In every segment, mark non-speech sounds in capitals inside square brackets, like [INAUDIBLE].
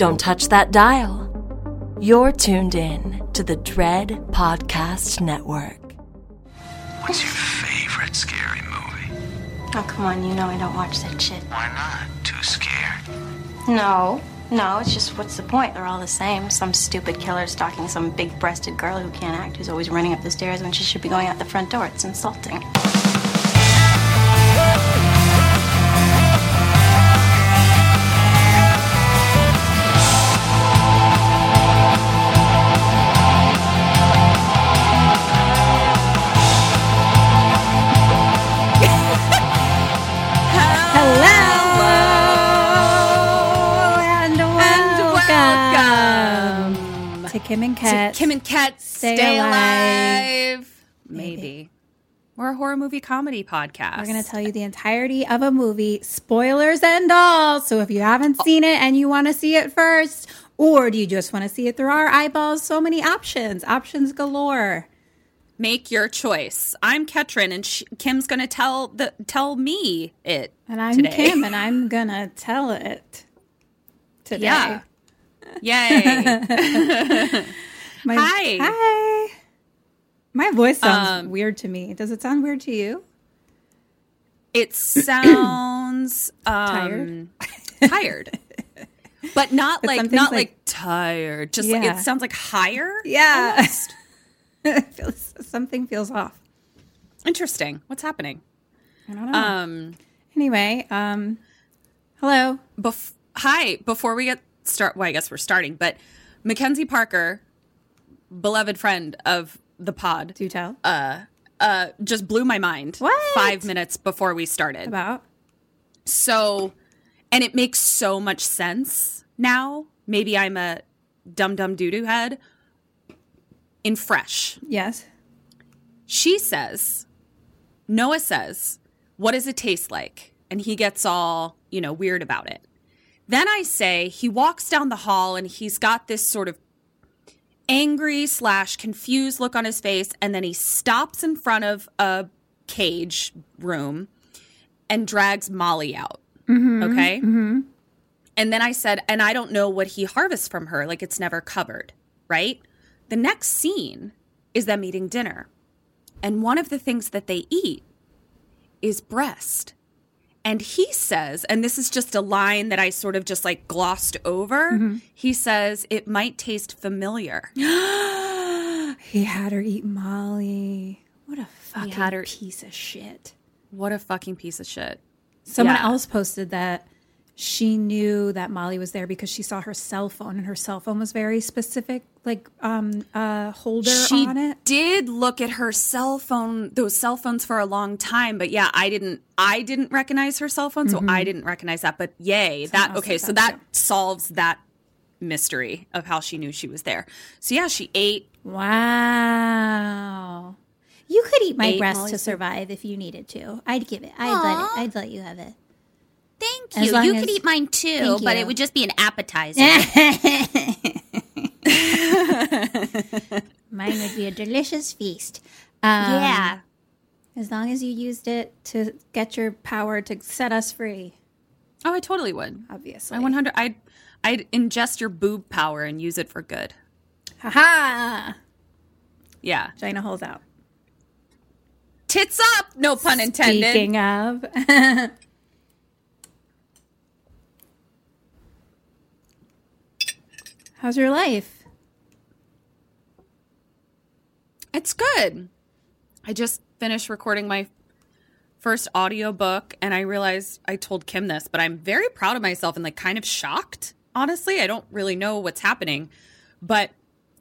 Don't touch that dial. You're tuned in to the Dread Podcast Network. What's your favorite scary movie? Oh, come on, you know I don't watch that shit. Why not? Too scared? No, no, it's just what's the point? They're all the same. Some stupid killer stalking some big breasted girl who can't act, who's always running up the stairs when she should be going out the front door. It's insulting. Kim and Ket. Kim and Ket Stay Stay, Alive. alive. Maybe. We're a horror movie comedy podcast. We're going to tell you the entirety of a movie, spoilers and all. So if you haven't oh. seen it and you want to see it first, or do you just want to see it through our eyeballs? So many options, options galore. Make your choice. I'm Ketryn, and sh- Kim's going to tell the tell me it. And I'm today. Kim, and [LAUGHS] I'm going to tell it today. Yeah. Yay! [LAUGHS] My- Hi. Hi. My voice sounds Um, weird to me. Does it sound weird to you? it sounds [CLEARS THROAT] um, Tired? tired, but not But like not like- like, tired. Just like it sounds like higher. Yeah. [LAUGHS] feels- something feels off. Interesting. What's happening? I don't know. Um. anyway, um, hello. Bef- hi, before we get start, well, I guess we're starting, but Mackenzie Parker, beloved friend of the pod, Do tell uh, uh, just blew my mind What? five minutes before we started. about. So, and it makes so much sense now. Maybe I'm a dum dum doo doo head. In fresh, Yes. she says, Noah says, What does it taste like? And he gets all, you know, weird about it. Then I say, he walks down the hall and he's got this sort of angry slash confused look on his face. And then he stops in front of a cage room and drags Molly out. Mm-hmm. okay. Mm-hmm. And then I said, and I don't know what he harvests from her. Like it's never covered, right? The next scene is them eating dinner. And one of the things that they eat is breast. And he says, and this is just a line that I sort of just like glossed over. Mm-hmm. He says, it might taste familiar. [GASPS] He had her eat Molly. What a fucking had her- piece of shit. What a fucking piece of shit. Someone Yeah. else posted that she knew that Molly was there because she saw her cell phone and her cell phone was very specific, like um uh holder she on it. did look at her cell phone those cell phones for a long time but yeah i didn't i didn't recognize her cell phone so i didn't recognize that but yay that okay so that that solves that mystery of how she knew she was there so yeah she ate Wow. You could eat my breast Molly's to survive if you needed to. I'd give it. I'd let it. I'd let you have it. Thank As you. long You as- could eat mine too, Thank but you. it would just be an appetizer. [LAUGHS] Mine would be a delicious feast. Um, yeah. As long as you used it to get your power to set us free, oh i totally would obviously. i 100 i'd i'd ingest your boob power and use it for good Ha ha! yeah China holds out. tits up no pun intended Speaking of, [LAUGHS] how's your life? It's good. I just finished recording my first audiobook and I realized I told Kim this, but I'm very proud of myself and like kind of shocked. Honestly, I don't really know what's happening, but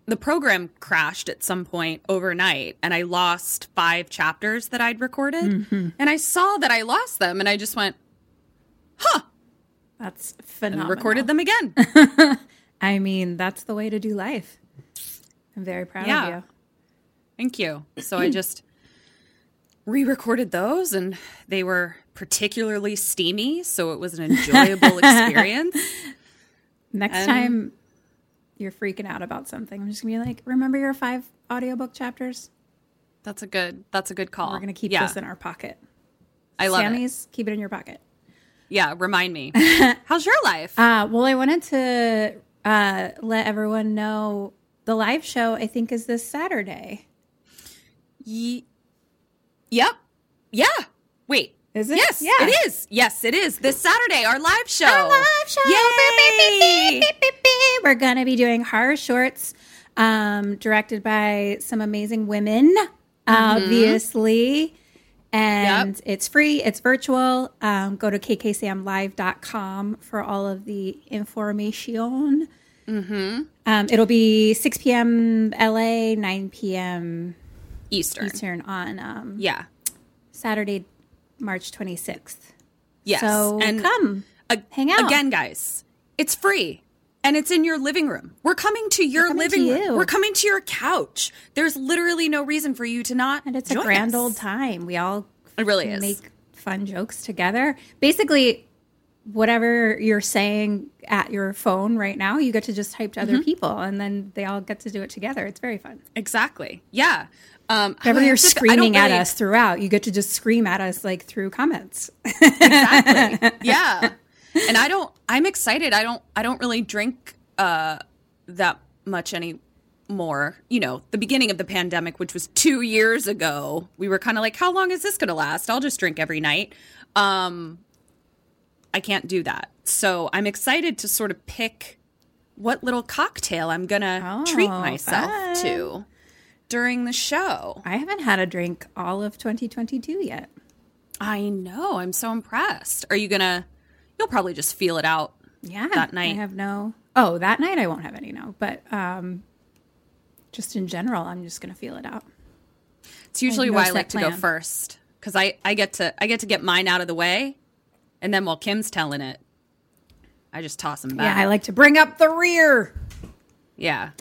the program crashed at some point overnight and I lost 5 chapters that I'd recorded. Mm-hmm. And I saw that I lost them and I just went huh. That's and phenomenal. recorded them again. [LAUGHS] I mean, that's the way to do life. I'm very proud Yeah. of you. Thank you. So I just re-recorded those and they were particularly steamy, so it was an enjoyable [LAUGHS] experience. Next And- time you're freaking out about something, I'm just gonna be like, remember your five audiobook chapters? That's a good that's a good call. We're gonna keep yeah, this in our pocket. I love it. Sammy's, keep it in your pocket. Yeah, remind me. [LAUGHS] How's your life? Uh, well, I wanted to uh, let everyone know the live show, I think, is this Saturday. Ye- yep. Yeah. Wait. Is it? Yes, Yeah. it is. Yes, it is. This Saturday, our live show. Our live show. Yay! We're going to be doing horror shorts um, directed by some amazing women, obviously. And Yep. it's free, it's virtual. Um, go to kksamlive.com for all of the information. Mm-hmm. Um, it'll be 6 p.m. LA, 9 p.m. Eastern. Eastern on um, Yeah. Saturday, March 26th. Yes. So and come, a- hang out. Again, guys, it's free. And it's in your living room. We're coming to your coming living to room. We're coming to your couch. There's literally no reason for you to not. And it's a grand us. old time. We all It really is. make fun jokes together. Basically, whatever you're saying at your phone right now, you get to just type to Mm-hmm. other people, and then they all get to do it together. It's very fun. Exactly. Yeah. Um, Whenever you're have to- I screaming at really- us throughout, you get to just scream at us like through comments. [LAUGHS] exactly. yeah. And I don't. I'm excited. I don't. I don't really drink uh, that much anymore. You know, the beginning of the pandemic, which was two years ago, we were kind of like, "How long is this going to last?" I'll just drink every night. Um, I can't do that. So I'm excited to sort of pick what little cocktail I'm gonna treat Oh, myself fun. to during the show. I haven't had a drink all of 2022 yet. I know. I'm so impressed. Are you gonna? You'll probably just feel it out. Yeah, That night. I have no. Oh, that night I won't have any no, but um, just in general, I'm just gonna feel it out. It's usually no why I like to go first because I I get to I get to get mine out of the way, and then while Kim's telling it, I just toss them back. Yeah, I like to bring up the rear. Yeah.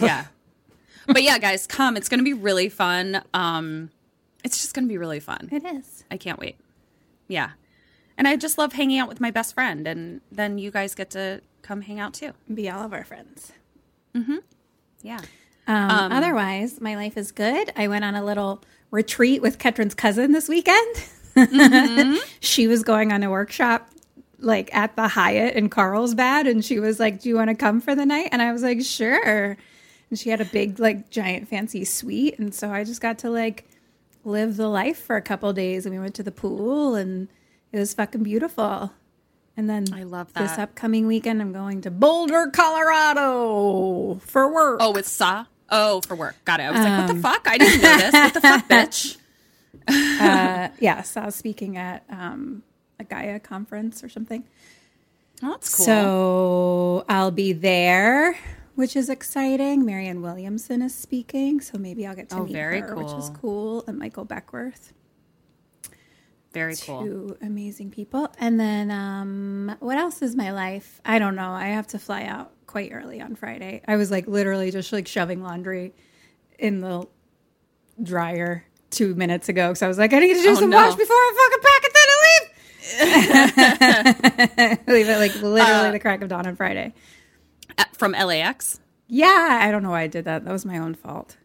yeah. [LAUGHS] But yeah, guys, come. It's going to be really fun. Um, it's just going to be really fun. It is. I can't wait. Yeah. And I just love hanging out with my best friend, and then you guys get to come hang out too. Be all of our friends. Mm-hmm. Yeah. Um, otherwise, my life is good. I went on a little retreat with Ketryn's cousin this weekend. [LAUGHS] she was going on a workshop like at the Hyatt in Carlsbad, and she was like, "Do you want to come for the night?" And I was like, "Sure." And she had a big, like, giant, fancy suite, and so I just got to like live the life for a couple days. And we went to the pool, and it was fucking beautiful. And then I love This upcoming weekend, I'm going to Boulder, Colorado for work. Oh, with Sa? Oh, for work. Got it. I was like, what the fuck? I didn't know this. What the fuck, [LAUGHS] bitch? uh, yes, I was speaking at um, a Gaia conference or something. Oh, that's cool. So I'll be there, which is exciting. Marianne Williamson is speaking, so maybe I'll get to Oh, meet very her, which is cool. cool. And Michael Beckwith, Very cool. two amazing people. And then um, what else is my life? I don't know. I have to fly out quite early on Friday. I was like literally just like shoving laundry in the dryer two minutes ago because I was like, I need to do Oh, some no. wash before I fucking pack it then leave. [LAUGHS] leave it like literally Uh, the crack of dawn on Friday. From LAX. Yeah, I don't know why I did that. That was my own fault.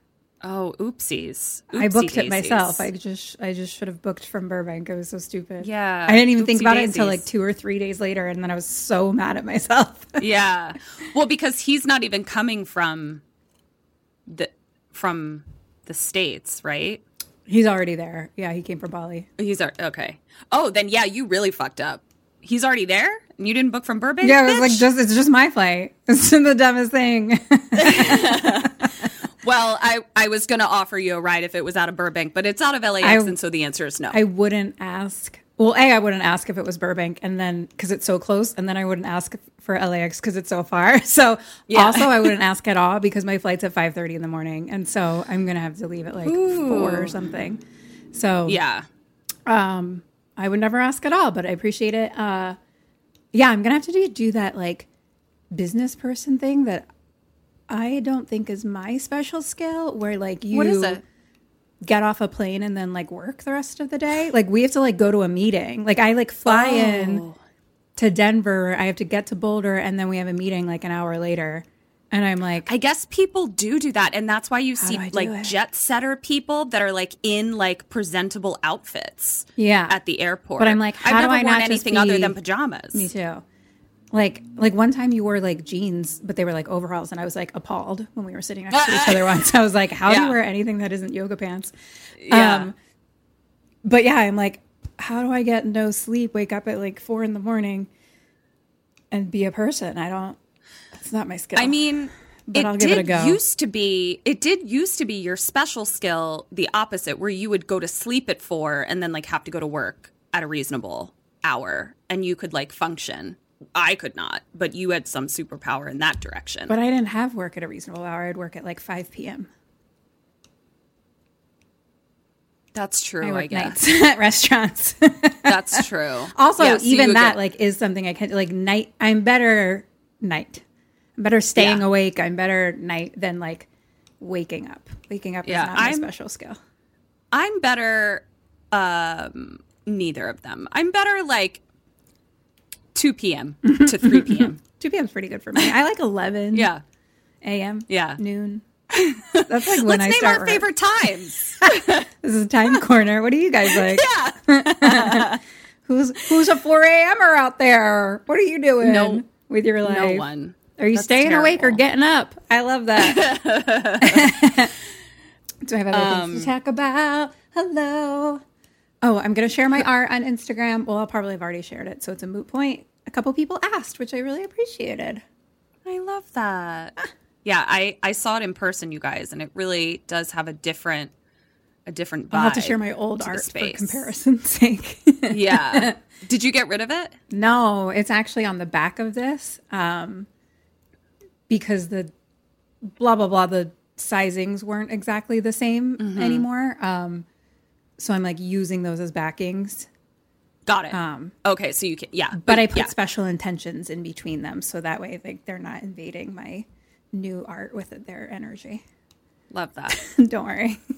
Oh, oopsies. I booked it myself. I just I just should have booked from Burbank. It was so stupid. Yeah, I didn't even think about it until like two or three days later, and then I was so mad at myself. [LAUGHS] yeah. Well, because he's not even coming from the from the states, right? He's already there. Yeah, he came from Bali. He's ar- okay. Oh, then yeah, you really fucked up. He's already there, and you didn't book from Burbank. Yeah, it was like just it's just my flight. [LAUGHS] It's the dumbest thing. [LAUGHS] Well, I I was gonna offer you a ride if it was out of Burbank, but it's out of LAX, I- and so the answer is no. I wouldn't ask. Well, a I wouldn't ask if it was Burbank, and then because it's so close, and then I wouldn't ask for LAX because it's so far. [LAUGHS] So Yeah. also I wouldn't ask at all because my flight's at five thirty in the morning, and so I'm gonna have to leave at like four or something. So yeah. um, I would never ask at all, but I appreciate it. Uh, yeah, I'm gonna have to do, do that like business person thing that I don't think is my special skill. Where like you What is it? get off a plane and then like work the rest of the day. Like we have to like go to a meeting. Like I like fly Oh. in to Denver. I have to get to Boulder, and then we have a meeting like an hour later. And I'm like, I guess people do do that, and that's why you see like it? jet setter people that are like in like presentable outfits. Yeah. at the airport. But I'm like, how I've do never I worn anything other than pajamas. Me too. Like like one time you wore like jeans, but they were like overalls, and I was like appalled when we were sitting next to each other once. I was like, how do you wear anything that isn't yoga pants? Yeah. Um, but yeah, I'm like, how do I get no sleep, wake up at like four in the morning, and be a person? I don't. It's not my skill. I mean, But it I'll give did it a go. used to be. It did used to be your special skill, the opposite, where you would go to sleep at four and then like have to go to work at a reasonable hour, and you could like function. I could not, but you had some superpower in that direction. but I didn't have work at a reasonable hour. I'd work at like five p.m. That's true. I I, work guess nights [LAUGHS] at restaurants. [LAUGHS] that's true. Also, Yeah, so even that get- like is something I can like night. I'm better night. I'm better staying Yeah. awake. I'm better night than like waking up. Waking up Yeah, is not my I'm- special skill. I'm better. Um, neither of them. I'm better like two p.m. to three p.m. [LAUGHS] 2 p.m. is pretty good for me. I like 11 Yeah, a.m. yeah. noon. [LAUGHS] That's like when Let's I name start our work. favorite times. [LAUGHS] This is time corner. What do you guys like? yeah. Who's who's a 4 a.m.er out there? What are you doing No- with your life? No one. Are you That's staying awake or getting up? I love that. Do I have other Um, things to talk about? Hello. Oh, I'm going to share my [LAUGHS] art on Instagram. Well, I'll probably have already shared it, so it's a moot point. A couple people asked, which I really appreciated. I love that. Yeah, I I saw it in person, you guys, and it really does have a different a different vibe. I'll have to share my old art for space. comparison's [LAUGHS] sake. Yeah. [LAUGHS] Did you get rid of it? no, it's actually on the back of this um, because the blah, blah, blah, the sizings weren't exactly the same Mm-hmm. anymore. Um, so I'm like using those as backings. Got it. okay, so you can yeah. Um, but I put yeah. special intentions in between them so that way like they're not invading my new art with their energy. love that. [LAUGHS] Don't worry. [LAUGHS]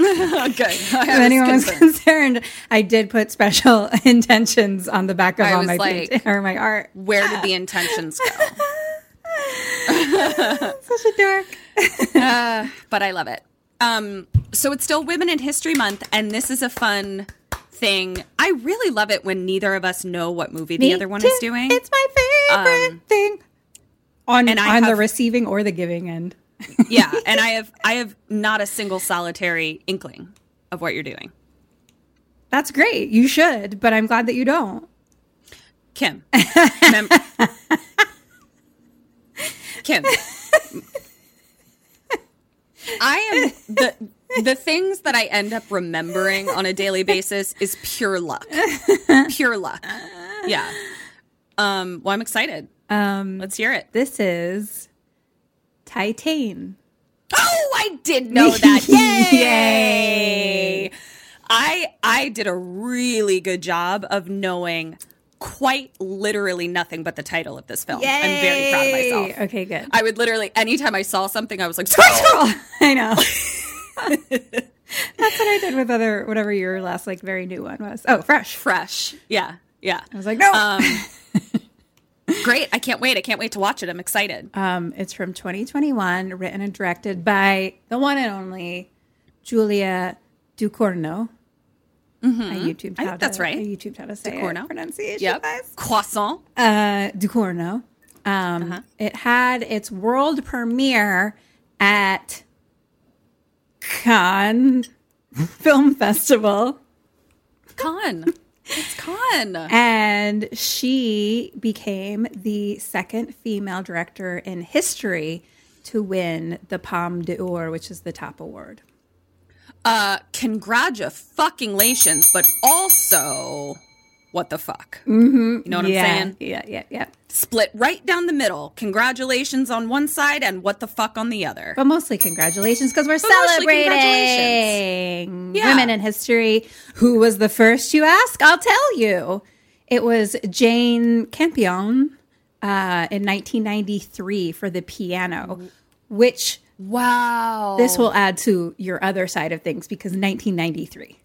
okay. [LAUGHS] If anyone was concerned, I did put special intentions on the back of I all my like- paint- or my art. Where did the intentions go? Such a dork. but I love it. Um, so it's still Women in History Month, and this is a fun thing. I really love it when neither of us know what movie the other one too. is doing. It's my favorite Um, thing on and I on the receiving or the giving end. [LAUGHS] yeah, [LAUGHS] and I have I have not a single solitary inkling of what you're doing. That's great. You should, but I'm glad that you don't. Kim. [LAUGHS] Mem- Kim. I am the the things that I end up remembering on a daily basis is pure luck. Pure luck. Yeah. Um, well, I'm excited. Um, Let's hear it. this is Titane. Oh, I did know that. [LAUGHS] Yay! Yay! I I did a really good job of knowing quite literally nothing but the title of this film. I'm very proud of myself. Okay, good. I would literally anytime I saw something, I was like, [LAUGHS] "Squirrel!" [LAUGHS] I know. That's what I did with other whatever your last like very new one was. Oh, fresh. fresh. Yeah, yeah. I was like, no. Um, [LAUGHS] great. I can't wait. I can't wait to watch it. I'm excited. Um, it's from 2021, written and directed by the one and only Julia I YouTubed Mm-hmm. I how think that's to, right. I YouTubed how to say Ducournau. it. Pronunciation, Yep. guys. Croissant. Uh, Ducournau. Um, Uh-huh. It had its world premiere at Cannes [LAUGHS] Film Festival. Cannes. It's con. And she became the second female director in history to win the Palme d'Or, which is the top award. Uh, congratulations, but also, what the fuck? Mm-hmm. You know what yeah, I'm saying? Yeah, yeah, yeah. Split right down the middle. Congratulations on one side and what the fuck on the other. But mostly congratulations because we're But celebrating Yeah. women in history. Who was the first, you ask? I'll tell you. It was Jane Campion uh, in 1993 for the piano, which Wow. this will add to your other side of things because 1993.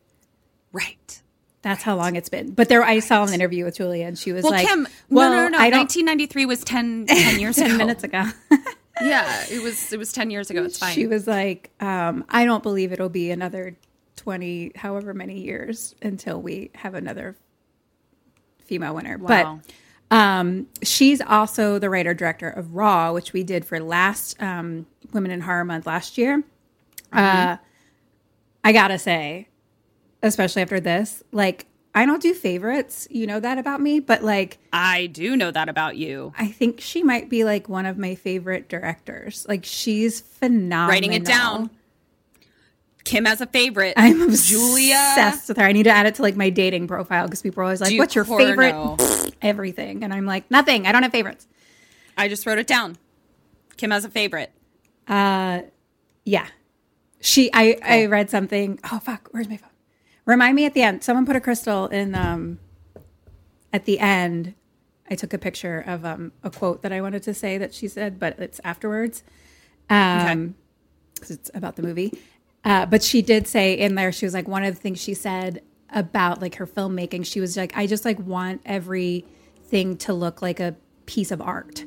right. That's how long it's been. But there, I saw an interview with Julia, and she was Well, like, Kim, "Well, no, no, no, no. I 1993 was 10, 10 years [LAUGHS] 10 ago. minutes ago, [LAUGHS] Yeah, it was. It was 10 years ago. It's fine. she was like, um, "I don't believe it'll be another 20, however many years until we have another female winner." Wow. But um, she's also the writer director of Raw, which we did for last um, Women in Horror Month last year. Uh, I gotta say, especially after this, like I don't do favorites. You know that about me, but like I do know that about you. I think she might be like one of my favorite directors. Like she's phenomenal. Writing it down. Kim has a favorite. I'm obsessed Julia. with her. I need to add it to like my dating profile because people are always like, "What's your favorite?" [LAUGHS] Everything, and I'm like, "Nothing. I don't have favorites." I just wrote it down. Kim has a favorite. Yeah, she. I I read something. Oh fuck, where's my phone? Remind me at the end. Someone put a crystal in. Um, at the end, I took a picture of um a quote that I wanted to say that she said, but it's afterwards. Um, because it's about the movie. Uh, but she did say in there, she was like, one of the things she said about like her filmmaking, she was like, I just like want everything to look like a piece of art.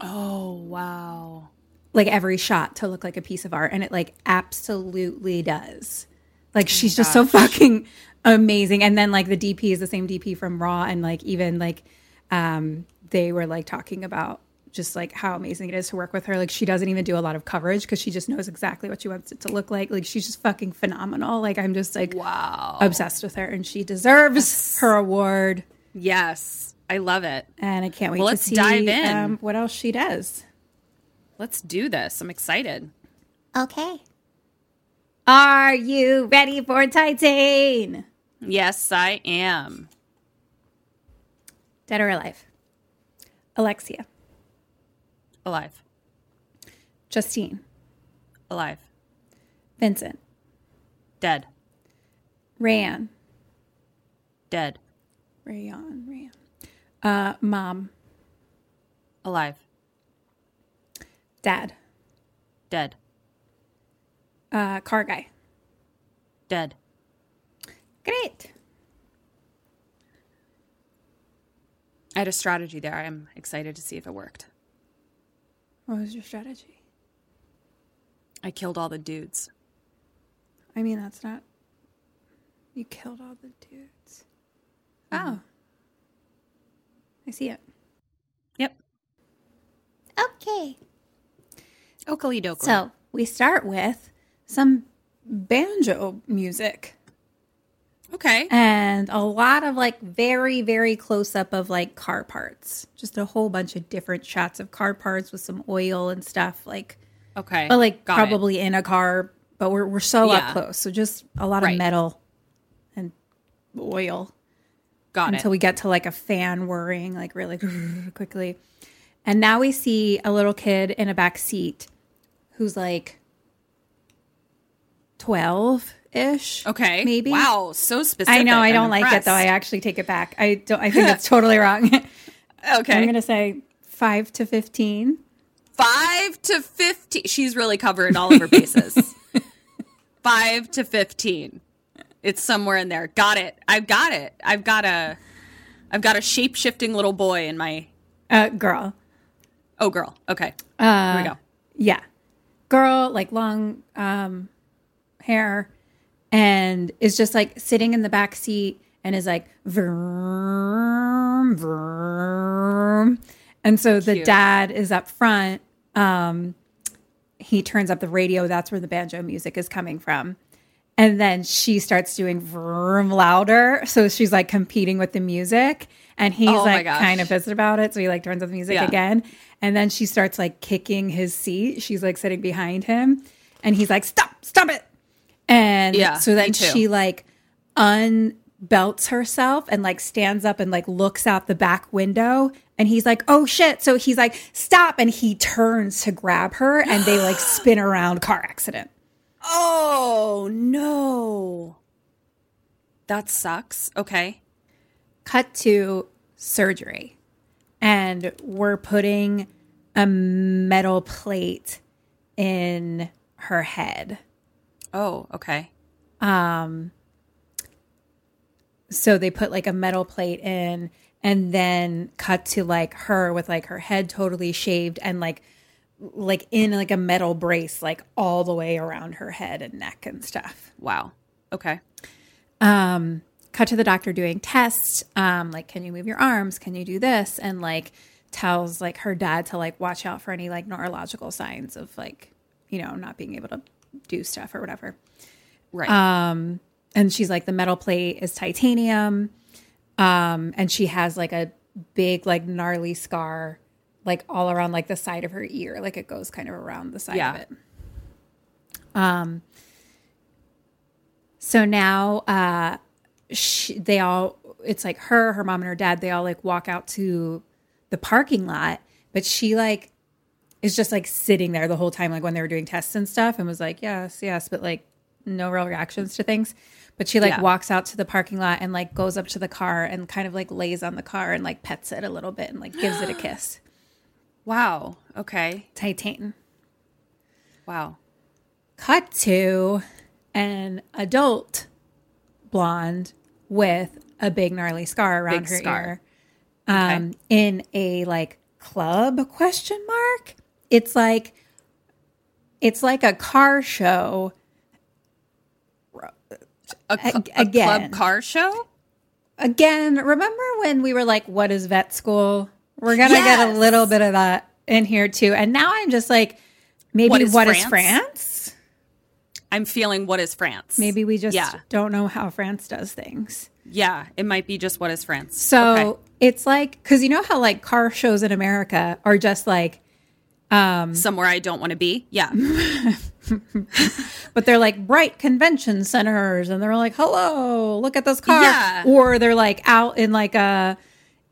Oh wow. Like every shot to look like a piece of art. And it like absolutely does. Like she's just so fucking amazing. And then like the DP is the same DP from Raw. And like even like um they were like talking about just like how amazing it is to work with her. Like she doesn't even do a lot of coverage because she just knows exactly what she wants it to look like. Like she's just fucking phenomenal. Like I'm just like Wow. obsessed with her and she deserves her award. Yes, I love it. And I can't wait Well, to let's see dive in. Um, what else she does. Let's do this. I'm excited. Okay. Are you ready for Titane? Yes, I am. Dead or alive? Alexia, Alive. Justine, Alive. Vincent, Dead. Rayanne, Dead. Rayon, Rayon, uh, Mom, Alive. Dad, Dead. uh, Car Guy. Dead. Great. I had a strategy there. I'm excited to see if it worked. What was your strategy? I killed all the dudes. I mean, that's not. You killed all the dudes. Oh. Uh-huh. I see it. Yep. Okay. Oakley. So we start with some banjo music. Okay. and a lot of like very very close up of like car parts just a whole bunch of different shots of car parts with some oil and stuff like Okay. but like Got it. probably in a car but we're, we're so Yeah. up close so just a lot Right. of metal and oil Got until it. Until we get to like a fan whirring like really [LAUGHS] quickly. And now we see a little kid in a back seat who's like 12 ish. Okay. Maybe. Wow. So specific. I know. I I'm don't like it though. I actually take it back. I don't. I think that's totally wrong. [LAUGHS] okay. I'm gonna say five to fifteen. Five to 15. She's really covered all of her bases. [LAUGHS] Five to 15. It's somewhere in there. Got it. I've got it. I've got a, I've got a shape shifting little boy in my, Uh, girl. oh girl. Okay. Here we go. Yeah, girl, like long um, hair, and is just like sitting in the back seat and is like vroom vroom, and so the Cute. dad is up front. Um, he turns up the radio. That's where the banjo music is coming from. And then she starts doing vroom louder. So she's like competing with the music. And he's Oh like kind of pissed about it. So he like turns up the music Yeah. again. And then she starts like kicking his seat. She's like sitting behind him. And he's like, stop, stop it. And Yeah, so then she like unbelts herself and like stands up and like looks out the back window. And he's like, oh shit. So he's like, stop. And he turns to grab her and they like [GASPS] spin around car accident. Oh no. That sucks. Okay. cut to surgery and we're putting a metal plate in her head. Oh, okay. Um, So they put like a metal plate in and then cut to like her with like her head totally shaved and like like in like a metal brace like all the way around her head and neck and stuff. Wow. Okay. um cut to the doctor doing tests um like can you move your arms can you do this and like tells like her dad to like watch out for any like neurological signs of like you know not being able to do stuff or whatever. Right. um and she's like the metal plate is titanium. Um and she has like a big like gnarly scar like all around like the side of her ear. Like it goes kind of around the side Yeah. of it. Um so now uh she, they all it's like her her mom and her dad they all like walk out to the parking lot. But she like is just like sitting there the whole time like when they were doing tests and stuff and was like yes yes but like no real reactions to things but she like Yeah. walks out to the parking lot and like goes up to the car and kind of like lays on the car and like pets it a little bit and like gives it a [GASPS] kiss wow. Okay. Titane Wow. cut to an adult blonde with a big gnarly scar around Big her scar. ear um in a like club question mark it's like it's like a car show A, A- a club car show? again remember when we were like what is vet school we're gonna get a little bit of that in here too and now i'm just like maybe What is what is France? france I'm feeling what is France? maybe we just Yeah. don't know how france does things Yeah. It might be just what is France. So Okay. it's like because you know how like car shows in America are just like, Um, somewhere I don't want to be. Yeah. [LAUGHS] but they're like bright convention centers, and they're like, "Hello, look at this car," Yeah. or they're like out in like a,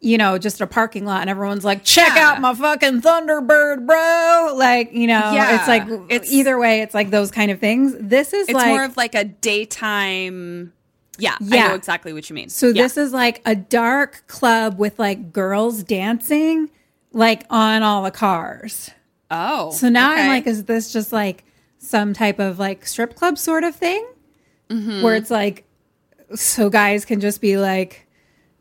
you know, just a parking lot, and everyone's like, "Check Yeah. out my fucking Thunderbird, bro!" Like you know, Yeah. it's like It's- either way, it's like those kind of things. This is It's like more of like a daytime. Yeah. I Yeah. know exactly what you mean. So this is like a dark club with like girls dancing like on all the cars. Oh. So now I'm like, is this just like some type of like strip club sort of thing? Mm-hmm. Where it's like, so guys can just be like,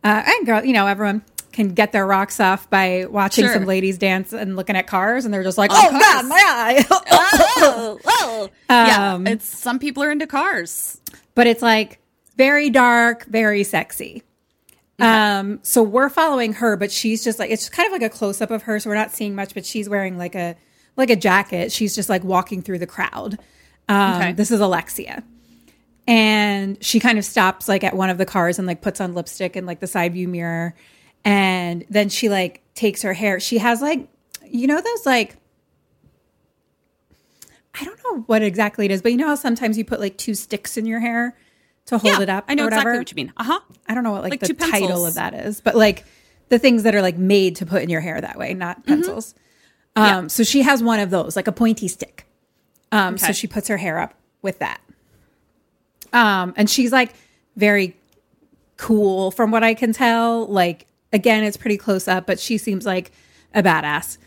uh, and girl, you know, everyone can get their rocks off by watching Sure. some ladies dance and looking at cars, and they're just like, On oh god, my eye. [LAUGHS] oh, oh. yeah. Um, It's some people are into cars. but it's like very dark, very sexy. Um, so we're following her, but she's just like it's kind of like a close up of her, so we're not seeing much, but she's wearing like a like a jacket. She's just like walking through the crowd. Um, Okay. this is Alexia. And she kind of stops like at one of the cars and like puts on lipstick and like the side view mirror. And then she like takes her hair. She has like, you know, those like I don't know what exactly it is, but you know how sometimes you put like two sticks in your hair to hold Yeah, it up. I know or whatever. exactly what you mean. Uh huh. I don't know what like, Like the title of that is, but like the things that are like made to put in your hair that way, not pencils. Um, Mm-hmm. Yeah. so she has one of those, like a pointy stick. Um, so she puts her hair up with that. Um, and she's like very cool from what I can tell. Like again, it's pretty close up, but she seems like a badass.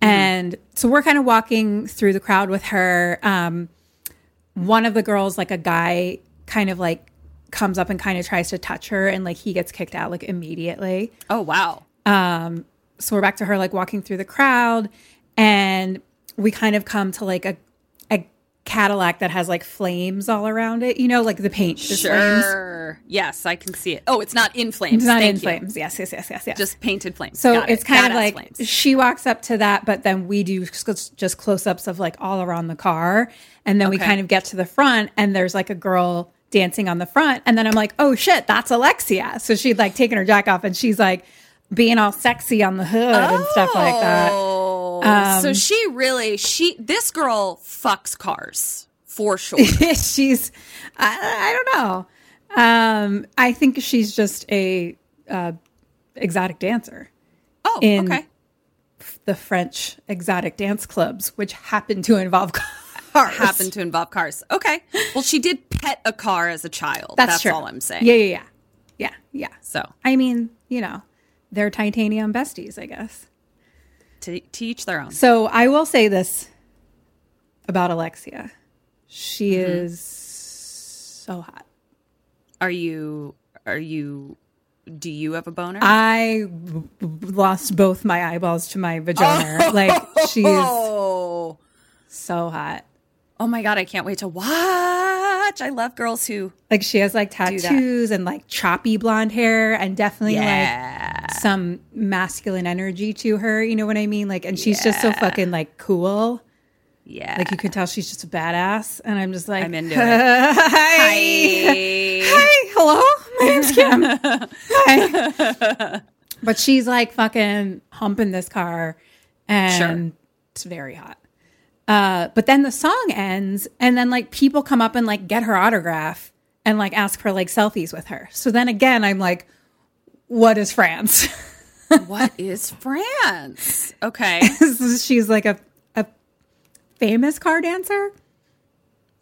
And so we're kind of walking through the crowd with her. Um, one of the girls, like a guy, kind of like comes up and kind of tries to touch her, and like he gets kicked out like immediately. Oh wow. Um So we're back to her like walking through the crowd, and we kind of come to like a a Cadillac that has like flames all around it. You know, like the paint. is flames. Sure. Yes, I can see it. Oh, it's not in flames. It's not Thank in you. flames. Yes, yes, yes, yes, yes. Just painted flames. So Got it. it's kind of like flames. she walks up to that, but then we do just close ups of like all around the car. And then we kind of get to the front, and there's like a girl dancing on the front. And then I'm like, oh shit, that's Alexia. So she'd like taken her jacket off and she's like being all sexy on the hood and stuff like that. Oh. Um, so she really she this girl fucks cars for sure. [LAUGHS] she's, I, I don't know. Um, I think she's just a uh, exotic dancer. Oh, In- okay. The French exotic dance clubs, which happen to involve [LAUGHS] cars. Happen to involve cars. Okay. Well, she did pet a car as a child. That's, That's, true. all I'm saying. Yeah, yeah, yeah, yeah, yeah. So I mean, you know, they're titanium besties, I guess. To, to each their own. So I will say this about Alexia: she Mm-hmm. is so hot. Are you are you do you have a boner? I w- lost both my eyeballs to my vagina. [LAUGHS] Like she's oh. so hot. Oh my god, I can't wait to watch. I love girls who Like she has like tattoos and like choppy blonde hair and definitely Yeah. like some masculine energy to her. You know what I mean? Like, and she's just so fucking like cool. Yeah. Like you can tell she's just a badass, and I'm just like, I'm into it. [LAUGHS] Hi. Hi. Hi, hello, my name's Kim. [LAUGHS] Hi. But she's like fucking humping this car, and Sure. it's very hot. Uh, but then the song ends, and then like people come up and like get her autograph and like ask for like selfies with her. So then again, I'm like, what is France? [LAUGHS] what is France? Okay. [LAUGHS] she's like a a famous car dancer.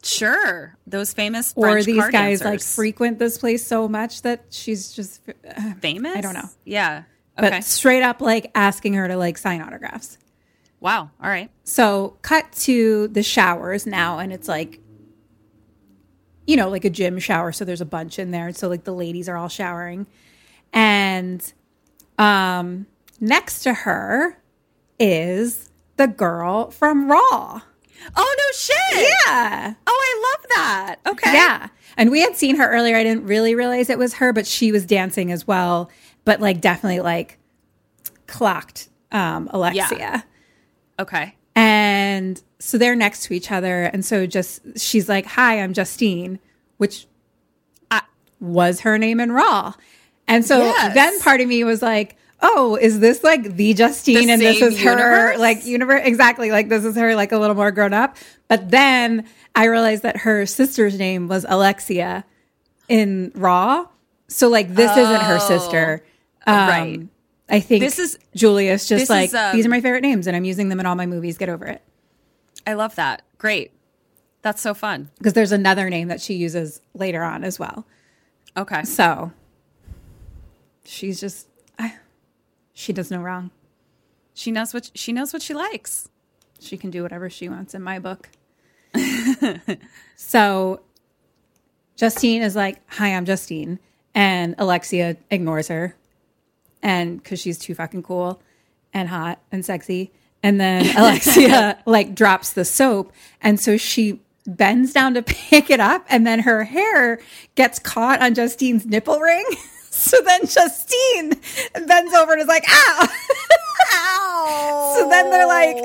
Sure. Those famous or these car guys like dancers. frequent this place so much that she's just uh, famous? I don't know. Yeah. but straight up like asking her to like sign autographs wow. All right. so cut to the showers now and it's like you know like a gym shower so there's a bunch in there so like the ladies are all showering and um next to her is the girl from raw Oh no shit. yeah Oh, I love that. Okay. Yeah. And we had seen her earlier. I didn't really realize it was her, but she was dancing as well. But like definitely like clocked um Alexia. Okay. And so they're next to each other. And so just she's like, Hi, I'm Justine, which uh, was her name in Raw. And so Yes. then part of me was like, Oh, is this like the Justine The and this is her like universe? Exactly. Like this is her like a little more grown up. But then I realized that her sister's name was Alexia in Raw. So like this isn't her sister. Um, Right. I think This is- Julia's just like is, um, these are my favorite names and I'm using them in all my movies. Get over it. I love that. Great. That's so fun. Because there's another name that she uses later on as well. Okay. So she's just I, she does no wrong. She knows what she knows what she likes. She can do whatever she wants in my book. [LAUGHS] so Justine is like, "Hi, I'm Justine," and Alexia ignores her, and because she's too fucking cool and hot and sexy, and then [LAUGHS] Alexia like drops the soap, and so she bends down to [LAUGHS] pick it up, and then her hair gets caught on Justine's nipple ring. [LAUGHS] So then Justine bends over and is like, "Ow!" Ow! So then they're like,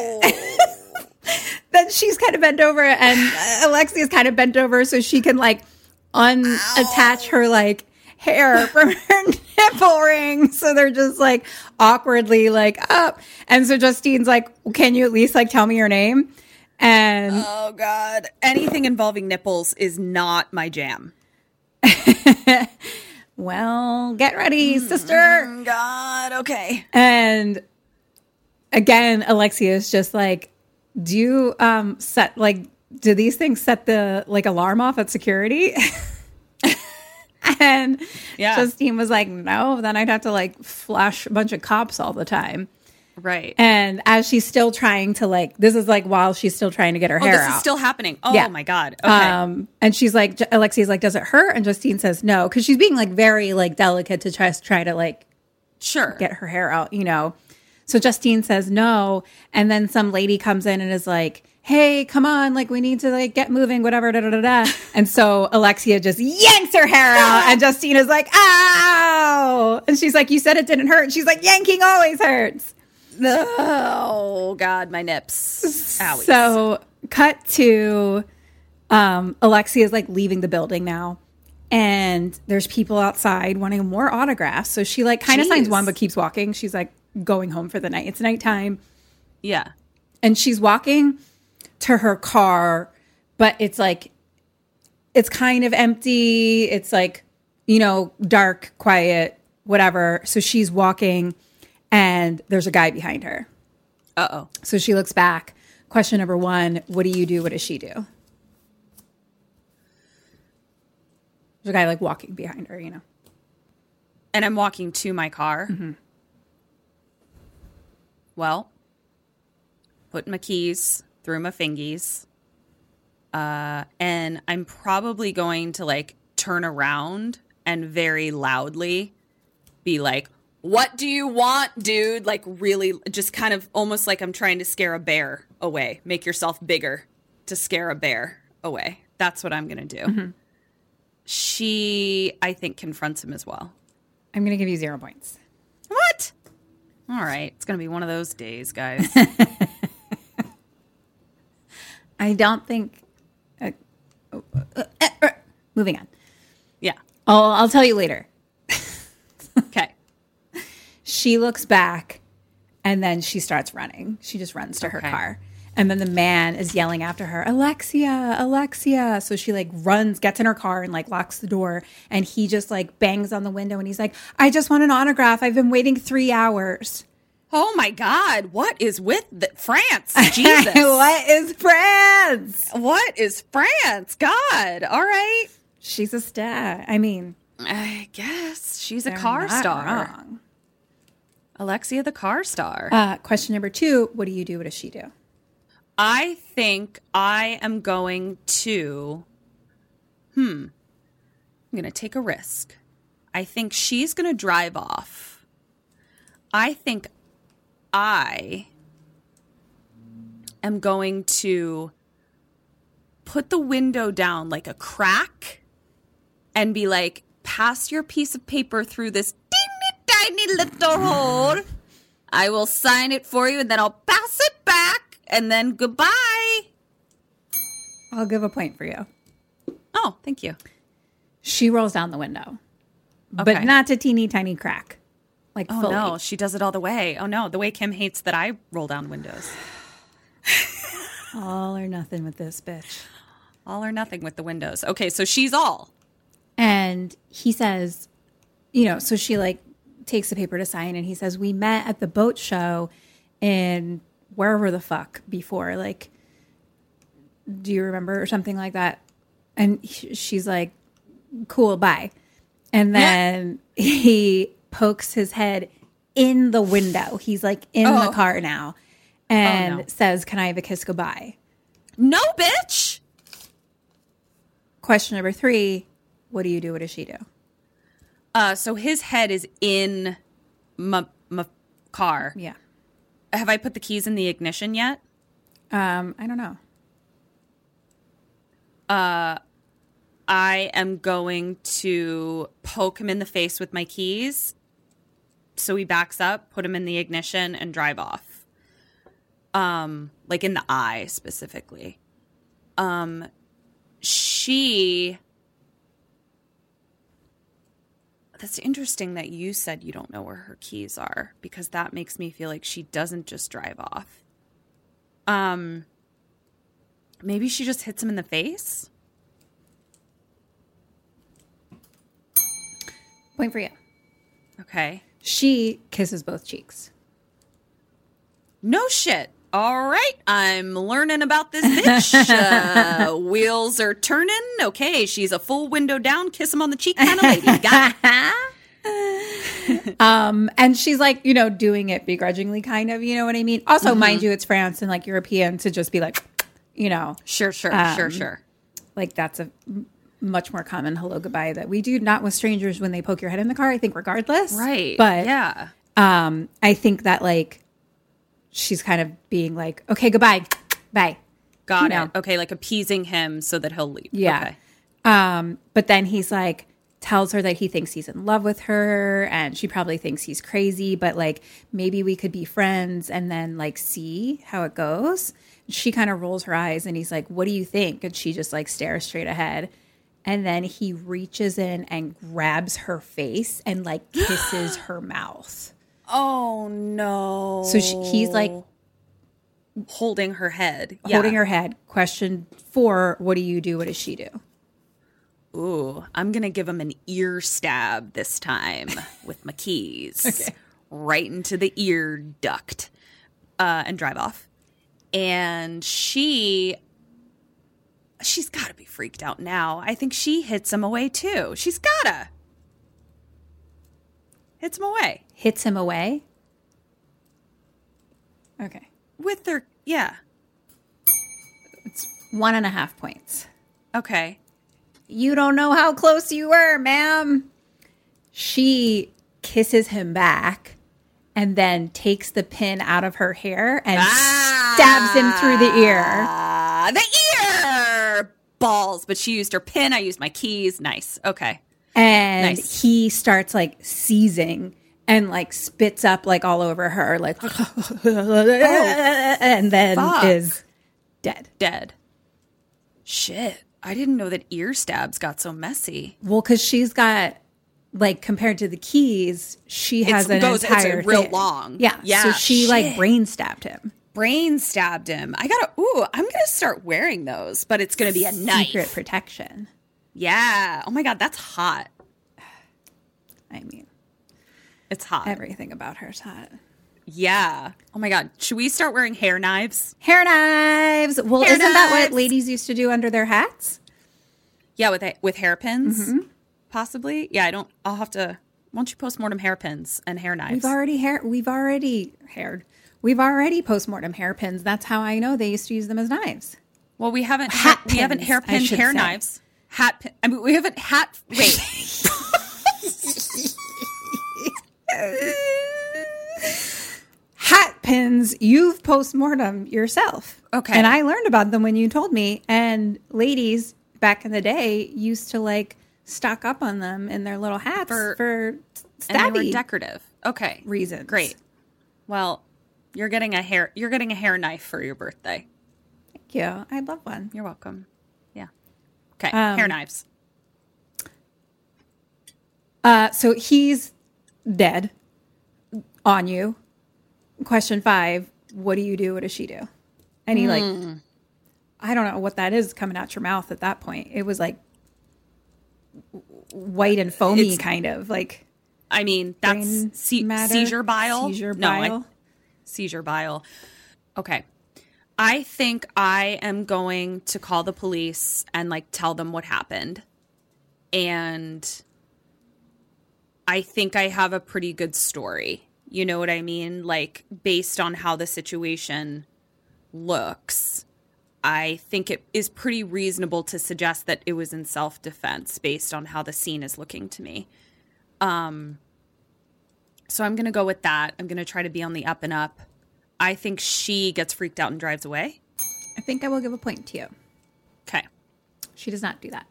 then she's kind of bent over and Alexia's kind of bent over so she can like unattach her like hair from [LAUGHS] her nipple ring. So they're just like awkwardly like up. And so Justine's like, can you at least like tell me your name? And Oh God. Anything involving nipples is not my jam. [LAUGHS] well, get ready, sister. God, okay. And again, Alexia is just like, do you um set like do these things set the like alarm off at security? [LAUGHS] and Yeah. Justine was like, no, then I'd have to like flash a bunch of cops all the time. Right. And as she's still trying to like, this is like while she's still trying to get her oh, hair this out. is still happening. Oh Yeah. my god. Okay. Um, and she's like, Alexi's like, does it hurt? And Justine says no, because she's being like very like delicate to try try to like sure. get her hair out, you know. So Justine says no, and then some lady comes in and is like, "Hey, come on, like we need to like get moving, whatever." Da da da da. and so Alexia just yanks her hair out, [LAUGHS] and Justine is like, "Ow!" And she's like, "You said it didn't hurt." And she's like, "Yanking always hurts." oh god, my nips. Owie. So cut to um, Alexia is like leaving the building now. And there's people outside wanting more autographs. So she like kind of signs one but keeps walking. She's like going home for the night. It's nighttime. yeah. and she's walking to her car but it's like it's kind of empty. It's like you know dark quiet whatever. So she's walking and there's a guy behind her. Uh oh. so she looks back. Question number one what do you do? What does she do? There's a guy like walking behind her you know. And I'm walking to my car. Well, put my keys through my fingies. Uh, and I'm probably going to like turn around and very loudly be like, What do you want, dude? Like, really, just kind of almost like I'm trying to scare a bear away. Make yourself bigger to scare a bear away. That's what I'm going to do. She, I think, confronts him as well. i'm gonna give you zero points What? All right. It's going to be one of those days, guys. [LAUGHS] i don't think uh, uh, uh, moving on yeah. I'll, I'll tell you later [LAUGHS] Okay. she looks back and then she starts running. She just runs to her Okay. car. And then the man is yelling after her, Alexia, Alexia. So she like runs, gets in her car and like locks the door. And he just like bangs on the window and he's like, I just want an autograph. I've been waiting three hours. Oh my God. What is with the- France? [LAUGHS] Jesus. what is France? What is France? God. All right. She's a star. I mean, I guess she's a car star. wrong. Alexia, the car star. Uh, question number two What do you do? What does she do? I think I am going to. Hmm. I'm going to take a risk. I think she's going to drive off. I think I am going to put the window down like a crack and be like, pass your piece of paper through this teeny tiny little hole. I will sign it for you and then I'll pass it back and then goodbye. I'll give a point for you. Oh, thank you. She rolls down the window, Okay. but not a teeny tiny crack. Like Oh fully. no, she does it all the way. Oh no, the way Kim hates that I roll down windows. [SIGHS] All or nothing with this bitch. All or nothing with the windows. Okay, so she's all. And he says, you know, so she like takes the paper to sign and he says, We met at the boat show in wherever the fuck before. Like, do you remember or something like that? And she's like, Cool, bye. And then [LAUGHS] he pokes his head in the window. He's like in the Oh. car now and no. says, Can I have a kiss goodbye? No, bitch. Question number three What do you do? What does she do? Uh, so his head is in my, my car. Yeah. Have I put the keys in the ignition yet? Um, I don't know. Uh, I am going to poke him in the face with my keys. So he backs up, put him in the ignition, and drive off. Um, like in the eye specifically. Um, she. That's interesting that you said you don't know where her keys are because that makes me feel like she doesn't just drive off. Um, maybe she just hits him in the face. Point for you. Okay. She kisses both cheeks. No shit. All right, I'm learning about this bitch. [LAUGHS] uh, wheels are turning. Okay, she's a full window down, kiss him on the cheek kind of lady. Got it. [LAUGHS] Um, and she's like, you know, doing it begrudgingly, kind of. You know what I mean? Also, mind you, it's France and like European to just be like, you know, Sure, sure, sure, Um, sure. like that's a much more common hello goodbye that we do not with strangers when they poke your head in the car. I think regardless, Right. But yeah. um, I think that like she's kind of being like, okay, goodbye, bye. Got you it. know. Okay, like appeasing him so that he'll leave. Yeah. Okay. Um, but then he's like tells her that he thinks he's in love with her and she probably thinks he's crazy, but like maybe we could be friends and then like see how it goes. She kind of rolls her eyes and he's like, What do you think? And she just like stares straight ahead. And then he reaches in and grabs her face and like [GASPS] kisses her mouth. Oh no. So she, he's like holding her head. holding Yeah. her head. Question four What do you do? What does she do? Ooh, I'm gonna give him an ear stab this time [LAUGHS] with my keys. okay. Right into the ear duct. Uh, and drive off. And she she's gotta be freaked out now. I think she hits him away too. She's gotta. Hits him away. Hits him away. Okay. With their yeah. It's One and a half points. Okay. You don't know how close you were, ma'am. She kisses him back and then takes the pin out of her hair and stabs him through the ear. Ah, the ear balls. But she used her pin. I used my keys. Nice. Okay. And Nice. he starts like seizing and like spits up like all over her, like, oh, [LAUGHS] and then fuck. is dead. Dead. Shit. I didn't know that ear stabs got so messy. Well, because she's got like compared to the keys, she has an goes- it's entire real thing. long. Yeah, Yeah, So she like brain stabbed him. Brain stabbed him. I gotta. Ooh, I'm gonna start wearing those, but it's gonna be a knife. Secret protection. Yeah. Oh my god, that's hot. I mean, It's hot. everything about her's hot. yeah. Oh my god. Should we start wearing hair knives? Hair knives. Well, Hair isn't that what ladies used to do under their hats? Yeah, with with hairpins, Mm-hmm. possibly. Yeah, I don't. I'll have to. Why don't you postmortem hairpins and hair knives? We've already hair. We've already haired. We've already postmortem hairpins. That's how I know they used to use them as knives. Well, we haven't Hat we haven't pins, hairpin hair say. knives. Hat pin. I mean, we haven't hat. Wait. [LAUGHS] Hat pins. You've postmortem yourself. Okay. And I learned about them when you told me. And ladies back in the day used to like stock up on them in their little hats For- for, and they were stabby decorative. Okay. reasons. Great. Well, you're getting a hair. You're getting a hair knife for your birthday. Thank you. I'd love one. You're welcome. Yeah. Okay. Um, hair knives. Uh, so he's dead on you. Question five What do you do? What does she do? And he, like, I don't know what that is coming out your mouth at that point. It was like white and foamy, It's- kind of like I mean, that's se- seizure bile. Seizure No, I- bile. Seizure bile. Okay. I think I am going to call the police and like tell them what happened. And I think I have a pretty good story. You know what I mean? Like based on how the situation looks, I think it is pretty reasonable to suggest that it was in self-defense based on how the scene is looking to me. Um so I'm going to go with that. I'm going to try to be on the up and up. I think she gets freaked out and drives away. I think I will give a point to you. Okay. She does not do that.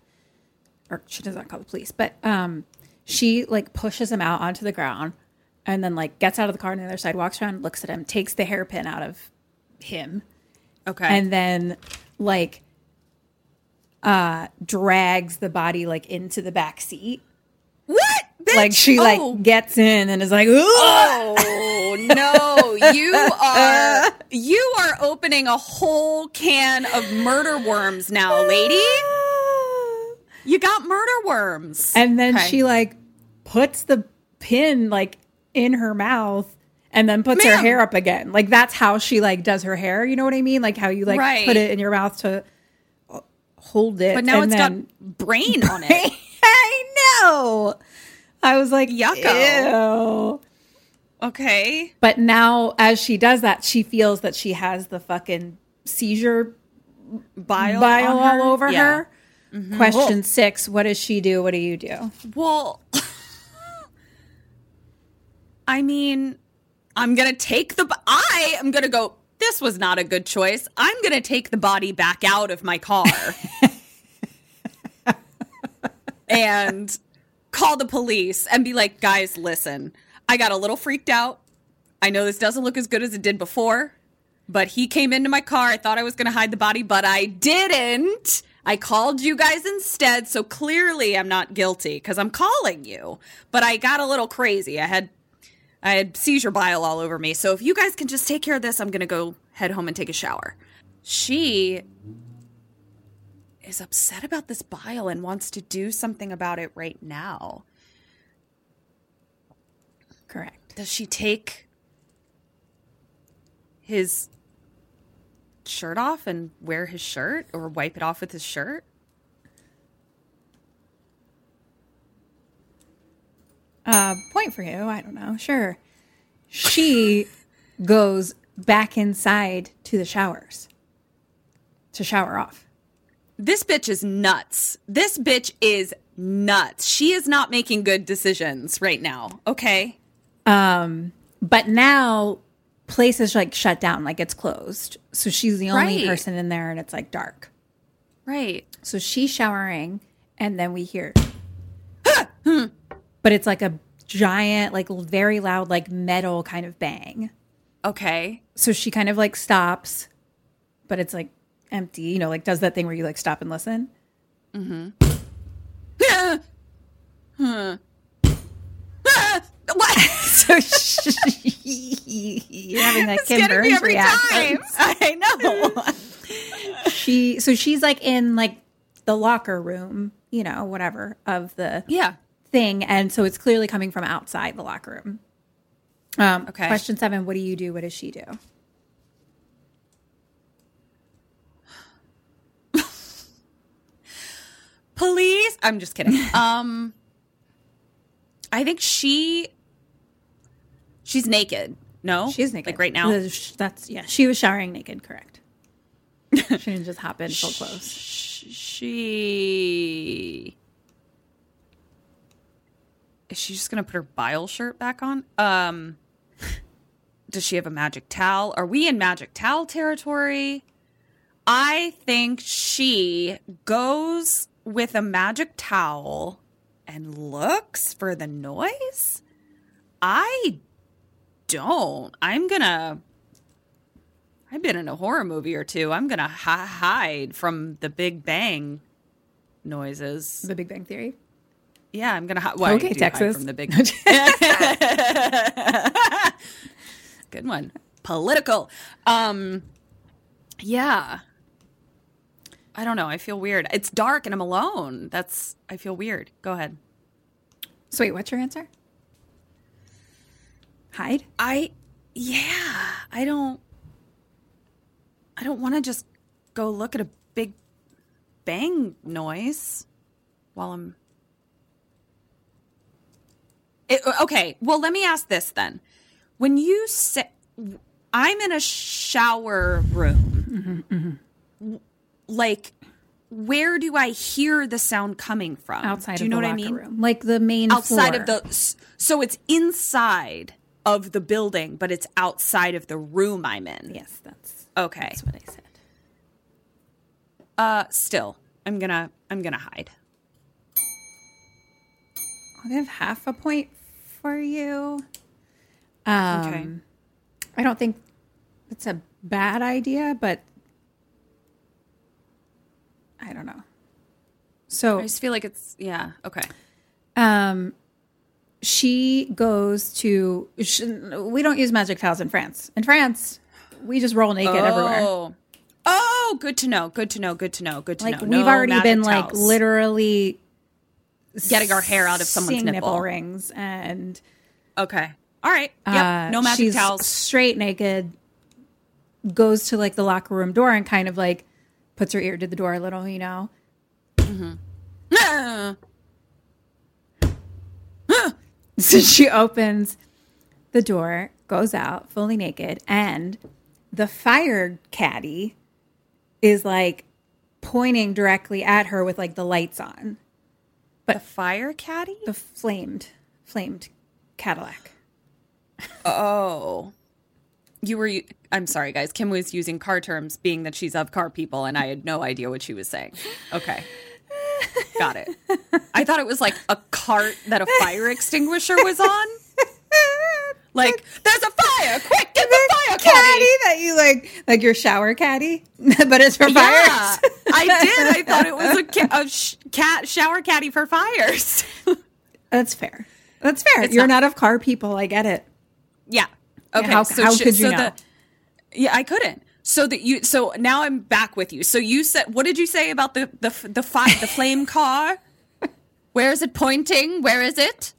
Or she does not call the police, but um she like pushes him out onto the ground and then like gets out of the car on the other side, walks around, looks at him, takes the hairpin out of him, Okay. and then like uh drags the body like into the back seat. what? Bitch? Like she Oh. like gets in and is like, Ooh! Oh no, you [LAUGHS] are you are opening a whole can of murder worms now, lady. [LAUGHS] You got murder worms. And then Okay. she like puts the pin like in her mouth and then puts her hair up again. Like that's how she like does her hair. You know what I mean? Like how you like Right. put it in your mouth to uh, hold it. But now and it's then- got brain on it. [LAUGHS] I know. I was like, Yucko. Ew. Okay. But now, as she does that, she feels that she has the fucking seizure Bile, bile all over Yeah. Mm-hmm. her. Question six What does she do? What do you do? Well, [LAUGHS] I mean, I'm going to take the. I am going to go. This was not a good choice. I'm going to take the body back out of my car [LAUGHS] and call the police and be like, guys, listen, I got a little freaked out. I know this doesn't look as good as it did before, but he came into my car. I thought I was going to hide the body, but I didn't. I called you guys instead, so clearly I'm not guilty because I'm calling you. But I got a little crazy. I had I had seizure bile all over me. So if you guys can just take care of this, I'm going to go head home and take a shower. She is upset about this bile and wants to do something about it right now. Correct. Does she take his shirt off and wear his shirt or wipe it off with his shirt? Uh, point for you. I don't know. Sure. She goes back inside to the showers to shower off. This bitch is nuts. This bitch is nuts. She is not making good decisions right now. Okay. Um, but now place is like shut down, like it's closed. So she's the only Right. person in there and it's like dark. Right. So she's showering and then we hear [GASPS] but it's like a giant, like very loud, like metal kind of bang. Okay. So she kind of like stops, but it's like empty, you know, like does that thing where you like stop and listen. Mm-hmm. What? So she, having that Kim Burns every reaction. time. [LAUGHS] I know. She so she's like in like the locker room, you know, whatever of the yeah. thing, and so it's clearly coming from outside the locker room. Um, Okay. Question seven: What do you do? What does she do? Police. I'm just kidding. [LAUGHS] Um, I think she. She's naked. No, She's naked, Like right now. That's yeah. She was showering naked. Correct. [LAUGHS] she didn't just hop in full clothes. She. Is she just gonna put her bile shirt back on? Um. Does she have a magic towel? Are we in magic towel territory? I think she goes with a magic towel and looks for the noise. I don't. I'm gonna. I've been in a horror movie or two. I'm gonna hi- hide from the Big Bang noises. The Big Bang Theory. Yeah, I'm gonna hide. Well, Okay, Texas. from the Big. [LAUGHS] Good one. Political. Um. Yeah. I don't know. I feel weird. It's dark and I'm alone. That's. I feel weird. Go ahead. Sweet, what's your answer? Hide. I. Yeah. I don't. I don't want to just go look at a big bang noise while I'm. It, okay. Well, let me ask this then. When you say I'm in a shower room, mm-hmm, mm-hmm. Like where do I hear the sound coming from? Outside do you of know the what I mean? room, like the main outside floor. of the so it's inside of the building, but it's outside of the room I'm in. Yes, that's Okay. that's what I said. Uh, still, I'm gonna I'm gonna hide. I'll give half a point for you. Um, Okay. I don't think it's a bad idea, but I don't know. So I just feel like it's yeah. Okay. um, she goes to. sh we don't use magic towels in France. In France, we just roll naked everywhere. Oh. Oh, good to know. Good to know. Good to know. Good to Like know. we've No already been like literally getting our hair out of someone's seeing nipple. rings and Okay. All right. Yep. uh, no magic she's towels. straight naked goes to like the locker room door and kind of like puts her ear to the door a little you know Ah. [LAUGHS] so she opens the door goes out fully naked and the fire caddy is like pointing directly at her with like the lights on the fire caddy? the flamed flamed cadillac Oh. You were. i'm sorry, guys. Kim was using car terms, being that she's of car people, and I had no idea what she was saying. Okay. Got it. I thought it was like a cart that a fire extinguisher was on. Like, there's a fire! Quick, get the fire caddy caddy! that you like like your shower caddy [LAUGHS] but it's for Yeah, fires I [LAUGHS] did. I thought it was a, ca- a sh- cat shower caddy for fires. [LAUGHS] that's fair that's fair It's you're not- not. of car people i get it Yeah. Okay. how- so how sh- could you so know? The, yeah, I couldn't. So that you. So now I'm back with you. So you said, what did you say about the the the fi- the flame [LAUGHS] car? Where is it pointing? Where is it?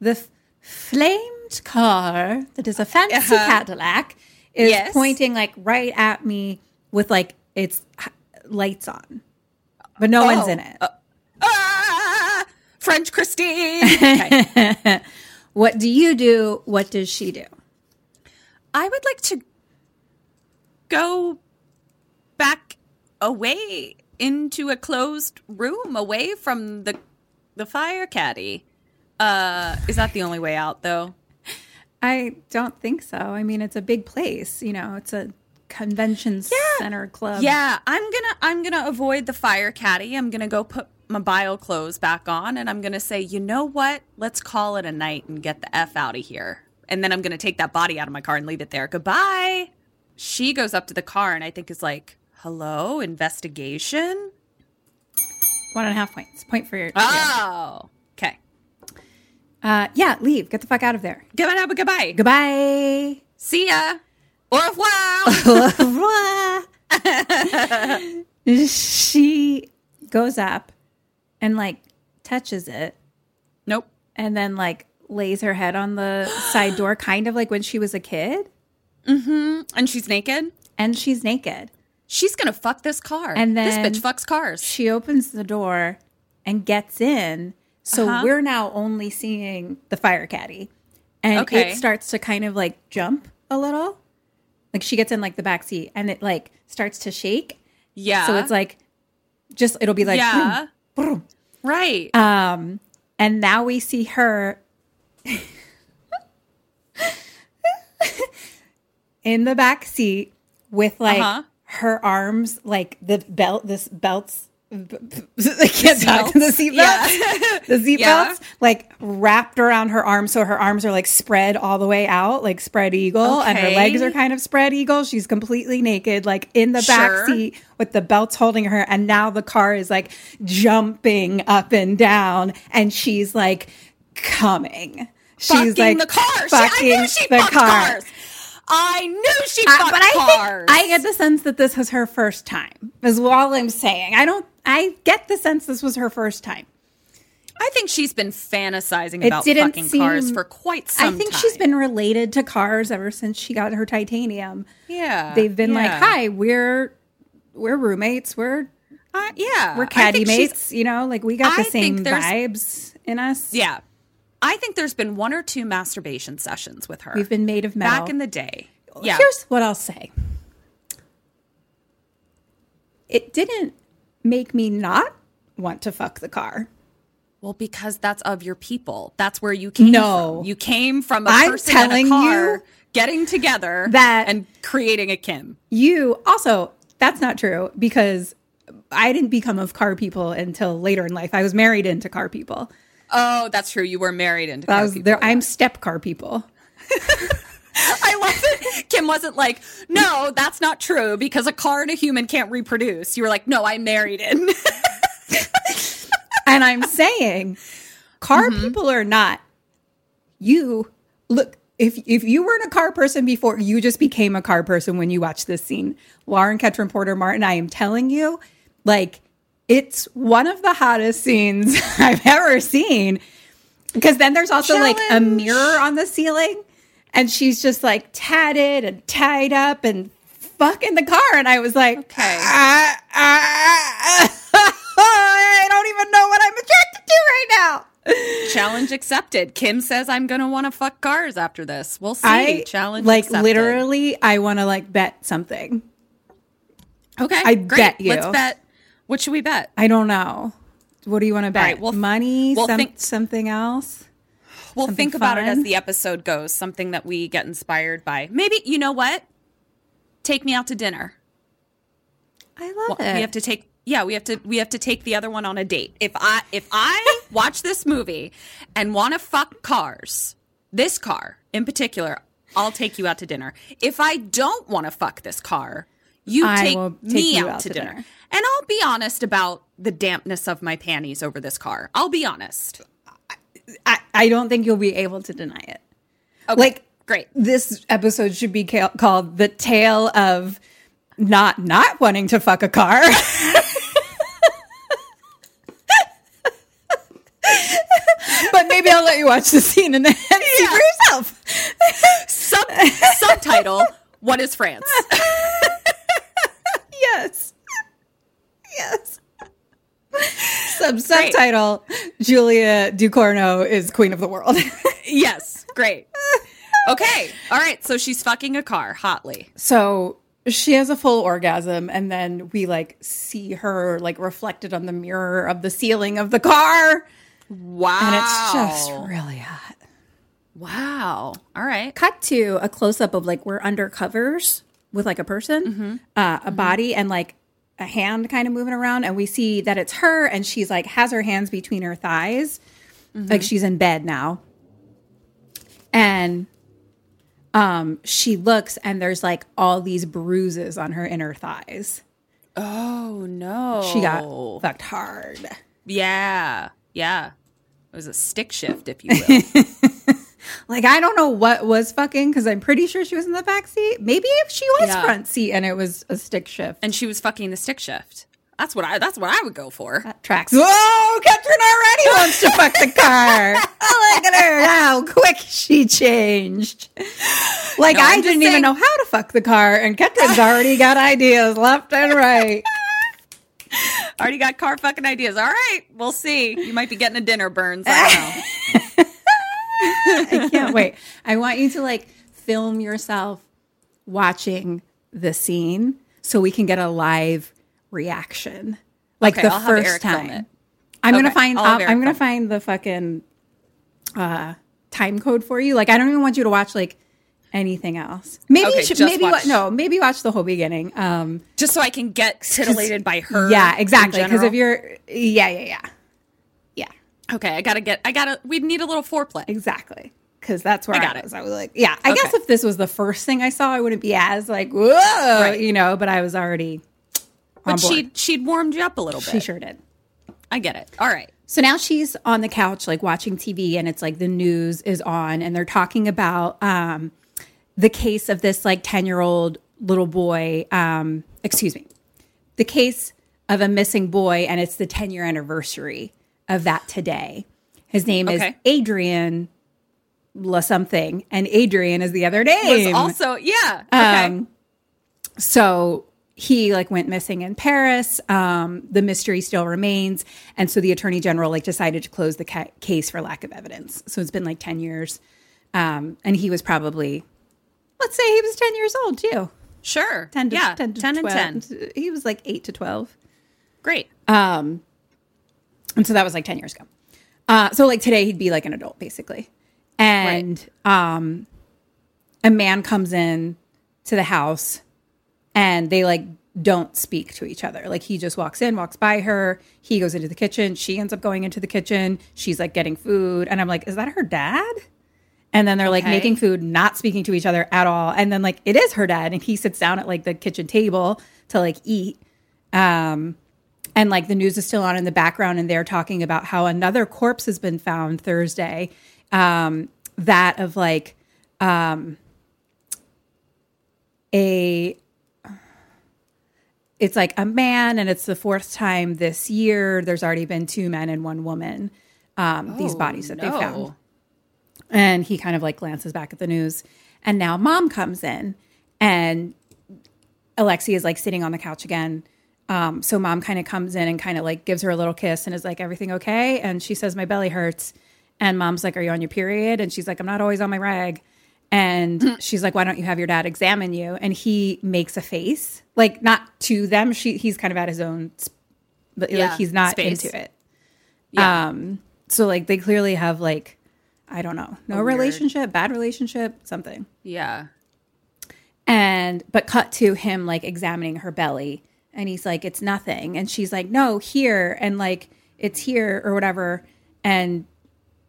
the f- flamed car that is a fancy Uh-huh. cadillac is Yes. pointing like right at me with like its h- lights on but no one's Oh, in it Ah, French Christine. Okay. [LAUGHS] what do you do what does she do I would like to go back away into a closed room, away from the the fire caddy. Uh, is that the only way out, though? i don't think so i mean it's a big place you know it's a convention center club Yeah, I'm gonna I'm gonna avoid the fire caddy. I'm gonna go put my bio clothes back on, and I'm gonna say, you know what? Let's call it a night and get the f out of here. And then I'm gonna take that body out of my car and leave it there. Goodbye. She goes up to the car and I think is like, "Hello, investigation." one and a half points point for your Oh, okay. uh yeah leave get the fuck out of there Goodbye. Goodbye. goodbye See ya. Au revoir. [LAUGHS] [LAUGHS] she goes up and like touches it nope. and then like lays her head on the side door [GASPS] kind of like when she was a kid And she's naked. and she's naked She's gonna fuck this car. And then this bitch fucks cars. she opens the door and gets in so Uh-huh. we're now only seeing the fire caddy and Okay. it starts to kind of like jump a little like she gets in like the back seat and it like starts to shake Yeah. so it's like just it'll be like yeah. vroom, vroom. Right. Um, and now we see her in the back seat with like Uh-huh. her arms, like the belt, this belts. I can't talk. The seat belts, Yeah. the seat Yeah. belts, like wrapped around her arms, so her arms are like spread all the way out, like spread eagle, and her legs are kind of spread eagle. She's completely naked, like in the back seat with the belts holding her, and now the car is like jumping up and down, and she's like coming. She's fucking like the car. She, fucking I knew she the fucked car. cars. I knew she Uh, fucked but I cars. think I get the sense that this was her first time. Is all I'm saying. I don't. I get the sense this was her first time. I think she's been fantasizing It about fucking cars for quite some time. I think time. she's been related to cars ever since she got her titanium. Yeah, They've been like, "Hi, we're we're roommates. We're Uh, yeah, we're caddy mates. You know, like we got the think same vibes in us. Yeah, I think there's been one or two masturbation sessions with her. We've been made of metal. back in the day. Yeah, Here's what I'll say. It didn't make me not want to fuck the car. well, because that's of your people. That's where you came No. from. You came from a I'm person in telling a car you getting together that- and creating a Kim. You also, that's not true because I didn't become of car people until later in life. I was married into car people. Oh, that's true. You were married into I car people. there. I'm step car people. [LAUGHS] I love that Kim wasn't like, no, that's not true because a car and a human can't reproduce. You were like, no, I'm married in. And I'm saying, car Mm-hmm. people are not, you look. If if you weren't a car person before, you just became a car person when you watched this scene. Lauren Ketryn Porter Martin, I am telling you, like It's one of the hottest scenes [LAUGHS] I've ever seen. Because then there's also like a mirror on the ceiling, and she's just like tatted and tied up and fucking the car. And I was like, Okay. "Ah, ah, ah, [LAUGHS] I don't even know what I'm attracted to right now. Challenge accepted. Kim says I'm gonna want to fuck cars after this. We'll see. I Challenge like accepted. literally. I want to like bet something. Okay, I great. bet you. Let's bet. What should we bet? I don't know. What do you want to bet? right, well, Money, well, some, think- something else. We'll Something think about it as the episode goes. Something that we get inspired by. Maybe you know what? Take me out to dinner. I love Well, it. we have to take. Yeah, we have to. We have to take the other one on a date. If I if I [LAUGHS] watch this movie and want to fuck cars, this car in particular, I'll take you out to dinner. If I don't want to fuck this car, you I take, take me you out, out to to dinner. dinner. And I'll be honest about the dampness of my panties over this car. I'll be honest. I, I don't think you'll be able to deny it. Okay, Like great. this episode should be ca- called "The Tale of Not Not Wanting to Fuck a Car." [LAUGHS] but maybe I'll let you watch the scene and then [LAUGHS] see for yourself. Sub- subtitle: What is France? [LAUGHS] yes, yes. [LAUGHS] Sub subtitle: Julia Ducournau is Queen of the World. [LAUGHS] yes, great. Okay, all right. So she's fucking a car hotly. So she has a full orgasm, and then we like see her like reflected on the mirror of the ceiling of the car, Wow. and it's just really hot. wow. All right. Cut to a close up of like we're undercovers with like a person, uh, a body, and like a hand kind of moving around, and we see that it's her, and she's like has her hands between her thighs, like she's in bed now, and um she looks and there's like all these bruises on her inner thighs. Oh no. She got fucked hard. Yeah. Yeah. It was a stick shift, if you [LAUGHS] will. Like I don't know what was fucking because I'm pretty sure she was in the back seat. Maybe if she was Yeah. front seat and it was a stick shift. and she was fucking the stick shift. That's what I that's what I would go for. tracks. Whoa, Ketryn already wants to fuck the car. [LAUGHS] Look at her how quick she changed. Like No, I didn't even know how to fuck the car, and Ketryn's already got ideas left and right. [LAUGHS] Already got car fucking ideas. All right. We'll see. You might be getting a dinner, Burns. I don't know. [LAUGHS] I can't wait. I want you to like film yourself watching the scene so we can get a live reaction. Like Okay, the I'll first time. I'm gonna find I'm, I'm gonna find the fucking uh time code for you. Like I don't even want you to watch like anything else. Maybe Okay, you should maybe wa- watch- no, maybe watch the whole beginning. Um Just so I can get [LAUGHS] titillated by her. yeah, exactly. Because if you're yeah, yeah, yeah. Okay, I gotta get I gotta we need a little foreplay. Exactly. Because that's where I I, got it. was. I was like, yeah. I guess if this was the first thing I saw, I wouldn't be as like, whoa, Right. you know. But I was already. on But she she'd warmed you up a little bit. she sure did. I get it. All right. So now she's on the couch, like watching TV, and it's like the news is on, and they're talking about um, the case of this like ten year old little boy. Um, excuse me, the case of a missing boy, and it's the ten year anniversary of that today. His name is Adrian La something, and Adrian is the other Was name. also yeah. Okay. Um, so he like went missing in Paris. Um, the mystery still remains, and so the attorney general like decided to close the ca- case for lack of evidence. So it's been like ten years, um, and he was probably, let's say he was ten years old too. sure. Ten to yeah. 10 to 10 and 10. He was like eight to twelve, Great. And so that was like ten years ago. Uh, so like today he'd be like an adult basically, and um, a man comes in to the house and they like don't speak to each other. Like he just walks in, walks by her, he goes into the kitchen, she ends up going into the kitchen, she's like getting food, and I'm like, is that her dad? And then they're like Okay. making food, not speaking to each other at all. And then like it is her dad, and he sits down at like the kitchen table to like eat. Um, and like the news is still on in the background, and they're talking about how another corpse has been found Thursday. Um, that of like um, a it's like a man, and it's the fourth time this year. There's already been two men and one woman. Um, these Oh, bodies that they no. found, and he kind of like glances back at the news, and now mom comes in, and Alexi is like sitting on the couch again. Um, so mom kind of comes in and kind of like gives her a little kiss and is like, "Everything okay?" And she says, "My belly hurts." And mom's like, "Are you on your period?" And she's like, "I'm not always on my rag." And she's like, "Why don't you have your dad examine you?" And he makes a face, like not to them. She he's kind of at his own, but Yeah, like he's not space. into it. Yeah. Um, so like they clearly have like, I don't know, no weird- relationship, bad relationship, something yeah. and but cut to him like examining her belly and he's like it's nothing and she's like no here and like it's here or whatever and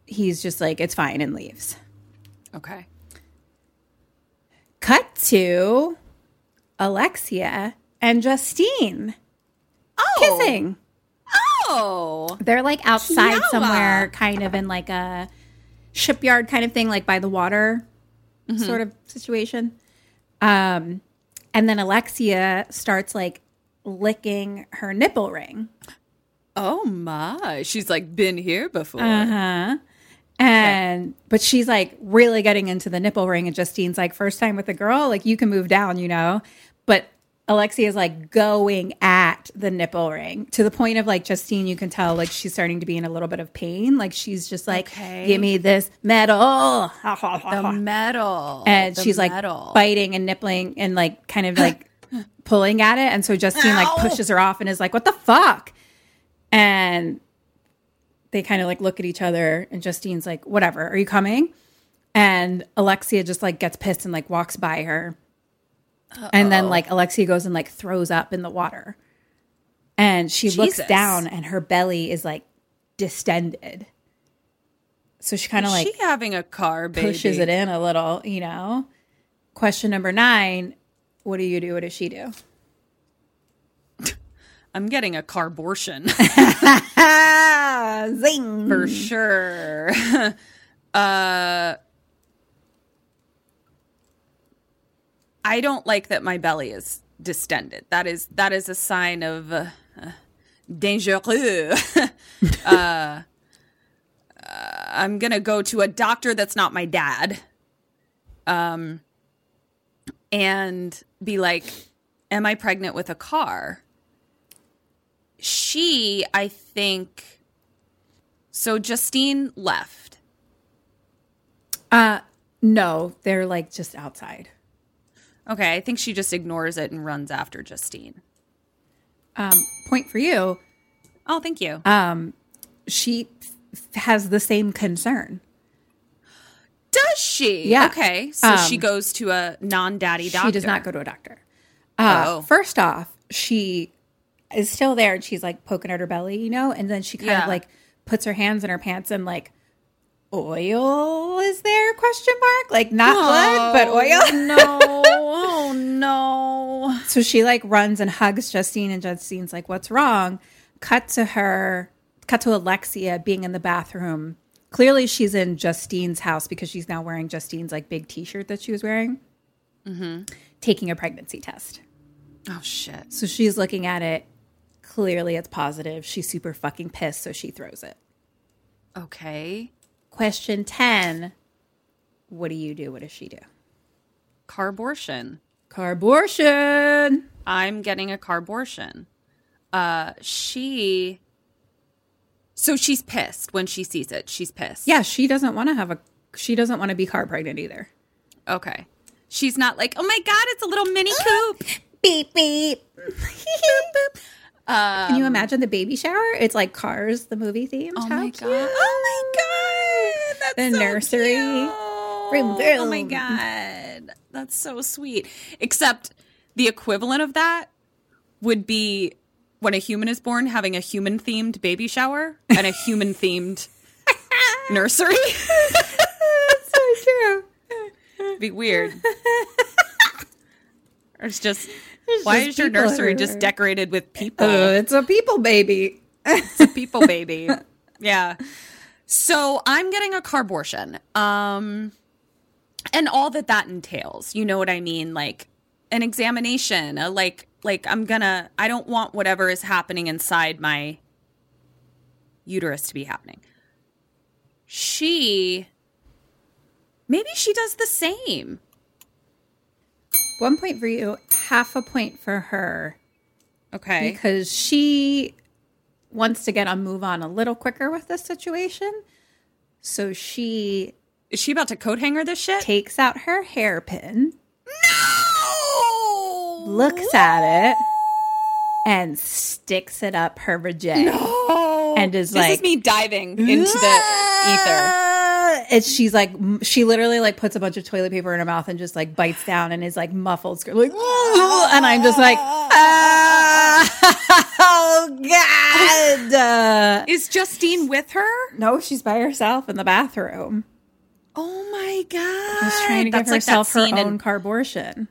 he's just like it's fine and leaves Okay. cut to alexia and justine oh. kissing Oh. they're like outside Kiawa. somewhere kind of in like a shipyard kind of thing like by the water sort of situation um and then alexia starts like licking her nipple ring Oh my. She's like been here before. uh-huh and but she's like really getting into the nipple ring and justine's like first time with a girl like you can move down you know but alexia is like going at the nipple ring to the point of like justine you can tell like she's starting to be in a little bit of pain like she's just like Okay. give me this metal The metal. and The she's like biting and nippling and like kind of like pulling at it. And so justine like pushes her off and is like what the fuck? And they kind of like look at each other and justine's like whatever are you coming? And alexia just like gets pissed and like walks by her. And then like alexia goes and like throws up in the water. And she looks down and her belly is like distended. So she kind of like she having a car baby? pushes it in a little, you know. Question number nine What do you do? What does she do? I'm getting a carbortion. [LAUGHS] Zing. for sure. [LAUGHS] uh I don't like that my belly is distended. That is that is a sign of uh, dangereux. [LAUGHS] uh, uh, I'm gonna go to a doctor that's not my dad, um, and be like, "Am I pregnant with a car?" She, I think. So Justine left. Uh, no, they're like just outside. Okay, I think she just ignores it and runs after Justine. Um, point for you. Oh, thank you. Um, she f- has the same concern. Does she? Yeah. Okay, so Um, she goes to a non-daddy doctor. She does not go to a doctor. Uh, Oh. First off, she is still there and she's like poking at her belly, you know, and then she kind Yeah. of like puts her hands in her pants and like oil is there question mark like not blood but oil [LAUGHS] no. Oh no. so she like runs and hugs justine and justine's like what's wrong cut to her cut to alexia being in the bathroom clearly she's in justine's house because she's now wearing justine's like big t-shirt that she was wearing taking a pregnancy test Oh shit. so she's looking at it clearly it's positive she's super fucking pissed so she throws it Okay. question 10 what do you do what does she do Carbortion. carbortion I'm getting a carbortion. Uh, she. So she's pissed when she sees it. She's pissed. yeah she doesn't want to have a she doesn't want to be car pregnant either Okay. She's not like, oh my god, it's a little mini [GASPS] coupe. beep beep [LAUGHS] Can you imagine the baby shower? It's like Cars, the movie theme. Oh How my cute. god. Oh my god. That's The so nursery. cute. Vroom, vroom. Oh my god. That's so sweet. Except the equivalent of that would be when a human is born having a human themed baby shower and a human themed [LAUGHS] nursery. That's so true. be weird. It's just why just is your nursery everywhere. just decorated with people? Uh, it's a people baby. It's a people baby. yeah. So I'm getting a car abortion. Um and all that that entails. You know what I mean? Like an examination, a like Like I'm gonna I don't want whatever is happening inside my uterus to be happening. She maybe she does the same. One point for you, half a point for her. Okay. Because she wants to get a move on a little quicker with this situation. So she Is she about to coat hanger this shit? takes out her hairpin. Looks at it and sticks it up her vagina. And is like, this like is me diving into the ether. Ah. and she's like she literally like puts a bunch of toilet paper in her mouth and just like bites down and is like muffled scream like ah. and i'm just like ah. [LAUGHS] oh god Is Justine with her? no she's by herself in the bathroom Oh my god! she's trying to give like herself her own in, carbortion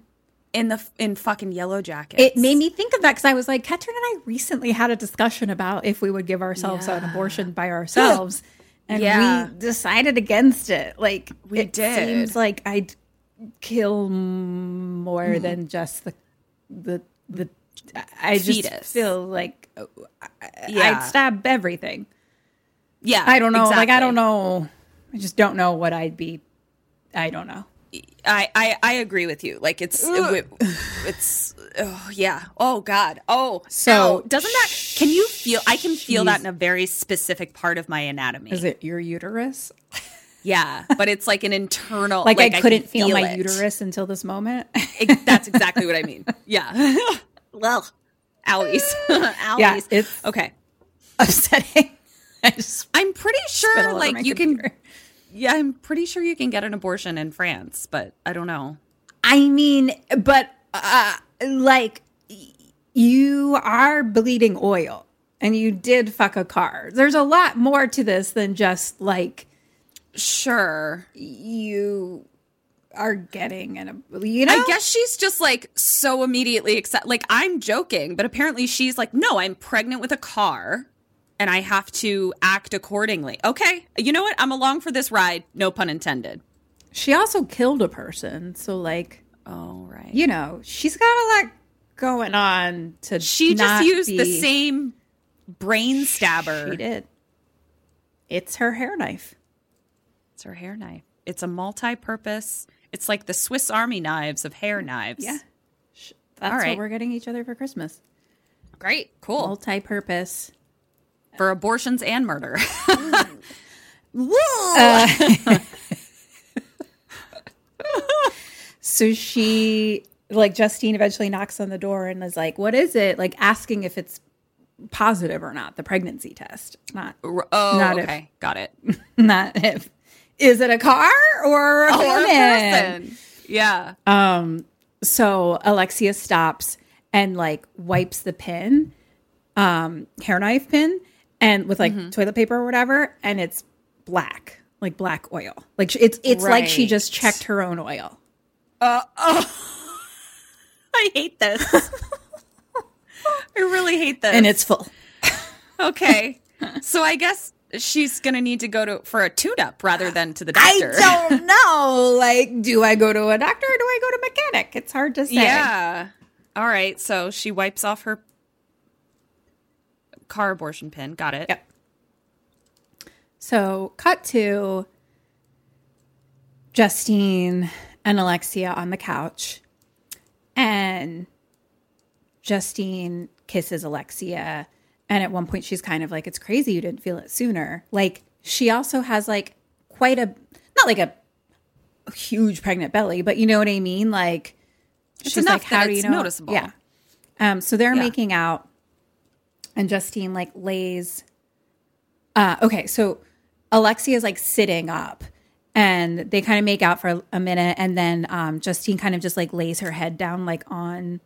in the in fucking Yellow Jackets. it made me think of that because i was like Ketryn and i recently had a discussion about if we would give ourselves an abortion by ourselves [GASPS] and Yeah. we decided against it like We it did. seems like i'd kill more Mm-hmm. than just the the the i just Fetus. feel like uh, I- Yeah. i'd stab everything Yeah, i don't know like i don't know i just don't know what i'd be i don't know I, I I agree with you. Like it's it's oh yeah. Oh god. Oh So, ow. doesn't that can you feel I can feel that in a very specific part of my anatomy. is it your uterus Yeah, [LAUGHS] but it's like an internal like, i couldn't feel, my it. uterus until this moment Ex- That's exactly what I mean. [LAUGHS] Yeah. [LAUGHS] well, owies. owies. Yeah, it's- okay. upsetting I I'm pretty sure like you computer. can Yeah, I'm pretty sure you can get an abortion in France, but I don't know. I mean, but uh, like you are bleeding oil and you did fuck a car. There's a lot more to this than just like Sure. you are getting an you know I guess she's just like so immediately accept like I'm joking, but apparently she's like, no, I'm pregnant with a car and I have to act accordingly. Okay. You know what? I'm along for this ride. No pun intended. she also killed a person, so like Oh, right. you know, she's got a lot going on to She just used the same brain stabber. She did. It's her hair knife. It's her hair knife. It's a multi-purpose. It's like the Swiss Army knives of hair mm, knives. Yeah. That's right. what we're getting each other for Christmas. Great. Cool. Multi-purpose. For abortions and murder. [LAUGHS] So she, like, Justine eventually knocks on the door and is like, What is it? Like, asking if it's positive or not, the pregnancy test. Not, oh, Not if- okay. Got it. [LAUGHS] not if, is it a car or a Or a person. Yeah. Um, so Alexia stops and like wipes the pin, um, hair knife pin, and with like Mm-hmm. toilet paper or whatever, and it's black, like black oil. Like it's it's like she just checked her own oil. Oh, [LAUGHS] I hate this. [LAUGHS] I really hate this. And it's full. okay. [LAUGHS] So I guess she's gonna need to go to for a tune-up rather than to the doctor. I don't know. Like, do I go to a doctor or do I go to mechanic? It's hard to say. Yeah. All right. So she wipes off her car abortion pin. Got it. Yep. So, cut to Justine and Alexia on the couch. And Justine kisses Alexia. And at one point, she's kind of like, It's crazy you didn't feel it sooner. Like, she also has like quite a, not like a huge pregnant belly, but you know what I mean? Like, It's enough that it's noticeable. Yeah. Um, so they're Yeah. making out, and Justine like lays. Uh, okay, so Alexia is like sitting up, and they kind of make out for a minute, and then um, Justine kind of just like lays her head down like on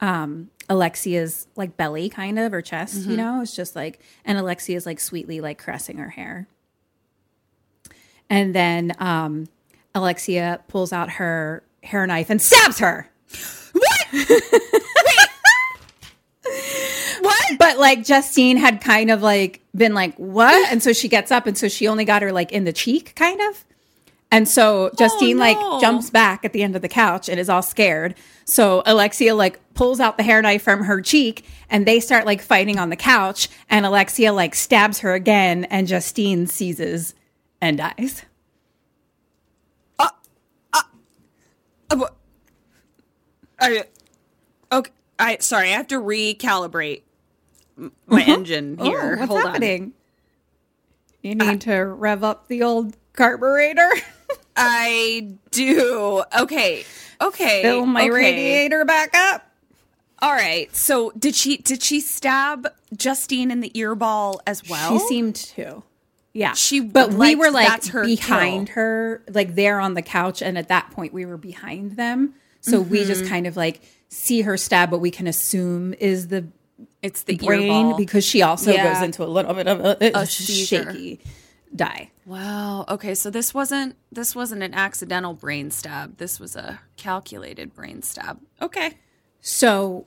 um, Alexia's like belly, kind of or chest. You know, it's just like, and Alexia is like sweetly like caressing her hair, and then um, Alexia pulls out her hair knife and stabs her. What? [LAUGHS] But like Justine had kind of like been like, what? And so she gets up and so she only got her like in the cheek, kind of. And so Justine oh, no. like jumps back at the end of the couch and is all scared. So Alexia like pulls out the hair knife from her cheek and they start like fighting on the couch and Alexia like stabs her again and Justine seizes and dies. Oh, I, okay. I sorry. I have to recalibrate m- my engine here. Oh, what's Hold happening? You need to rev up the old carburetor. [LAUGHS] I do. Okay. Okay. Fill my okay. radiator back up. All right. So did she did she stab Justine in the earball as well? She seemed to. Yeah. She but we were like her behind kill. her, like there on the couch, and at that point we were behind them. So we just Mm-hmm. kind of like see her stab, but we can assume is the it's the brain because she also Yeah. goes into a little bit of a, A a shaky die. Wow. Okay, so this wasn't this wasn't an accidental brain stab. This was a calculated brain stab. Okay. So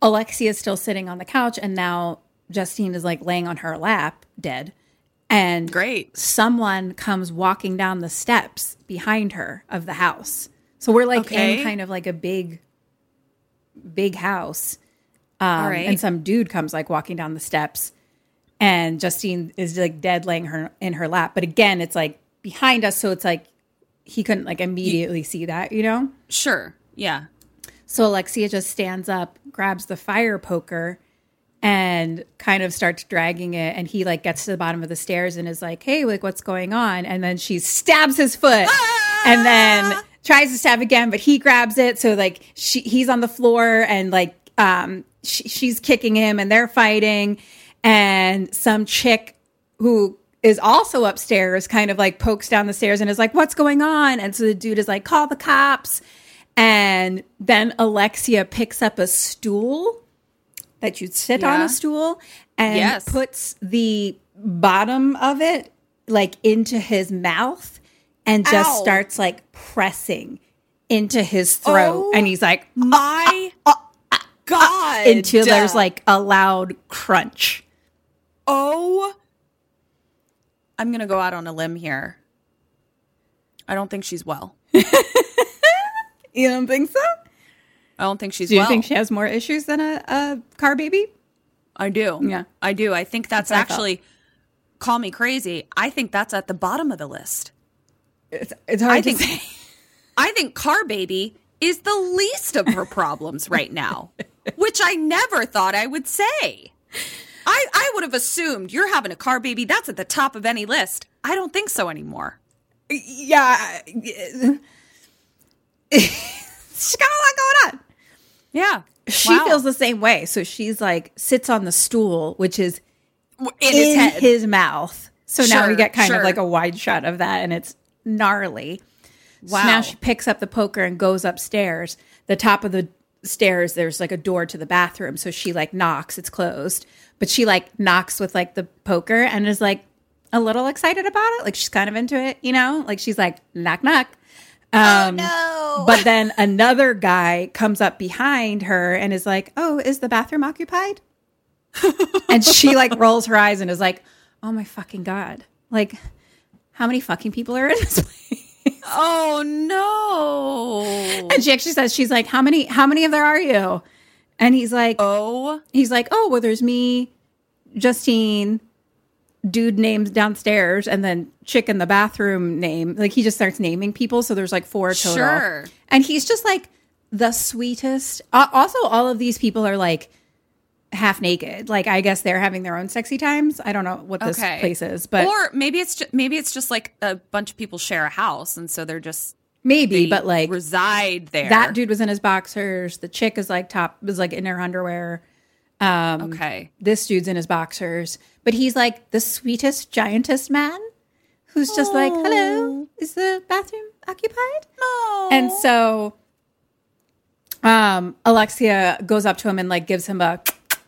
Alexia is still sitting on the couch, and now Justine is like laying on her lap, dead. And Great. someone comes walking down the steps behind her of the house. So we're like Okay. in kind of like a big, big house. Um, right. And some dude comes like walking down the steps, and Justine is like dead, laying her in her lap. But again, it's like behind us, so it's like he couldn't like immediately see that, you know. Sure. Yeah. So Alexia just stands up, grabs the fire poker, and kind of starts dragging it. And he like gets to the bottom of the stairs and is like, "Hey, like what's going on?" And then she stabs his foot, and then tries to stab again, but he grabs it. So like she, he's on the floor, and like um, she, she's kicking him, and they're fighting. And some chick who is also upstairs kind of like pokes down the stairs and is like, What's going on? And so the dude is like, Call the cops. And then Alexia picks up a stool that you'd sit on a stool and Yes. puts the bottom of it like into his mouth and just Ow. starts like pressing into his throat. Oh and he's like, My uh, uh, uh, God. until there's like a loud crunch. Oh. I'm going to go out on a limb here. I don't think she's well. [LAUGHS] You don't think so? I don't think she's well. Do you well. think she has more issues than a, a car baby? I do. Yeah. I do. I think that's, That's what I thought. actually call me crazy. I think that's at the bottom of the list. It's, it's hard I to think say. [LAUGHS] I think car baby is the least of her problems right now, [LAUGHS] which I never thought I would say. I I would have assumed you're having a car baby. That's at the top of any list. I don't think so anymore. Yeah. [LAUGHS] She's got a lot going on. Yeah, She Wow. feels the same way. So she's like, sits on the stool, which is in in his head. his mouth. So now we get kind sure. of like a wide shot of that, and it's gnarly. So Wow. now she picks up the poker and goes upstairs. The top of the stairs, there's like a door to the bathroom. So she like knocks, it's closed, but she like knocks with like the poker and is like a little excited about it. Like she's kind of into it, you know? Like she's like, knock, knock. Um, No. But then another guy comes up behind her and is like, "Oh, is the bathroom occupied?" [LAUGHS] and she like rolls her eyes and is like, "Oh my fucking god! Like, how many fucking people are in this place?" Oh no! And she actually says, "She's like, how many? How many of there are you?" And he's like, Oh, he's like, "Oh, well, there's me, Justine." Dude names downstairs and then chick in the bathroom name. Like he just starts naming people. So there's like four total. Sure. And he's just like the sweetest. Uh, also, all of these people are like half naked. Like I guess they're having their own sexy times. I don't know what this okay. place is, but or maybe it's just, maybe it's just like a bunch of people share a house, and so they're just maybe. But like reside there. that dude was in his boxers. The chick is like top was like in her underwear. Um, Okay. This dude's in his boxers, but he's like the sweetest giantest man who's just like, "Hello, is the bathroom occupied?" No. And so um Alexia goes up to him and like gives him a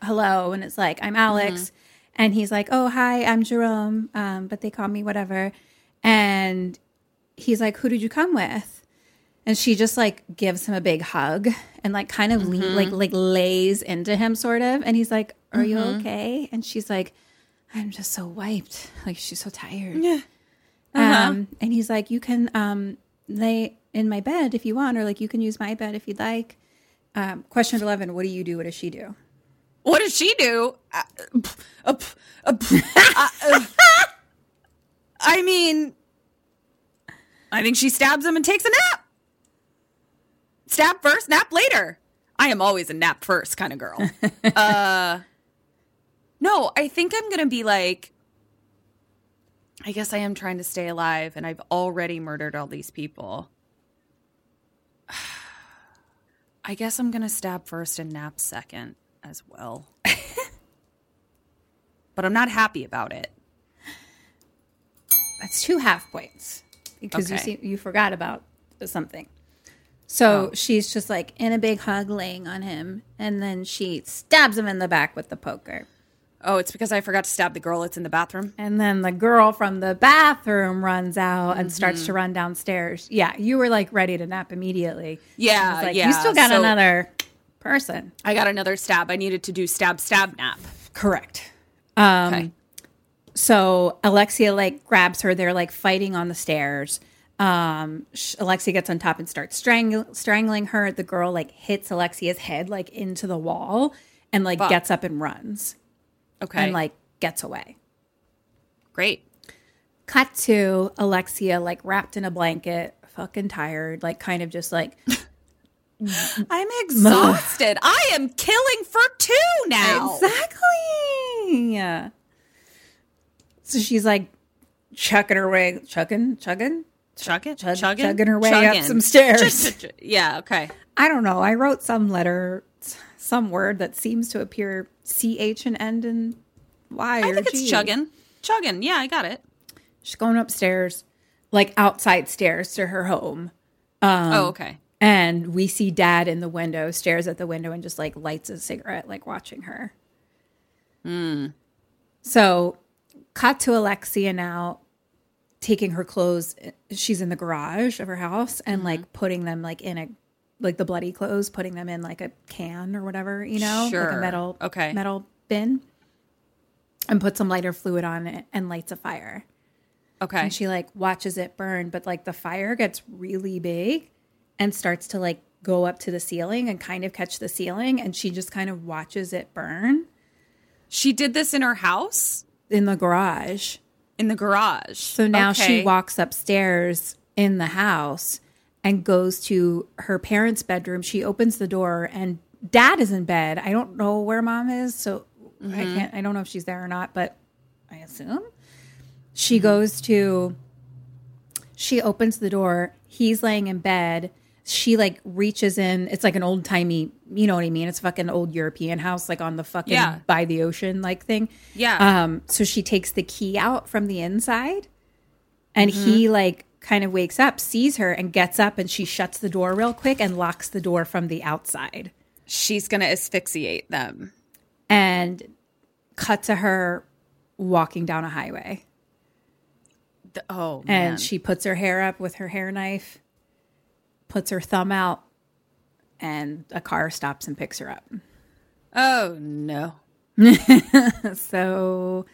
hello and it's like, I'm Alex. And he's like, Oh hi, I'm Jerome. Um, but they call me whatever. And he's like, Who did you come with? And she just like gives him a big hug and like kind of le- like like lays into him sort of. And he's like, Are you okay? And she's like, I'm just so wiped. Like she's so tired. Yeah. Um, and he's like, you can um, lay in my bed if you want, or like you can use my bed if you'd like. Um, question 11 What do you do? What does she do? What does she do? Uh, uh, uh, [LAUGHS] I mean, I think she stabs him and takes a nap. Stab first, nap later. I am always a nap first kind of girl. [LAUGHS] uh, no, I think I'm going to be like, I guess I am trying to stay alive and I've already murdered all these people. [SIGHS] I guess I'm going to stab first and nap second as well. [LAUGHS] but I'm not happy about it. That's two half points because you see, you forgot about something. So oh. she's just like in a big hug, laying on him, and then she stabs him in the back with the poker. Oh, it's because I forgot to stab the girl that's in the bathroom. And then the girl from the bathroom runs out and starts to mm-hmm. run downstairs. Yeah, you were like ready to nap immediately. Yeah, like, yeah. You still got So- another person. I got another stab. I needed to do stab, stab, nap. Correct. Um, Okay. So Alexia like grabs her. They're like fighting on the stairs. Um, sh- Alexia gets on top and starts strang- strangling her. The girl like hits Alexia's head like into the wall and like Fuck. gets up and runs Okay. and like gets away. great. Cut to Alexia like wrapped in a blanket, fucking tired, like kind of just like [LAUGHS] [LAUGHS] I'm [LAUGHS] exhausted. I am killing for two now. Exactly. So she's like chucking her way, chugging, chugging, Chugging, chug- chugging, chugging her way up some stairs. Ch- ch- Yeah. Okay. I don't know. I wrote some letter, some word that seems to appear ch and end in y. I think it's chugging. Chugging. Yeah, I got it. She's going upstairs, like outside stairs to her home. Um, oh, okay. And we see dad in the window, stares at the window, and just like lights a cigarette, like watching her. Hmm. So, cut to Alexia now taking her clothes. Eh, she's in the garage of her house and mm-hmm. like putting them like in a, like the bloody clothes, putting them in like a can or whatever, you know, like a metal, Okay. metal bin, and put some lighter fluid on it and lights a fire Okay. and she like watches it burn but like the fire gets really big and starts to like go up to the ceiling and kind of catch the ceiling and she just kind of watches it burn. She did this in her house? In the garage. In the garage. so now she walks upstairs in the house and goes to her parents bedroom. She opens the door and dad is in bed. I don't know where mom is so i mm-hmm. can't i don't know if she's there or not but i assume. She goes to she opens the door. He's laying in bed she like reaches in it's like an old timey you know what i mean it's fucking old european house like on the fucking Yeah. by the ocean like thing Yeah. um so she takes the key out from the inside and he like kind of wakes up sees her and gets up and she shuts the door real quick and locks the door from the outside She's gonna asphyxiate them. and cut to her walking down a highway The- oh and man. she puts her hair up with her hair knife, puts her thumb out, and a car stops and picks her up. oh no. [LAUGHS] So,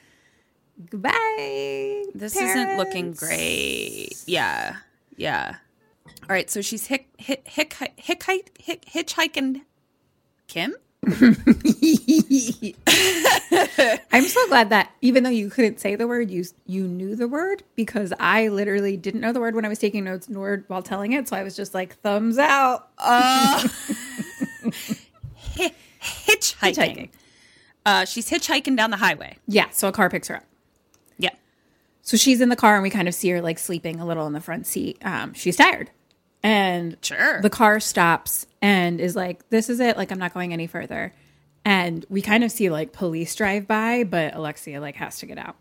goodbye. This isn't looking great. Yeah. Yeah. All right. So she's hick, hick, hick, hick, hick, hick, hitchhiking. Kim? [LAUGHS] I'm so glad that even though you couldn't say the word, you you knew the word because I literally didn't know the word when I was taking notes nor while telling it. So I was just like thumbs out. Uh, hi- [LAUGHS] hitchhiking. Hitchhiking. Uh, she's hitchhiking down the highway. Yeah. So a car picks her up. Yeah. So she's in the car and we kind of see her like sleeping a little in the front seat. Um, she's tired. And Sure. the car stops and is like, This is it. Like, I'm not going any further. And we kind of see like police drive by, but Alexia like has to get out.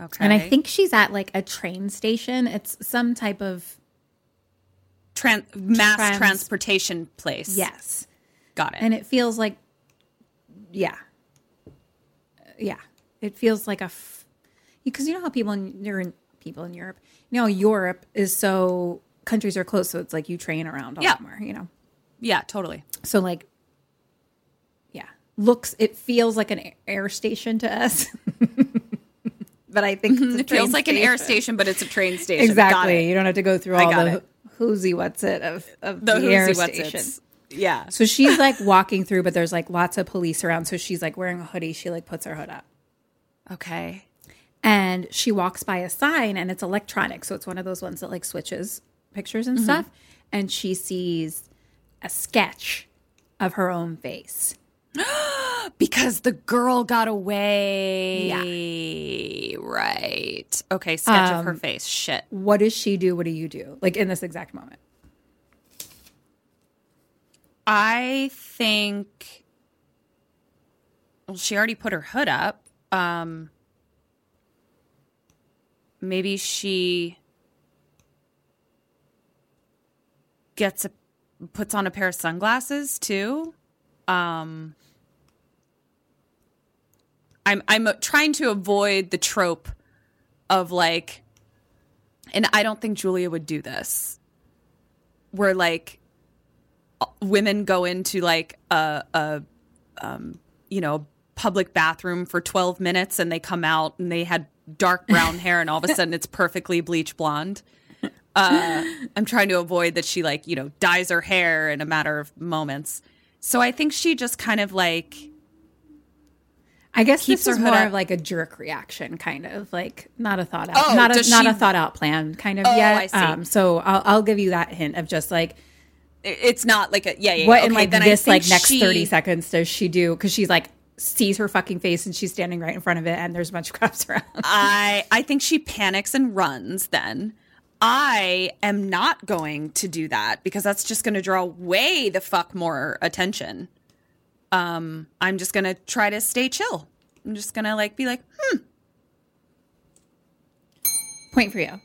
Okay. And I think she's at like a train station. It's some type of Tran- mass Trans- transportation place. yes. Got it. And it feels like yeah. Yeah. It feels like a because you know how people in you're in people in Europe, you know, Europe is so countries are close, so it's like you train around a Yeah. lot more, you know. yeah, totally. So like yeah. Looks it feels like an air station to us. [LAUGHS] but I think it's a mm-hmm. It feels like an air station, but it's a train station. Exactly. You don't have to go through all the it. whoosy what's it of, of The the, air station. Yeah. So she's like walking through, but there's like lots of police around. So she's like wearing a hoodie. She like puts her hood up. Okay. and she walks by a sign and it's electronic so it's one of those ones that like switches pictures Mm-hmm. and stuff and she sees a sketch of her own face [GASPS] Because the girl got away. Yeah. Right. Okay. Sketch of her Um, face. Shit. what does she do what do you do like in this exact moment I think. Well, she already put her hood up. Um, maybe she gets a puts on a pair of sunglasses too. Um, I'm I'm trying to avoid the trope of like, and I don't think Julia would do this. Where like women go into like a, a um, you know public bathroom for 12 minutes and they come out and they had dark brown hair and all of a sudden it's perfectly bleach blonde uh, i'm trying to avoid that she like you know dyes her hair in a matter of moments so i think she just kind of like i guess Keeps this is her more up. of like a jerk reaction kind of like not a thought out Oh, not a not she- a thought out plan kind of Oh, yet I see. um so I'll, I'll give you that hint of just like it's not like a yeah yeah what yeah. in like this like next she- 30 seconds does she do because she's like sees her fucking face and she's standing right in front of it and there's a bunch of [LAUGHS] cops around I I think she panics and runs then. I am not going to do that because that's just going to draw way the fuck more attention. Um I'm just going to try to stay chill. I'm just going to like be like, "Hmm, point for you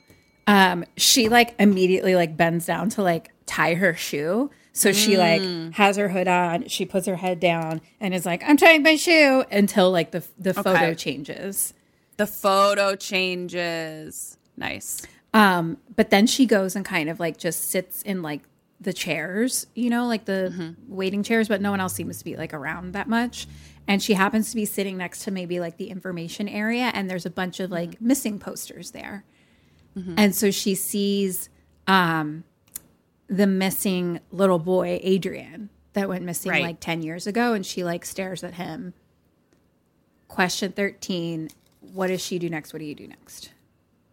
um she like immediately like bends down to like tie her shoe so she like has her hood on she puts her head down and is like i'm tying my shoe until like the the photo Okay. changes the photo changes." Nice. Um but then she goes and kind of like just sits in like the chairs you know like the waiting chairs but no one else seems to be like around that much. And she happens to be sitting next to maybe like the information area and there's a bunch of like missing posters there. And so she sees um the missing little boy adrian that went missing Right. like 10 years ago and she like stares at him. Question 13 what does she do next? What do you do next?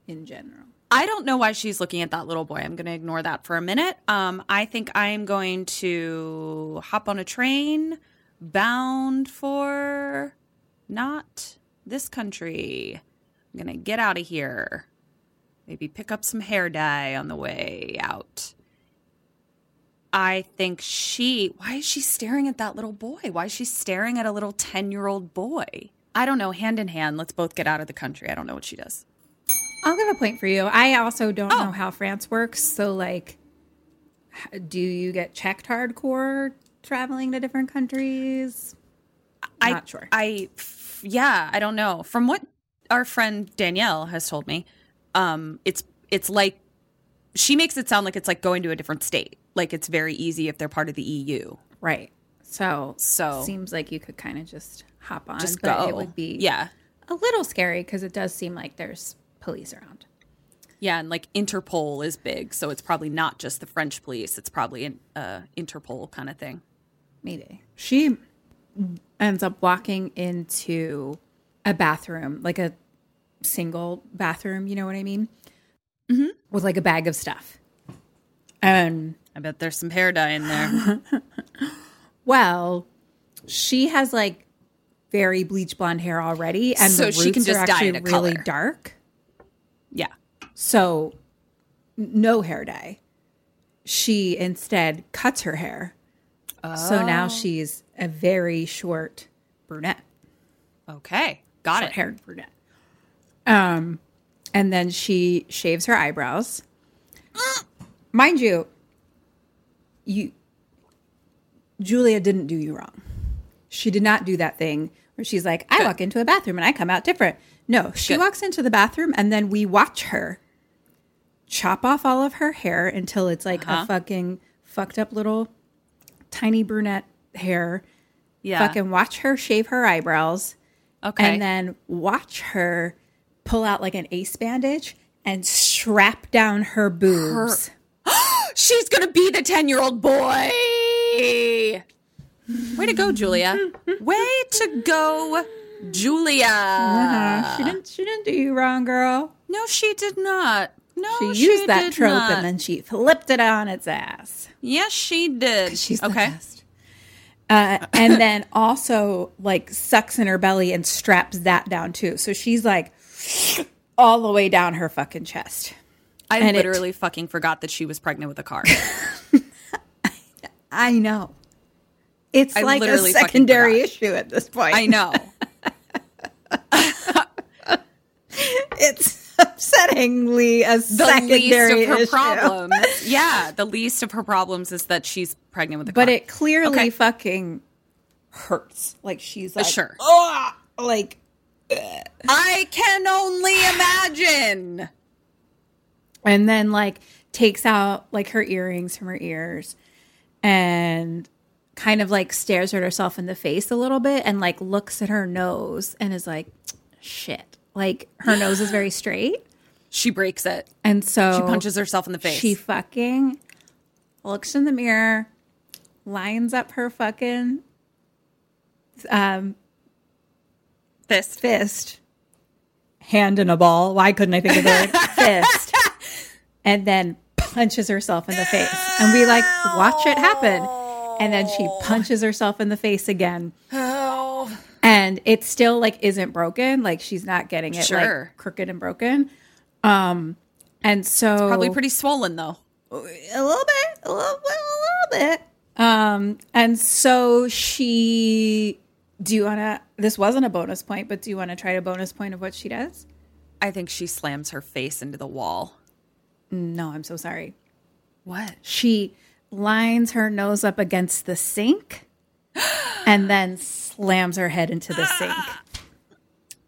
In general I don't know why she's looking at that little boy. I'm going to ignore that for a minute. Um, I think I am going to hop on a train bound for not this country. I'm going to get out of here. Maybe pick up some hair dye on the way out. I think she. Why is she staring at that little boy? Why is she staring at a little 10 year old boy? I don't know. Hand in hand, let's both get out of the country. I don't know what she does. I'll give a point for you. I also don't Oh. know how France works. So, like, do you get checked hardcore traveling to different countries? I'm Not sure. I, yeah, I don't know. From what our friend Danielle has told me, um, it's it's like she makes it sound like it's like going to a different state. Like it's very easy if they're part of the EU. Right. So, So- seems like you could kind of just hop on, Just but go. it would be yeah, a little scary because it does seem like there's police around. yeah, and like Interpol is big, so it's probably not just the French police. It's probably an uh, Interpol kind of thing. Maybe she ends up walking into a bathroom, like a single bathroom. You know what I mean? Mm-hmm. With like a bag of stuff, and I bet there's some hair dye in there. [LAUGHS] Well, she has like very bleach blonde hair already, and So the she can just are dye it a really color. dark. Yeah, So, no hair dye. She instead cuts her hair. So Oh. now she's a very short brunette, okay, got it. short it. haired brunette. Um, and then she shaves her eyebrows. Mind you, you Julia didn't do you wrong. She did not do that thing where she's like, I walk into a bathroom and I come out different. No, she Good. walks into the bathroom and then we watch her chop off all of her hair until it's like Uh-huh. a fucking fucked up little tiny brunette hair. Yeah, Fucking watch her shave her eyebrows okay, and then watch her pull out like an ace bandage and strap down her boobs. [GASPS] She's gonna be the 10 year old boy. Way to go, Julia. [LAUGHS] Way to go, Julia. Uh-huh. She didn't. She didn't do you wrong, girl. No, she did not. No, She Oh, she, used that trope not. and then she flipped it on its ass. Yes, she did. She's the okay. best. Uh, and then also like sucks in her belly and straps that down too. So she's like all the way down her fucking chest. I And it- literally fucking forgot that she was pregnant with a car. [LAUGHS] I know. It's I like a secondary issue at this point. I know. [LAUGHS] It's upsettingly a The secondary least of her issue. problems. Yeah, the least of her problems is that she's pregnant with a car. But it clearly Okay. fucking hurts. Like she's like, sure. "Ugh," like I can only imagine. and then like takes out like her earrings from her ears and kind of like stares at herself in the face a little bit and like looks at her nose and is like shit like her nose is very [GASPS] straight She breaks it. and so She punches herself in the face. she fucking looks in the mirror lines up her fucking um Fist. fist hand in a ball why couldn't i think of the word [LAUGHS] fist and then punches herself in the face and we like watch it happen and then she punches herself in the face again Oh. and it still like isn't broken like she's not getting it Sure. like crooked and broken um and so Probably pretty swollen though. a little bit, a little bit, a little bit. Um, and so she. Do you want to? This wasn't a bonus point, but do you want to try a bonus point of what she does? I think she slams her face into the wall. No, I'm so sorry. What? She lines her nose up against the sink, [GASPS] and then slams her head into the sink.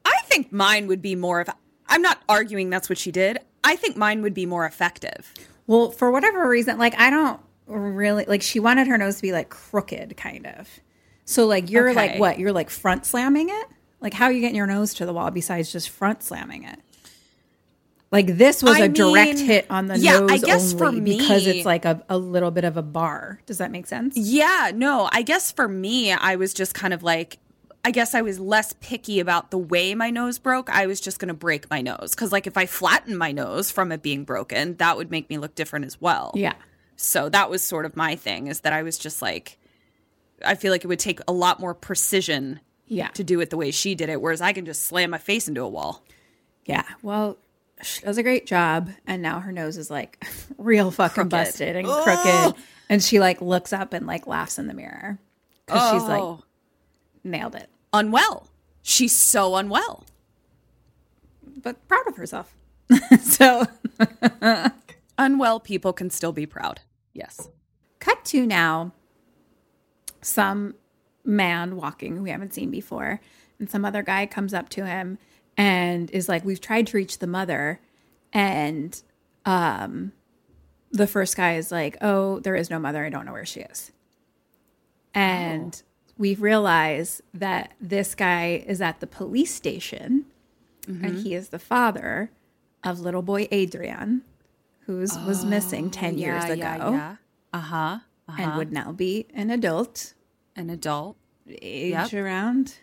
I think mine would be more of. I'm not arguing that's what she did. I think mine would be more effective. Well, for whatever reason, like I don't really like. She wanted her nose to be like crooked, kind of. So like you're like what? You're like front slamming it. Like how are you getting your nose to the wall besides just front slamming it? Like this was I a direct hit on the yeah, nose I guess for because it's like a, a little bit of a bar. Does that make sense? Yeah, no, I guess for me, I was just kind of like, I guess I was less picky about the way my nose broke. I was just going to break my nose. Cause like if I flatten my nose from it being broken, that would make me look different as well. Yeah. So that was sort of my thing is that I was just like, I feel like it would take a lot more precision Yeah. to do it the way she did it. Whereas I can just slam my face into a wall. Yeah. Well, she does a great job, and now her nose is like [LAUGHS] real fucking Crooked. busted and oh. crooked, and she like looks up and like laughs in the mirror because she's like Oh. Nailed it, Unwell. She's so unwell. but proud of herself. [LAUGHS] so [LAUGHS] Unwell people can still be proud. Yes. cut to now some man walking we haven't seen before and some other guy comes up to him and is like we've tried to reach the mother and um the first guy is like oh there is no mother i don't know where she is and we realize that this guy is at the police station and he is the father of little boy adrian who's was missing 10 years ago Yeah, yeah. Uh huh. and would now be an adult, An adult. age Yep. around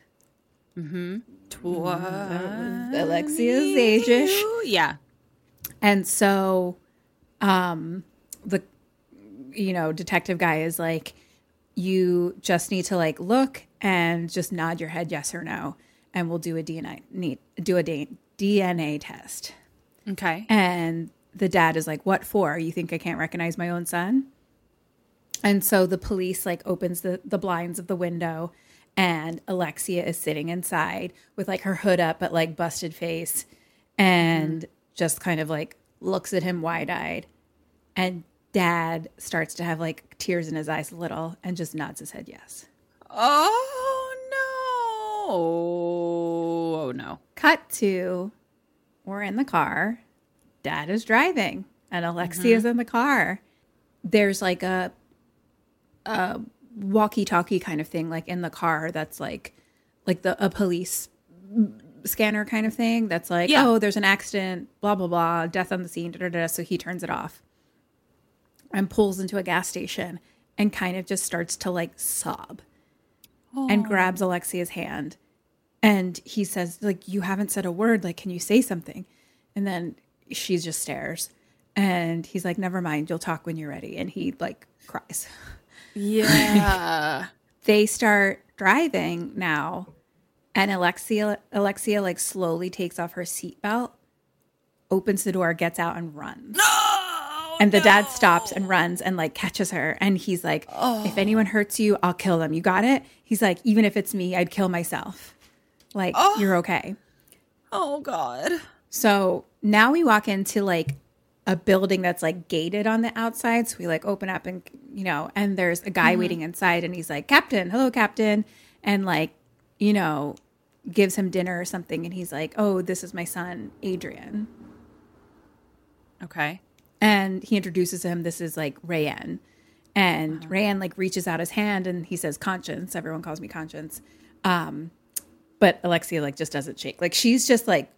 Twa- Alexia's age-ish. Yeah. And so um the you know, detective guy is like you just need to like look and just nod your head yes or no and we'll do a DNA need do a DNA test. Okay. And the dad is like, "What for? You think I can't recognize my own son?" And so the police like opens the the blinds of the window and Alexia is sitting inside with like her hood up but like busted face and mm-hmm. just kind of like looks at him wide-eyed. And dad starts to have like tears in his eyes a little and just nods his head yes. Oh no. Oh no. Cut to we're in the car. Dad is driving and Alexia's mm-hmm. in the car. There's like a a walkie-talkie kind of thing like in the car that's like like the a police scanner kind of thing that's like, Yeah. oh, there's an accident, blah, blah, blah, death on the scene, da, da, da. So he turns it off and pulls into a gas station and kind of just starts to like sob and grabs Alexia's hand. And he says, like, you haven't said a word. Like, can you say something? And then she just stares. And he's like, never mind. You'll talk when you're ready. And he like cries. Yeah. [LAUGHS] [LAUGHS] They start driving now. And Alexia, Alexia like slowly takes off her seatbelt, opens the door, gets out, and runs. Oh, and the dad stops and runs and like catches her. And he's like, if oh. anyone hurts you, I'll kill them. You got it? He's like, even if it's me, I'd kill myself. Like, oh. you're okay. oh God. So now we walk into like a building that's like gated on the outside. So we like open up and, you know, and there's a guy mm-hmm. waiting inside and he's like, Captain, hello, Captain. And like, you know, gives him dinner or something. And he's like, oh, this is my son, Adrian. Okay. And he introduces him. This is like Rayanne. And Rayanne like reaches out his hand and he says, Conscience. Everyone calls me Conscience. Um, but Alexia like just doesn't shake. Like she's just like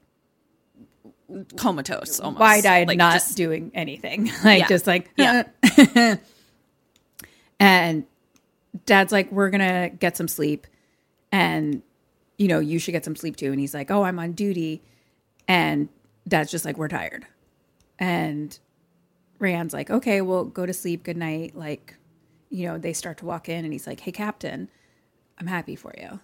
Comatose almost. wide eyed, Like, not just- doing anything. [LAUGHS] like Yeah. just like Yeah. [LAUGHS] and dad's like, We're gonna get some sleep and you know, you should get some sleep too. And he's like, Oh, I'm on duty. And dad's just like, We're tired. And Rand's like, Okay, well, go to sleep, good night. Like, you know, they start to walk in and he's like, Hey Captain, I'm happy for you.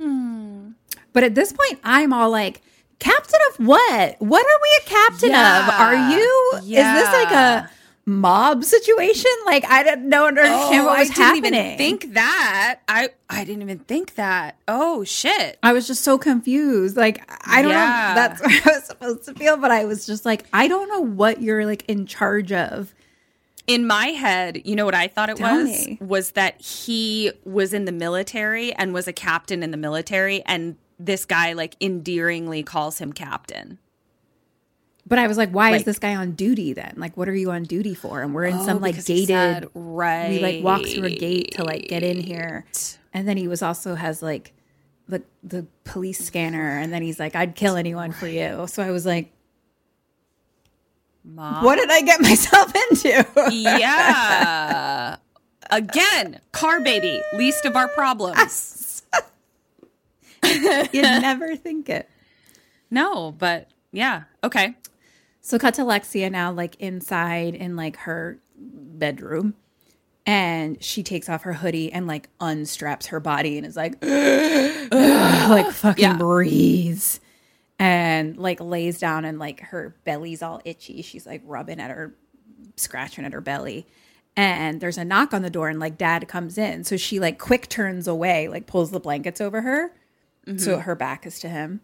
Hmm. But at this point, I'm all like, Captain of what? What are we a captain Yeah. of? Are you? Is this like a mob situation? Like I didn't know understand what was Oh, I didn't happening. even think that. I I didn't even think that. Oh shit. I was just so confused. Like I don't Yeah. know. That's [LAUGHS] what I was supposed to feel, but I was just like, I don't know what you're like in charge of. In my head, you know what I thought it Tell was me. was that he was in the military and was a captain in the military and this guy like endearingly calls him captain. But I was like, why is this guy on duty then? Like, what are you on duty for? And we're in oh, some like Oh, because he gated. said, right. We like walk through a gate to like get in here, and then he was also has like the the police scanner, and then he's like, I'd kill anyone for you. So I was like, what did I get myself [LAUGHS] into? yeah. Again, car baby, least of our problems. [LAUGHS] You'd never think it. No, but yeah. Okay. So cut to Lexia now, like inside in like her bedroom. And she takes off her hoodie and like unstraps her body and is like, [GASPS] like fucking Yeah. breathes. And like lays down and like her belly's all itchy. She's like rubbing at her, scratching at her belly. And there's a knock on the door and like dad comes in. So she like quick turns away, like pulls the blankets over her. So her back is to him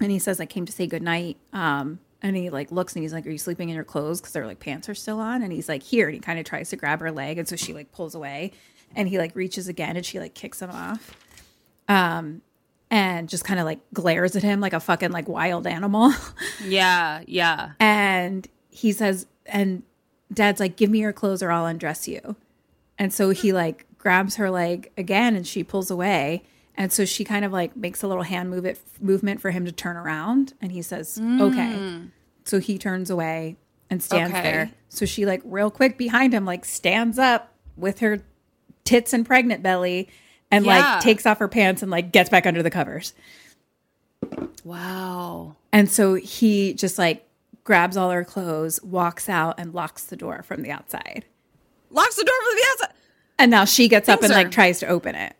and he says, "I came to say goodnight." Um, and he like looks and he's like, "Are you sleeping in your clothes?" Because their like pants are still on. And he's like, "Here." And he kind of tries to grab her leg, and so she like pulls away, and he like reaches again, and she like kicks him off, um, and just kind of like glares at him like a fucking like wild animal. [LAUGHS] Yeah, yeah. and he says, and Dad's like, "Give me your clothes, or I'll undress you." And so he like grabs her leg again, and she pulls away. And so she kind of like makes a little hand move it movement for him to turn around, and he says, mm. "Okay." So he turns away and stands Okay. there. So she like real quick behind him, like stands up with her tits and pregnant belly, and Yeah. like takes off her pants and like gets back under the covers. Wow. And so he just like grabs all her clothes, walks out, and locks the door from the outside. Locks the door from the outside. And now she gets up and like tries to open it.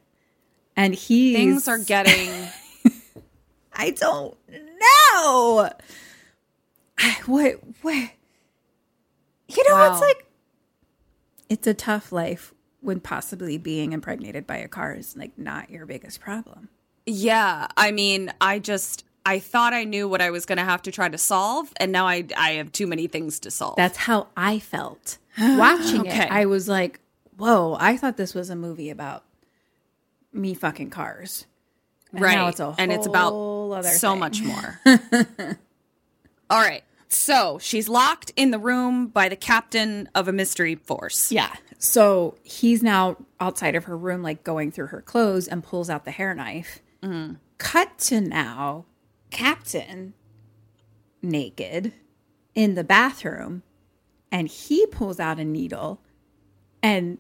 And he Things are getting [LAUGHS] I don't know. I- What what you know Wow. it's like it's a tough life when possibly being impregnated by a car is like not your biggest problem. Yeah, I mean, I just I thought I knew what I was going to have to try to solve, and now I I have too many things to solve. That's how I felt watching [GASPS] Okay. it. I was like, "Whoa! I thought this was a movie about me fucking cars." And right, now it's and it's about so thing. much more. [LAUGHS] All right, so she's locked in the room by the captain of a mystery force. Yeah. So he's now outside of her room, like going through her clothes, and pulls out the hair knife mm-hmm. cut to now, Captain naked in the bathroom, and he pulls out a needle and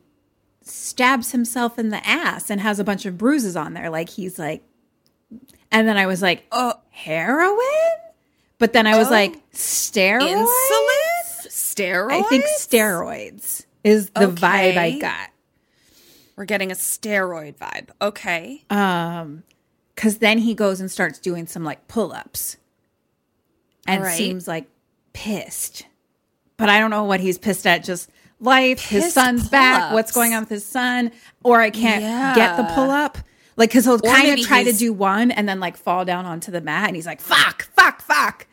stabs himself in the ass and has a bunch of bruises on there. Like he's like, and then I was like, oh, heroin? But then I was like, steroids? Insulin? Steroids? I think steroids is the vibe I got. We're getting a steroid vibe. Okay. Um, because then he goes and starts doing some like pull ups and right. seems like pissed. But I don't know what he's pissed at. Just life, his Pissed son's back, what's going on with his son, or I can't get the pull up. Like, because he'll kind of try to do one and then like fall down onto the mat and he's like, fuck, fuck, fuck.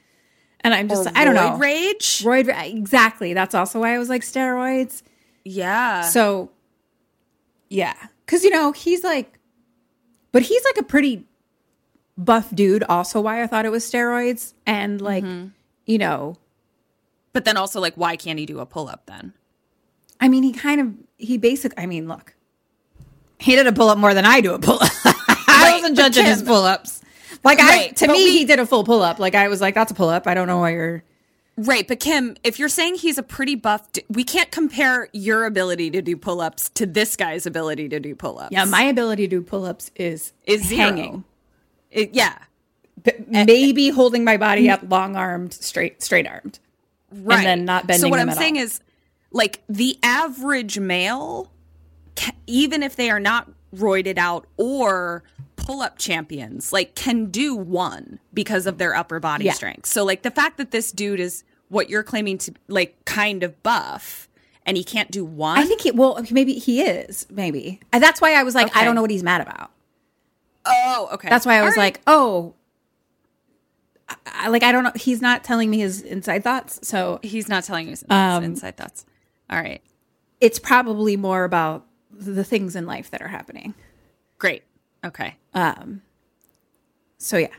And I'm just, Or I don't know. rage? Roid exactly. That's also why I was like steroids. Yeah. So, yeah, because you know he's like, but he's like a pretty buff dude. Also, why I thought it was steroids, and like, mm-hmm. you know, but then also, like, why can't he do a pull up then? I mean, he kind of he basic. I mean, look, he did a pull up more than I do a pull up. [LAUGHS] I wasn't but judging his pull ups. Like I, to me, we- he did a full pull up. Like I was like, that's a pull up. I don't know why you're. Right. But Kim, if you're saying he's a pretty buff, we can't compare your ability to do pull ups to this guy's ability to do pull ups. Yeah, my ability to do pull ups is Is zero. hanging. yeah. B- maybe holding my body up, long armed, straight straight armed, Right. and then not bending. So what I'm saying all. is, like the average male, even if they are not roided out or pull-up champions, like can do one because of their upper body Yeah. strength. So like the fact that this dude is what you're claiming to like kind of buff and he can't do one. I think he well maybe he is maybe and that's why I was like I don't know what he's mad about. oh, okay. That's why I All was right. like oh, I, like I don't know. He's not telling me his inside thoughts, so he's not telling you his Um, inside thoughts. All right. it's probably more about the things in life that are happening. Great. Okay. Um, so yeah,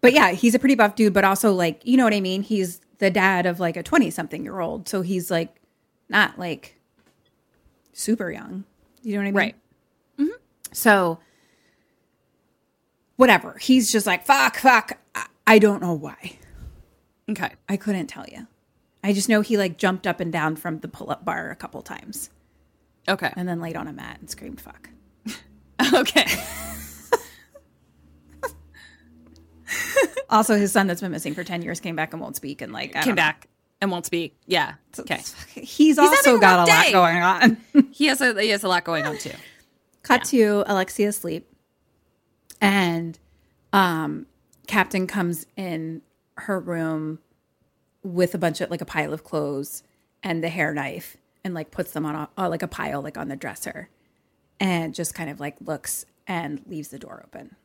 but yeah, he's a pretty buff dude, but also like you know what I mean. He's the dad of like a twenty something year old, so he's like not like super young. You know what I mean? Right. So whatever. He's just like fuck, fuck. I, I don't know why. Okay. I couldn't tell you. I just know he like jumped up and down from the pull up bar a couple times Okay. and then laid on a mat and screamed fuck. [LAUGHS] Okay. [LAUGHS] Also, his son that's been missing for 10 years came back and won't speak and like I Came don't know. back and won't speak. Yeah. Okay. He's, having also got a lot going on. [LAUGHS] He has a he has a lot going on too. Cut to Alexia asleep, and um, Captain comes in her room with a bunch of like a pile of clothes and the hair knife, and like puts them on a, uh, like a pile like on the dresser, and just kind of like looks and leaves the door open.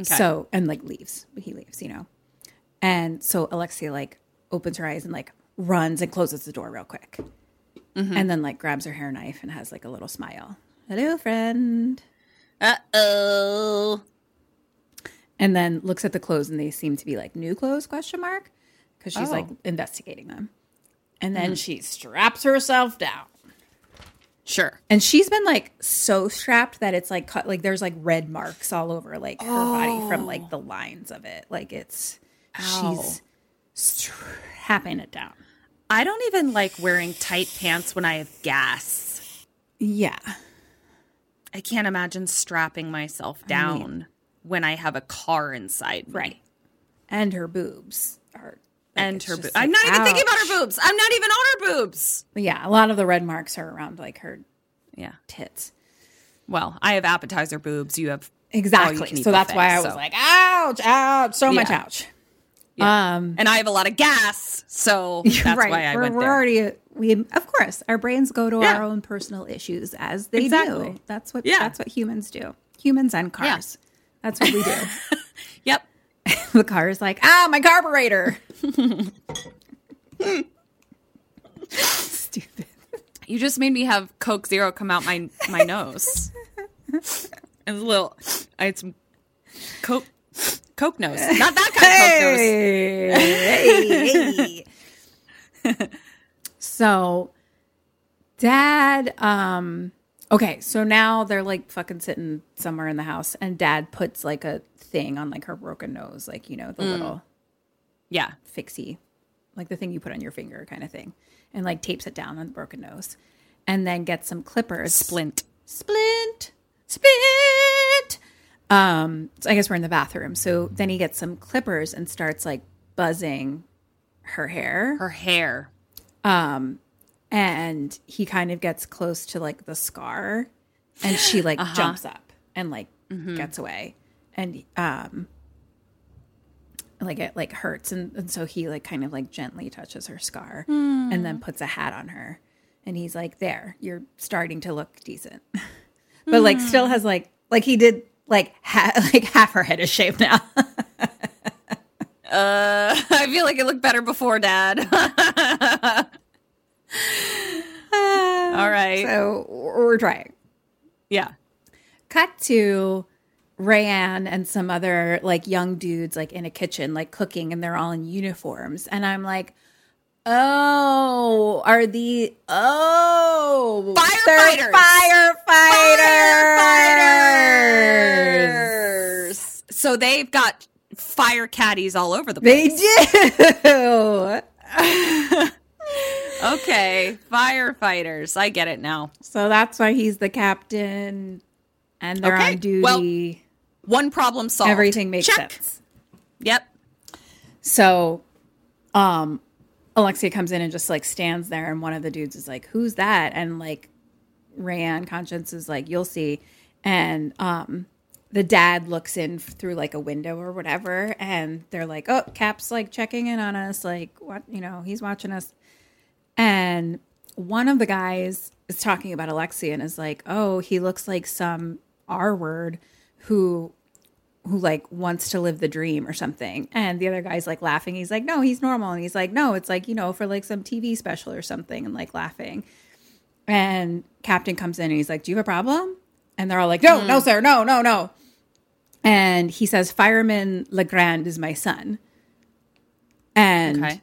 Okay. So and like leaves, he leaves, you know, and so Alexia like opens her eyes and like runs and closes the door real quick, and then like grabs her hair knife and has like a little smile. Hello, friend. Uh oh. And then looks at the clothes and they seem to be like new clothes question mark because she's like Oh. investigating them. And then mm-hmm. she straps herself down. Sure. And she's been like so strapped that it's like cut like there's like red marks all over like her body from like the oh. lines of it. Like it's she's strapping it down. I don't even like wearing tight pants when I have gas. Yeah. I can't imagine strapping myself down when I have a car inside me. Right. And her boobs like, And her boobs. like, I'm not even thinking about her boobs. I'm not even on her boobs. Yeah, a lot of the red marks are around like her Yeah. tits. Well, I have appetizer boobs. You have Exactly. all-you-can-eat So that's buffet, why I was like, ouch, ouch, so much ouch. Yeah. Um, and I have a lot of gas, so [LAUGHS] that's why I we're, went we're there. already we of course our brains go to Yeah. our own personal issues as they Exactly. do. That's what Yeah. that's what humans do. Humans and cars. That's what we do. [LAUGHS] Yep. [LAUGHS] the car is like, ah, my carburetor. Stupid. You just made me have Coke Zero come out my my nose. Was a little. I had some Coke Coke nose, not that kind of Coke nose. Hey, hey. [LAUGHS] so dad um Okay, so now they're like fucking sitting somewhere in the house, and dad puts like a thing on like her broken nose, like, you know, the little Yeah. fixie, like the thing you put on your finger kind of thing, and like tapes it down on the broken nose, and then gets some clippers. Splint. Splint, splint. Um, so I guess we're in the bathroom. So then he gets some clippers and starts like buzzing her hair. Her hair. Um, and he kind of gets close to like the scar and she like jumps up and like gets away and um like it like hurts. And, and so he like kind of like gently touches her scar and then puts a hat on her. And he's like there you're starting to look decent. [LAUGHS] But like still has like like he did like ha- [LAUGHS] like half her head is shaved now. [LAUGHS] Uh, I feel like it looked better before, Dad. All right. so we're trying. Yeah. cut to Rayanne and some other like young dudes like in a kitchen like cooking and they're all in uniforms and I'm like oh are the oh they're firefighters So they've got fire caddies all over the place. they do [LAUGHS] Okay, firefighters. I get it now. so that's why he's the captain and they're Okay, on duty well- One problem solved. everything makes Check. sense Yep. So, um, Alexia comes in and just like stands there, and one of the dudes is like, "Who's that?" And like, Rayanne Conscience is like, "You'll see." And um, the dad looks in through like a window or whatever, and they're like, "Oh, Cap's like checking in on us. Like, what? You know, he's watching us." And one of the guys is talking about Alexia and is like, "Oh, he looks like some R word who who like wants to live the dream or something. And the other guy's like laughing. He's like, no, he's normal. And he's like, no, it's like, you know, for like some TV special or something and like laughing. And Captain comes in and he's like, do you have a problem? And they're all like, no, no, sir, no, no, no. And he says, Fireman Legrand is my son. And Okay.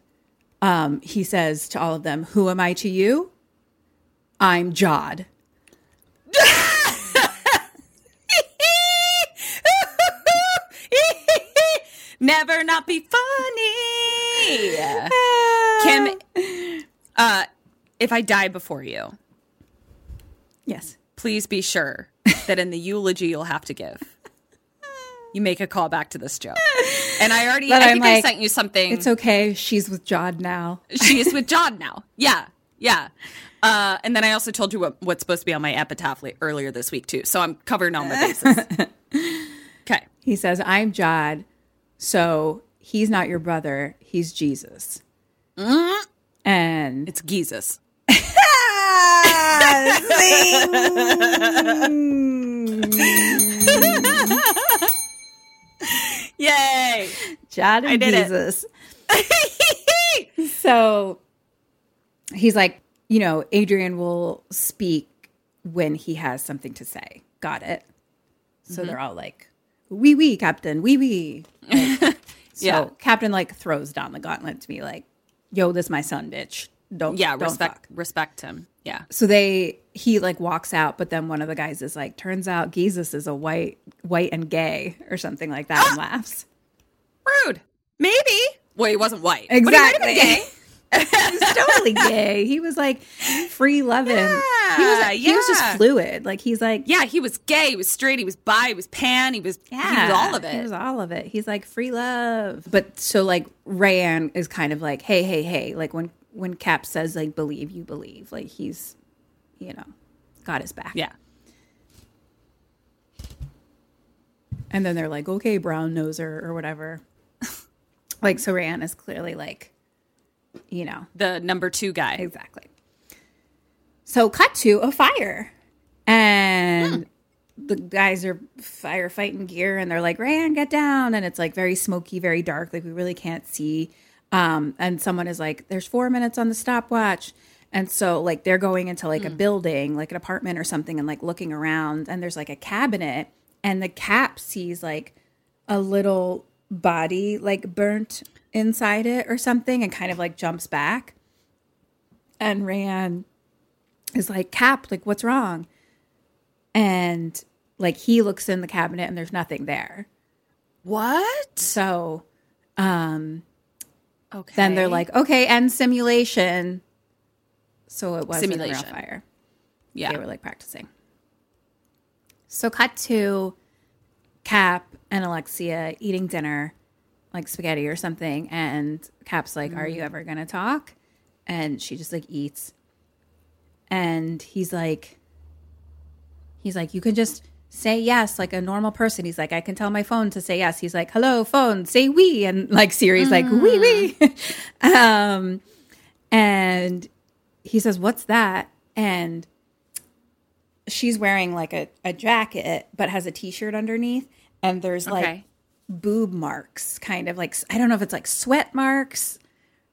um, he says to all of them, who am I to you? I'm Jod. [LAUGHS] Never not be funny. Kim, uh, if I die before you, Yes. please be sure that in the eulogy you'll have to give, you make a call back to this joke. And I already, But I think I sent you something. It's okay. She's with Jod now. [LAUGHS] she is with Jod now. Yeah, yeah. Uh, and then I also told you what, what's supposed to be on my epitaph la- earlier this week too. So I'm covering all my bases. [LAUGHS] Okay. He says, I'm Jod. So he's not your brother. He's Jesus. And It's Jesus. [LAUGHS] Yay! Jod and I did it. Jesus. [LAUGHS] so he's like, you know, Adrian will speak when he has something to say. Got it. So Mm-hmm. they're all like, wee wee, Captain, wee wee. Like, [LAUGHS] so Yeah. Captain like throws down the gauntlet to me, like, yo, this my son, bitch. Don't Yeah, don't respect fuck. respect him. Yeah. so they he like walks out but then one of the guys is like turns out jesus is a white white and gay or something like that Ah! and [GASPS] laughs Rude. Maybe. Well, he wasn't white. but [LAUGHS] he might have been Exactly. gay. he's totally gay he was like free loving he was he was just fluid like he's like Yeah, he was gay. He was straight. He was bi. He was pan. He was. yeah, He was all of it. he was all of it he's like free love but so like rayanne is kind of like hey hey hey like when when cap says like believe you believe like he's you know got his back yeah. And then they're like, okay, brown noser or whatever. [LAUGHS] like, so Rayanne is clearly like, you know, The number two guy. exactly. So, cut to a fire. And the guys are firefighting gear and they're like, Rayanne, get down. And it's like very smoky, very dark. Like, we really can't see. Um, and someone is like, there's four minutes on the stopwatch. And so, like, they're going into like a building, like an apartment or something, and like looking around. And there's like a cabinet, and the cap sees like a little body like burnt inside it or something, and kind of like jumps back. And Rayanne is like, Cap, like, what's wrong? and like he looks in the cabinet and there's nothing there. What? So um Okay. then they're like, okay, end simulation. So it wasn't a real Simulation. fire. yeah. They were like practicing. So cut to Cap and Alexia eating dinner, like spaghetti or something, and Cap's like, "Are you ever gonna talk?" And she just like eats, and he's like, he's like, "You can just." Say yes, like a normal person. He's like, I can tell my phone to say yes. He's like, hello, phone, say we. And like Siri's like, wee wee. [LAUGHS] um, and he says, What's that? And she's wearing like a, a jacket, but has a t shirt underneath. And there's like Okay. Boob marks, kind of like, I don't know if it's like sweat marks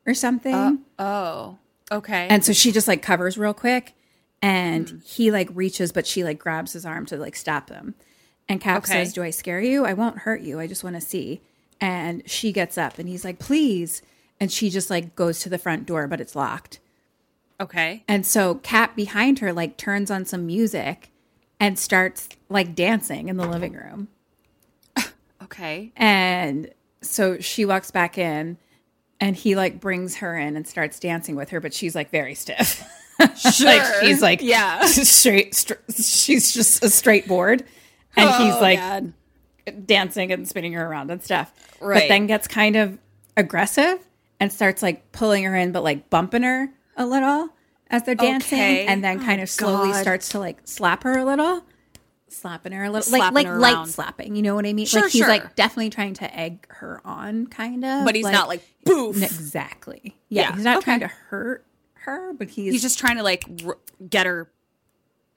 or something. Oh. Okay. and so she just like covers real quick. And Hmm. he like reaches, but she like grabs his arm to like stop him. And Cap Okay. says, Do I scare you? I won't hurt you. I just want to see. And she gets up and he's like, Please. And she just like goes to the front door, but it's locked. okay. And so Cap behind her like turns on some music and starts like dancing in the living room. Okay. And so she walks back in and he like brings her in and starts dancing with her, but she's like very stiff. [LAUGHS] like she's like Yeah. straight, str- she's just a straight board. And oh, he's Oh, like God. dancing and spinning her around and stuff. But then gets kind of aggressive and starts like pulling her in, but like bumping her a little as they're dancing. Okay. And then oh, kind of slowly God. starts to like slap her a little. Slapping her a little, like Slapping like her light around. slapping. You know what I mean? Sure, like he's sure. like definitely trying to egg her on, kind of. But he's not like boof. exactly. Yeah, Yeah, he's not okay. trying to hurt her, but he's, He's just trying to like r- get her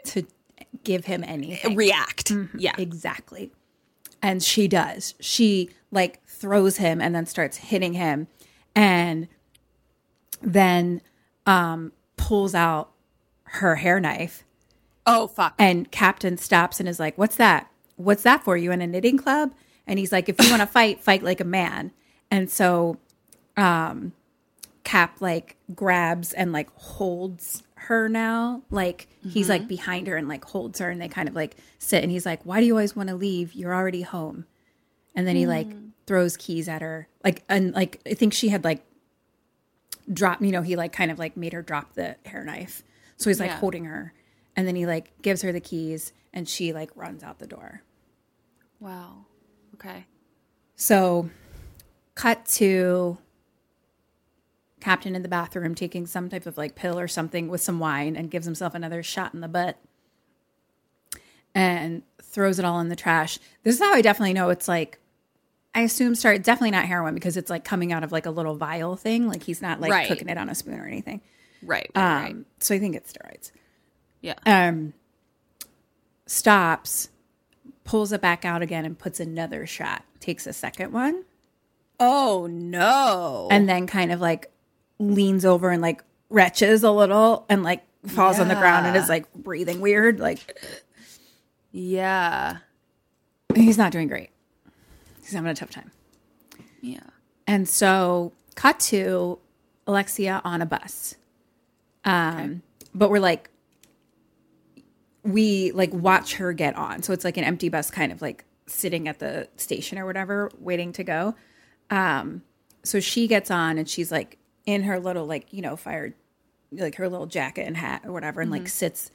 to give him anything. react. Yeah. Exactly. And she does. She like throws him and then starts hitting him and then um pulls out her hair knife Oh fuck. and Captain stops and is like, "What's that? What's that for? You in a knitting club?" And he's like, "If you want to fight, fight like a man." And so um Cap like grabs and like holds her now. Like he's like behind her and like holds her and they kind of like sit and he's like, "Why do you always want to leave? You're already home." And then he like throws keys at her. Like and like I think she had like dropped, you know, he like kind of like made her drop the hair knife. So he's like Yeah. holding her and then he like gives her the keys and she like runs out the door. wow. Okay. So, cut to Captain in the bathroom taking some type of like pill or something with some wine and gives himself another shot in the butt and throws it all in the trash. This is how I definitely know it's like, I assume start definitely not heroin because it's like coming out of like a little vial thing. Like he's not like Right. cooking it on a spoon or anything. Right. Right. right. Um, so I think it's steroids. Yeah. Um, stops, pulls it back out again, and puts another shot. Takes a second one, oh no. and then kind of like leans over and like retches a little, and like falls on the ground and is like breathing weird. Like yeah. he's not doing great. He's having a tough time. Yeah. And so, cut to Alexia on a bus. Um, but we're like, we like watch her get on. So it's like an empty bus, kind of like sitting at the station or whatever, waiting to go. Um, so she gets on and she's like in her little like you know fire, like her little jacket and hat or whatever, and like sits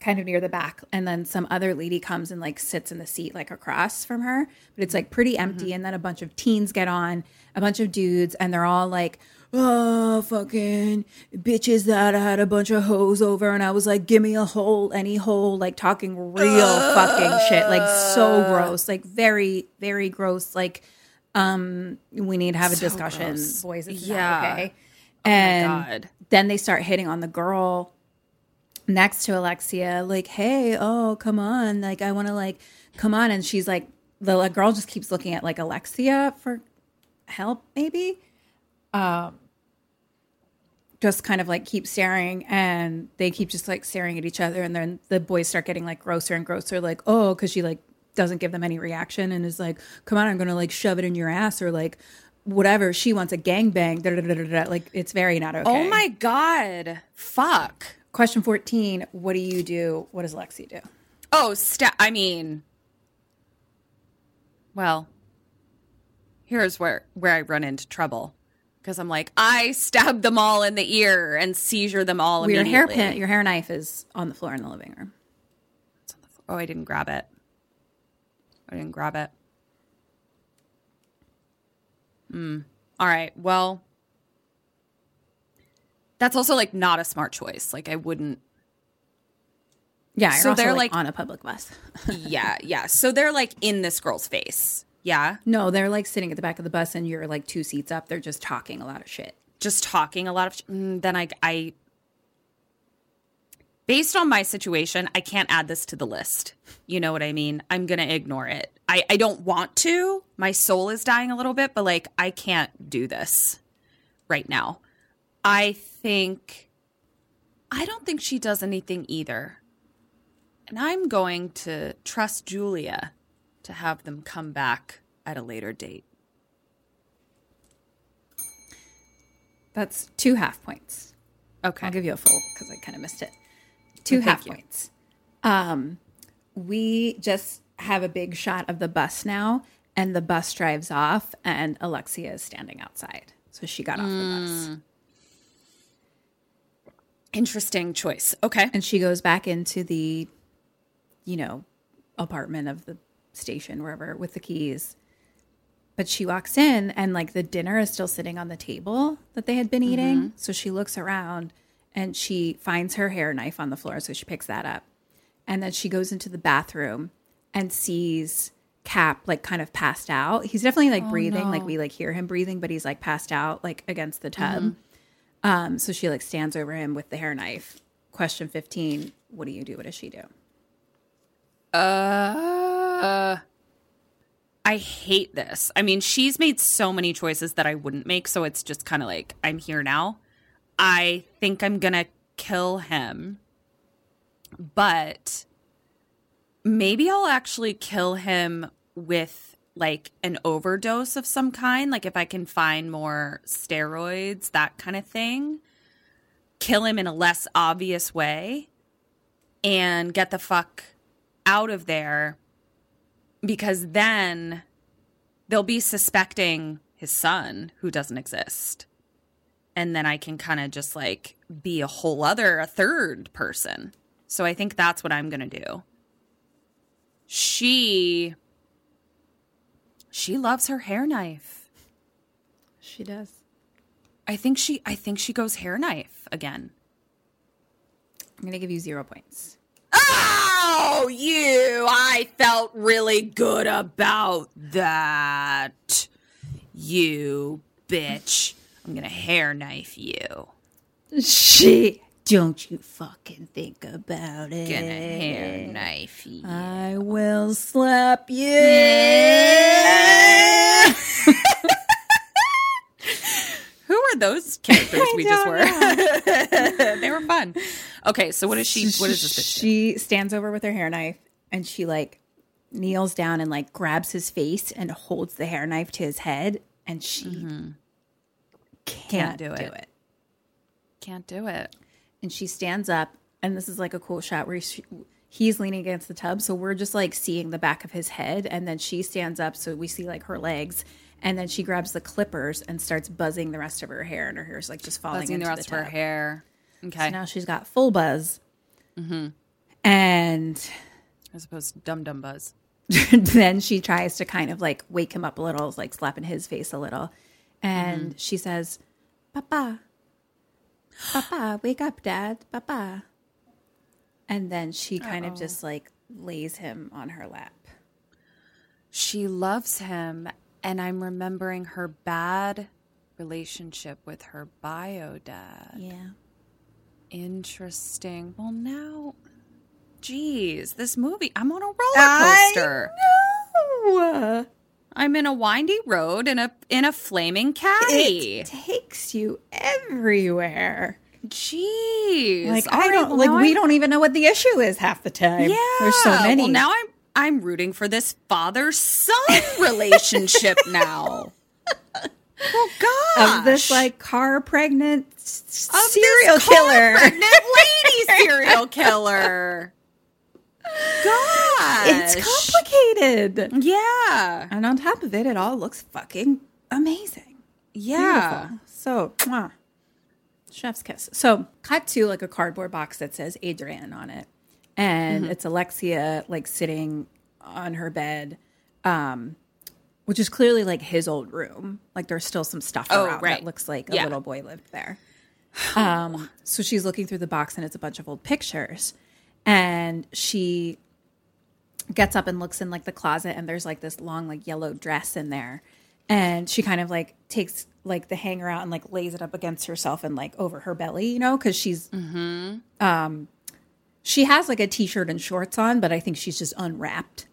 kind of near the back and then some other lady comes and like sits in the seat like across from her but it's like pretty empty and then a bunch of teens get on a bunch of dudes and they're all like oh fucking bitches that I had a bunch of hoes over and i was like give me a hole any hole like talking real fucking shit like so gross like very very gross like um we need to have a discussion gross. boys Yeah. okay and God. then they start hitting on the girl next to Alexia, like, hey, oh, come on. Like, I want to, like, come on. And she's like, the girl just keeps looking at, like, Alexia for help, maybe. Um, just kind of like keep staring and they keep just like staring at each other. And then the boys start getting like grosser and grosser, like, oh, because she like doesn't give them any reaction and is like, come on, I'm going to like shove it in your ass or like, Whatever she wants a gangbang, da, da, da, da, da. like it's very not okay. Oh my god. Fuck. question 14 What do you do? What does Lexi do? Oh, sta- I mean, well, here's where where I run into trouble because I'm like, I stabbed them all in the ear and seizure them all Well, your immediately. hairpin, your hair knife is on the floor in the living room. Oh, I didn't grab it. I didn't grab it. Hmm. All right. Well, that's also like not a smart choice. Like I wouldn't. Yeah, So they're, like, like- on a public bus. [LAUGHS] yeah, yeah. So they're like in this girl's face. Yeah. No, they're like sitting at the back of the bus, and you're like two seats up. They're just talking a lot of shit. just talking a lot of sh- mm, then I I based on my situation, I can't add this to the list. You know what I mean? I'm going to ignore it. I I don't want to. My soul is dying a little bit, but like I can't do this right now. I think I don't think she does anything either. And I'm going to trust Julia to have them come back at a later date. That's two half points. Okay. I'll give you a full because I kind of missed it. Two half you. points. Um, we just have a big shot of the bus now, and the bus drives off, and Alexia is standing outside. So she got off the Mm. bus. Interesting choice. Okay. And she goes back into the, you know, apartment of the station, wherever, with the keys. But she walks in and like the dinner is still sitting on the table that they had been eating. So she looks around and she finds her hair knife on the floor. So she picks that up. And then she goes into the bathroom and sees Cap like kind of passed out. He's definitely like breathing, like we like hear him breathing, but he's like passed out like against the tub. Um, so she like stands over him with the hair knife. Question 15, what do you do? What does she do? Uh, I hate this. I mean, she's made so many choices that I wouldn't make, so it's just kind of like I'm here now. I think I'm gonna kill him, but maybe I'll actually kill him with like an overdose of some kind. Like if I can find more steroids, that kind of thing. Kill him in a less obvious way and get the fuck out of there because then they'll be suspecting his son who doesn't exist. And then I can kind of just like be a whole other, a third person. So I think that's what I'm going to do. She she loves her hair knife. She does. I think she I think she goes hair knife again. I'm going to give you zero points. Oh, you. I felt really good about that. You bitch. I'm to hair knife you. She. Don't you fucking think about it. Gonna hair knife you. I will slap you. Were [LAUGHS] those characters [LAUGHS] we just were? [LAUGHS] they were fun. Okay, so what is she? What is this? do? She stands over with her hair knife and she like kneels down and like grabs his face and holds the hair knife to his head and she mm-hmm. can't, do do it. it. Can't do it. and she stands up and this is like a cool shot where she, he's leaning against the tub so we're just like seeing the back of his head and then she stands up so we see like her legs and then she grabs the clippers and starts buzzing the rest of her hair and her hair's like just falling Buzzing into the rest of her hair. Okay. so now she's got full buzz Mm-hmm. and As opposed to dum dum buzz. [LAUGHS] then she tries to kind of like wake him up a little like slapping his face a little and Mm-hmm. she says papa papa wake up dad papa and then she kind of just like lays him on her lap She loves him, and I'm remembering her bad relationship with her bio dad. yeah Interesting. Well, now, geez, this movie, I'm on a roller coaster. no I'm in a windy road in a in a flaming caddy. it takes you everywhere Jeez. like i don't like we I'm- don't even know what the issue is half the time Yeah. there's so many Well, now I'm I'm rooting for this father son [LAUGHS] relationship now. Well, gosh. of this like car pregnant serial killer pregnant lady serial killer. God. It's complicated. Yeah. And on top of it, it all looks fucking amazing. Yeah. Beautiful. So, mwah. chef's kiss. So, cut to like a cardboard box that says Adrian on it, and Mm-hmm. it's Alexia like sitting on her bed, um, which is clearly like his old room. Like there's still some stuff Oh, around right. that looks like a Yeah. little boy lived there. [SIGHS] Um, so she's looking through the box, and it's a bunch of old pictures, and she gets up and looks in like the closet and there's like this long like yellow dress in there and she kind of like takes like the hanger out and like lays it up against herself and like over her belly you know because she's mm-hmm. um she has like a t-shirt and shorts on but i think she's just unwrapped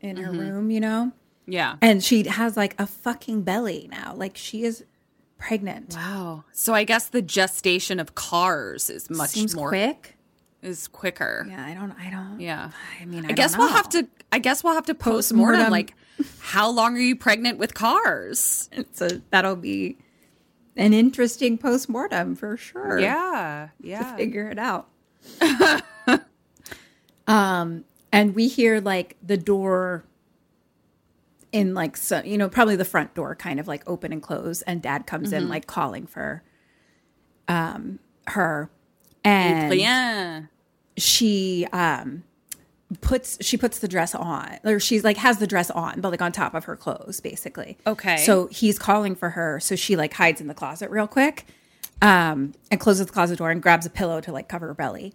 in her mm-hmm. room you know Yeah. and she has like a fucking belly now like she is pregnant Wow. So I guess the gestation of cars is much seems more quick is quicker. yeah i don't i don't Yeah. i mean i, I guess we'll have to I guess we'll have to post mortem like how long are you pregnant with cars? [LAUGHS] so that'll be an interesting post-mortem for sure Yeah. Yeah. figure it out. [LAUGHS] um, and we hear like the door in like so you know probably the front door kind of like open and close, and Dad comes in like calling for um her, and Yeah. she um puts she puts the dress on or she's like has the dress on but like on top of her clothes basically Okay. so he's calling for her so she like hides in the closet real quick um and closes the closet door and grabs a pillow to like cover her belly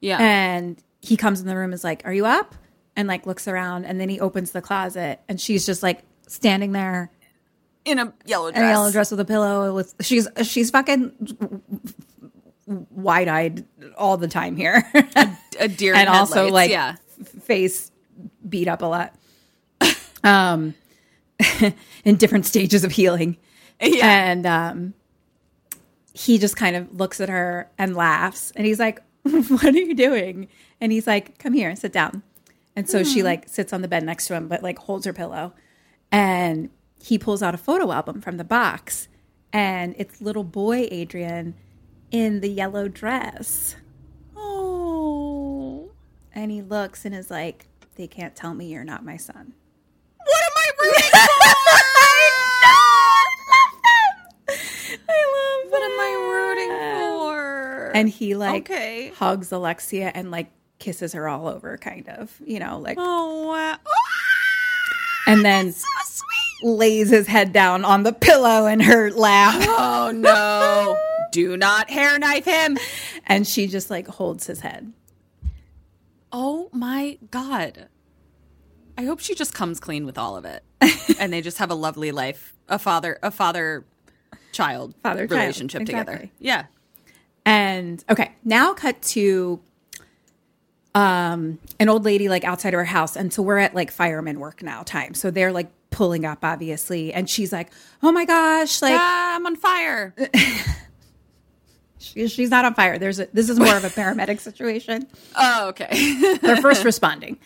Yeah. and he comes in the room is like are you up and like looks around and then he opens the closet and she's just like standing there in a yellow dress. in a yellow dress with a pillow with she's she's fucking wide-eyed all the time here A deer [LAUGHS] and also like yeah. face beat up a lot [LAUGHS] um [LAUGHS] in different stages of healing Yeah. and um he just kind of looks at her and laughs and he's like [LAUGHS] what are you doing? And he's like come here sit down. And so she hmm. like sits on the bed next to him but like holds her pillow. And he pulls out a photo album from the box and it's little boy adrian in the yellow dress. Oh. and he looks and is like, "They can't tell me you're not my son." What am I rooting I love What am I rooting for? And he like Okay. hugs Alexia and like kisses her all over, kind of, you know, like, Oh wow. Ah! and then lays his head down on the pillow in her lap, Oh no. Do not hair knife him. and she just like holds his head. Oh my god. I hope she just comes clean with all of it. [LAUGHS] and they just have a lovely life. A father a father child Father-child, relationship together. exactly. Yeah. And okay, now cut to um an old lady like outside of her house. And so we're at like fireman work now time. So they're like pulling up obviously. And she's like, Oh my gosh, like ah, I'm on fire. [LAUGHS] she- she's not on fire. There's a this is more of a paramedic situation. [LAUGHS] Oh, okay. They're first responding.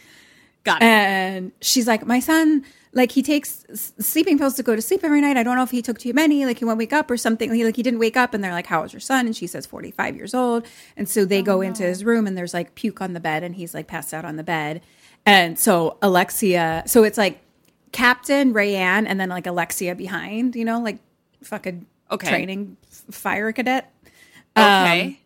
Got it. And she's like, My son, like he takes sleeping pills to go to sleep every night. I don't know if he took too many, like he won't wake up or something. He like he didn't wake up and they're like, How your son? And she says 45 years old. And so they oh, go into his room and there's like puke on the bed and he's like passed out on the bed. And so Alexia, so it's like Captain Rayanne and then like Alexia behind, you know, like fucking Okay. training fire cadet. okay. Um,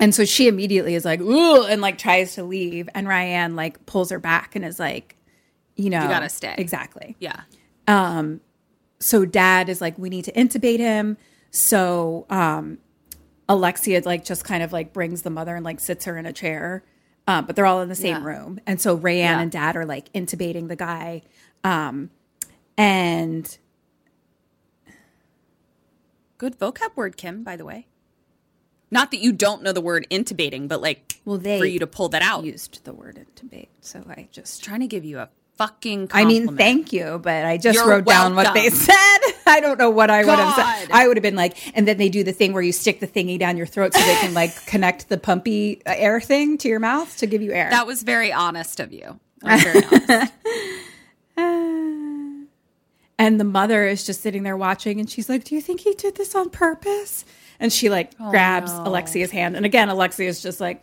and so she immediately is like, ooh, and like tries to leave. And Ryan like pulls her back and is like, you know, You gotta stay. Exactly. yeah. Um, So dad is like, we need to intubate him. So um Alexia like just kind of like brings the mother and like sits her in a chair. Um, but they're all in the same Yeah. room. And so Rayanne Yeah. and dad are like intubating the guy. Um and Good vocab word, Kim, by the way. Not that you don't know the word intubating, but like well they for you to pull that out. used the word intubate. So I just trying to give you a fucking I mean, thank you, but I just You're wrote down what they said. [LAUGHS] I don't know what I would have said. I would have been like, and then they do the thing where you stick the thingy down your throat so they can like [LAUGHS] connect the pumpy air thing to your mouth to give you air. That was very honest of you. That was very honest. [LAUGHS] and the mother is just sitting there watching, and she's like, "Do you think he did this on purpose?" And she like oh, grabs Alexia's hand, and again, Alexia is just like,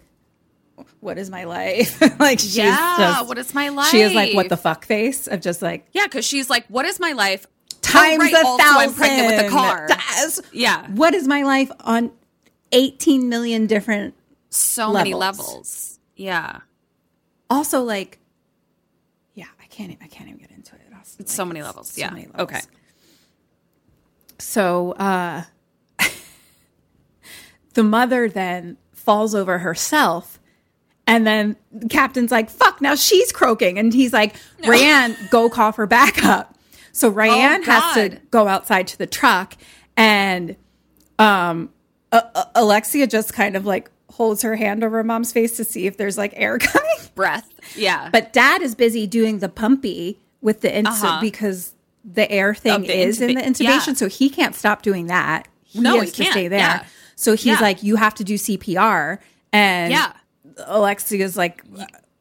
what is my life? [LAUGHS] like she's Yeah, just, what is my life? She is like what the fuck face of just like Yeah, because she's like, "What is my life?" times right, a thousand. I'm pregnant with a car. That's- Yeah, What is my life on 18 million different so many levels. levels. Yeah, also like yeah, I can't I can't even get into it. Also, it's like, so many levels. so yeah. many levels. Okay. So uh [LAUGHS] the mother then falls over herself and then the captain's like, fuck, now she's croaking. And he's like, Ryan, go call for backup. So Ryan has to Oh, go outside to the truck and um uh, uh, Alexia just kind of like holds her hand over mom's face to see if there's like air [LAUGHS] coming. Breath. Yeah. But dad is busy doing the pumpy with the ins Uh-huh. because the air thing the is in the intubation, yeah. so he can't stop doing that. He No, has he to can't, stay there. yeah. So he's Yeah. like, "You have to do CPR," and yeah. Alexia's like,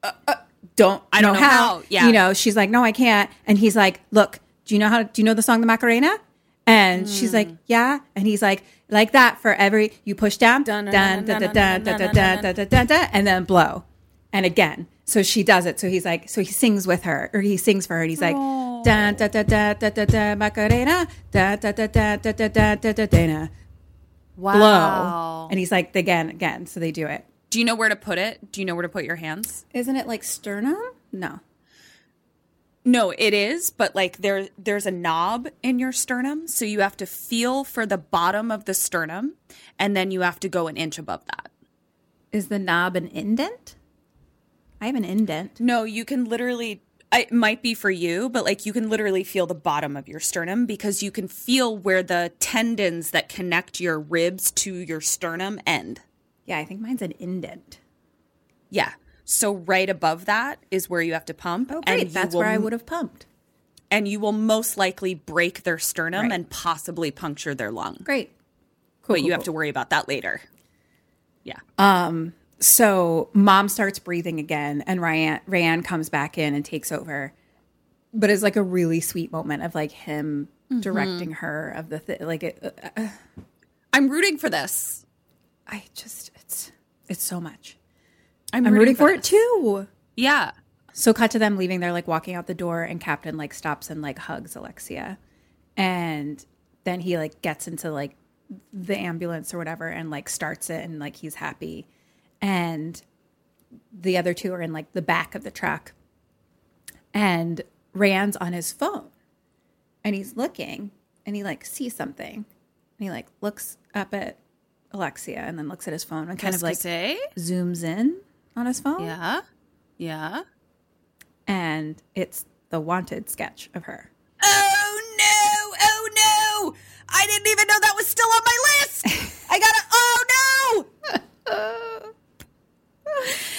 uh, uh, "Don't, I don't know how. Yeah. you know." She's like, "No, I can't," and he's like, "Look, do you know how? Do you know the song the Macarena?" And she's Hmm. like, "Yeah," and he's like, "Like that for every you push down, dun Dun, dun dun, dun dun, dun dun, dun dun, dun dun dun dun dun, and then blow, and again." So she does it. So he's like, so he sings with her, or he sings for her, and he's like, dun dun dun dun dun dun dun Macarena, dun dun dun dun dun dun dun dun dun dun Wow. blow, and he's like, again, again. So they do it. Do you know where to put it? Do you know where to put your hands? Isn't it like sternum? No. No, it is, but like there there's a knob in your sternum, so you have to feel for the bottom of the sternum and then you have to go an inch above that. Is the knob an indent? I have an indent. No, you can literally it might be for you, but like you can literally feel the bottom of your sternum because you can feel where the tendons that connect your ribs to your sternum end. Yeah, I think mine's an indent. Yeah. So right above that is where you have to pump. Oh, great. you That's will- where I would have pumped. And you will most likely break their sternum Right. and possibly puncture their lung. Great. Cool, but you cool, have to worry about that later. Yeah. So mom starts breathing again, and Ryan Ryan comes back in and takes over. But it's like a really sweet moment of like him Mm-hmm. directing her of the thing. Like it, uh, I'm rooting for this. I just it's so much. I'm, I'm rooting for it too. Yeah. So cut to them leaving. They're like walking out the door, and Captain like stops and like hugs Alexia, and then he like gets into like the ambulance or whatever, and like starts it, and like he's happy, and the other two are in like the back of the truck, and Rand's on his phone, and he's looking, and he like sees something, and he like looks up at Alexia, and then looks at his phone, and kind of like say? zooms in on his phone Yeah. Yeah. and it's the wanted sketch of her. Oh no! Oh no! I didn't even know that was still on my list. [LAUGHS] I gotta. Oh no! [LAUGHS]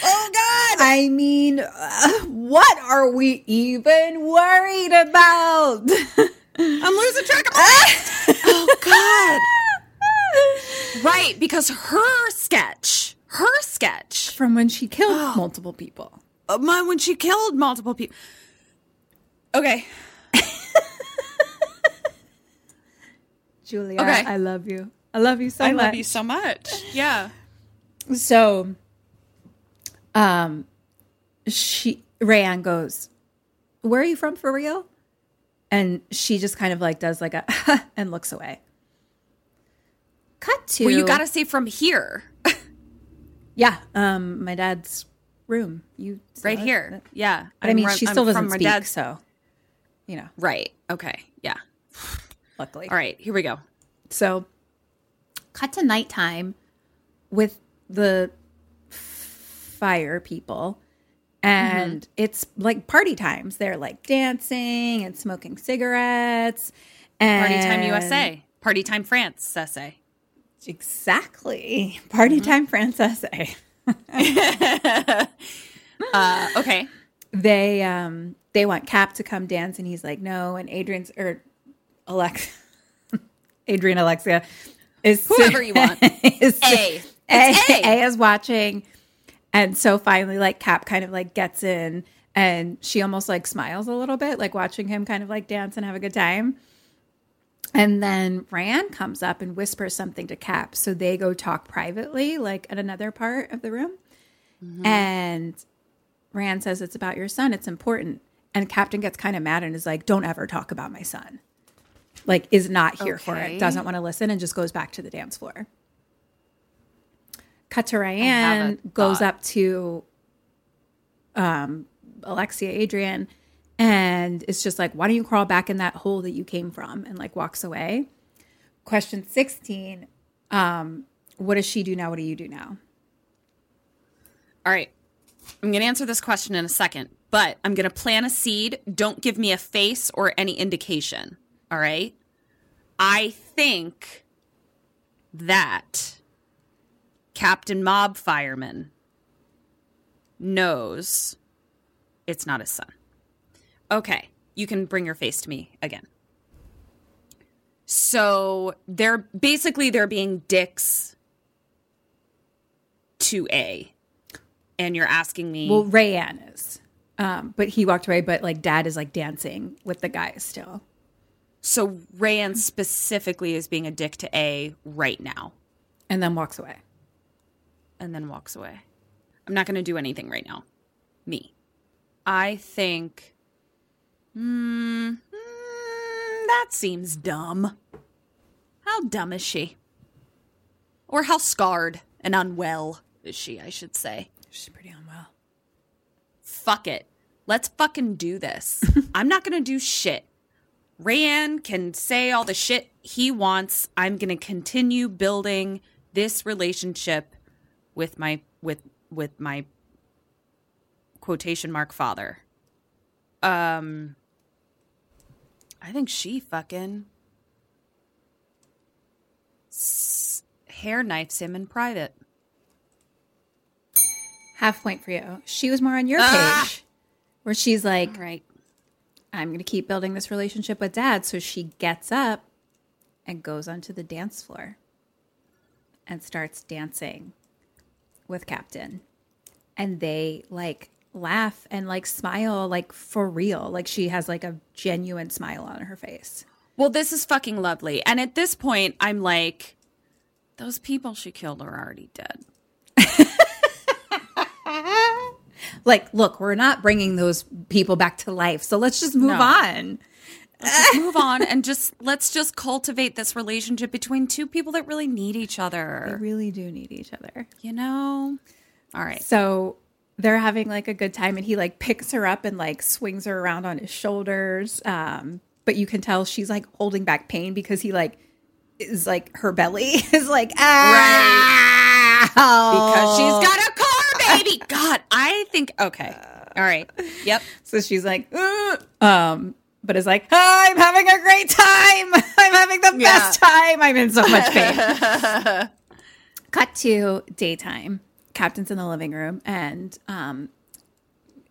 Oh god! I mean, uh, [LAUGHS] what are we even worried about? I'm losing track of my list. Oh god! Right, because her sketch, her sketch, From when she killed [GASPS] multiple people. uh, my- when she killed multiple people. Okay. [LAUGHS] Julia, Okay. I love you. I love you so I much. I love you so much. Yeah. [LAUGHS] So, um, she Rayanne goes, "Where are you from for real?" And she just kind of like does like a [LAUGHS] and looks away. Cut to Well, you gotta say from here, [LAUGHS] yeah, um, my dad's room. You right here. Yeah. But I mean, run- she I'm still doesn't from my speak, dad's- so you know. Right. Okay. Yeah. Luckily, All right. Here we go. So, cut to nighttime with the fire people, and Mm-hmm. it's like party times. They're like dancing and smoking cigarettes. And Party time USA. Party time France. Essay. Exactly. [LAUGHS] Party Mm-hmm. time, France essay. [LAUGHS] Uh, okay. They um they want Cap to come dance, and he's like, no. And Adrian's or Alex, [LAUGHS] Adrian Alexia is Whoever you want. is A. A, A. A is watching. And so finally, like Cap kind of like gets in and she almost like smiles a little bit, like watching him kind of like dance and have a good time. And then Rand comes up and whispers something to Cap. So they go talk privately, like at another part of the room. And Rand says, It's about your son. It's important. And Captain gets kind of mad and is like, Don't ever talk about my son. Like, is not here for it, doesn't want to listen, and just goes back to the dance floor. Cut to Ryan goes up to um, Alexia Adrian and it's just like, Why don't you crawl back in that hole that you came from? And like walks away. Question 16 um, What does she do now? What do you do now? All right. I'm going to answer this question in a second, but I'm going to plant a seed. Don't give me a face or any indication. All right. I think that Captain Mob Fireman knows it's not his son. Okay. You can bring your face to me again. So they're basically they're being dicks to A. And you're asking me Well, Rayanne is. Um, but he walked away, but like dad is like dancing with the guys still. So Rayan specifically is being a dick to A right now And then walks away. and then walks away. I'm not going to do anything right now. Me. I think. Hmm. mm, that seems dumb. How dumb is she? Or how scarred and unwell is she, I should say. She's pretty unwell. Fuck it. Let's fucking do this. [LAUGHS] I'm not going to do shit. Rayan can say all the shit he wants. I'm going to continue building this relationship with my with with my quotation mark father. Um I think she fucking s- hair knifes him in private. Half point for you. She was more on your Ah! page where she's like, Right. I'm going to keep building this relationship with dad. So she gets up and goes onto the dance floor and starts dancing with Captain. And they like laugh and like smile, like for real. Like she has like a genuine smile on her face. Well, this is fucking lovely. And at this point, I'm like, those people she killed are already dead. [LAUGHS] Like, look, we're not bringing those people back to life. So let's just move No. on. Let's move on and just let's just cultivate this relationship between two people that really need each They other. really do need each other. You know? All right. So they're having like a good time and he like picks her up and like swings her around on his shoulders. Um, but you can tell she's like holding back pain because he like is like her belly [LAUGHS] is like ah Because she's got a car, baby. [LAUGHS] God, I think okay. All right. Yep. so she's like "Ugh." um but is like I'm having a great time. [LAUGHS] I'm having the Yeah. best time. I'm in so much pain. Cut to daytime. Captain's in the living room and um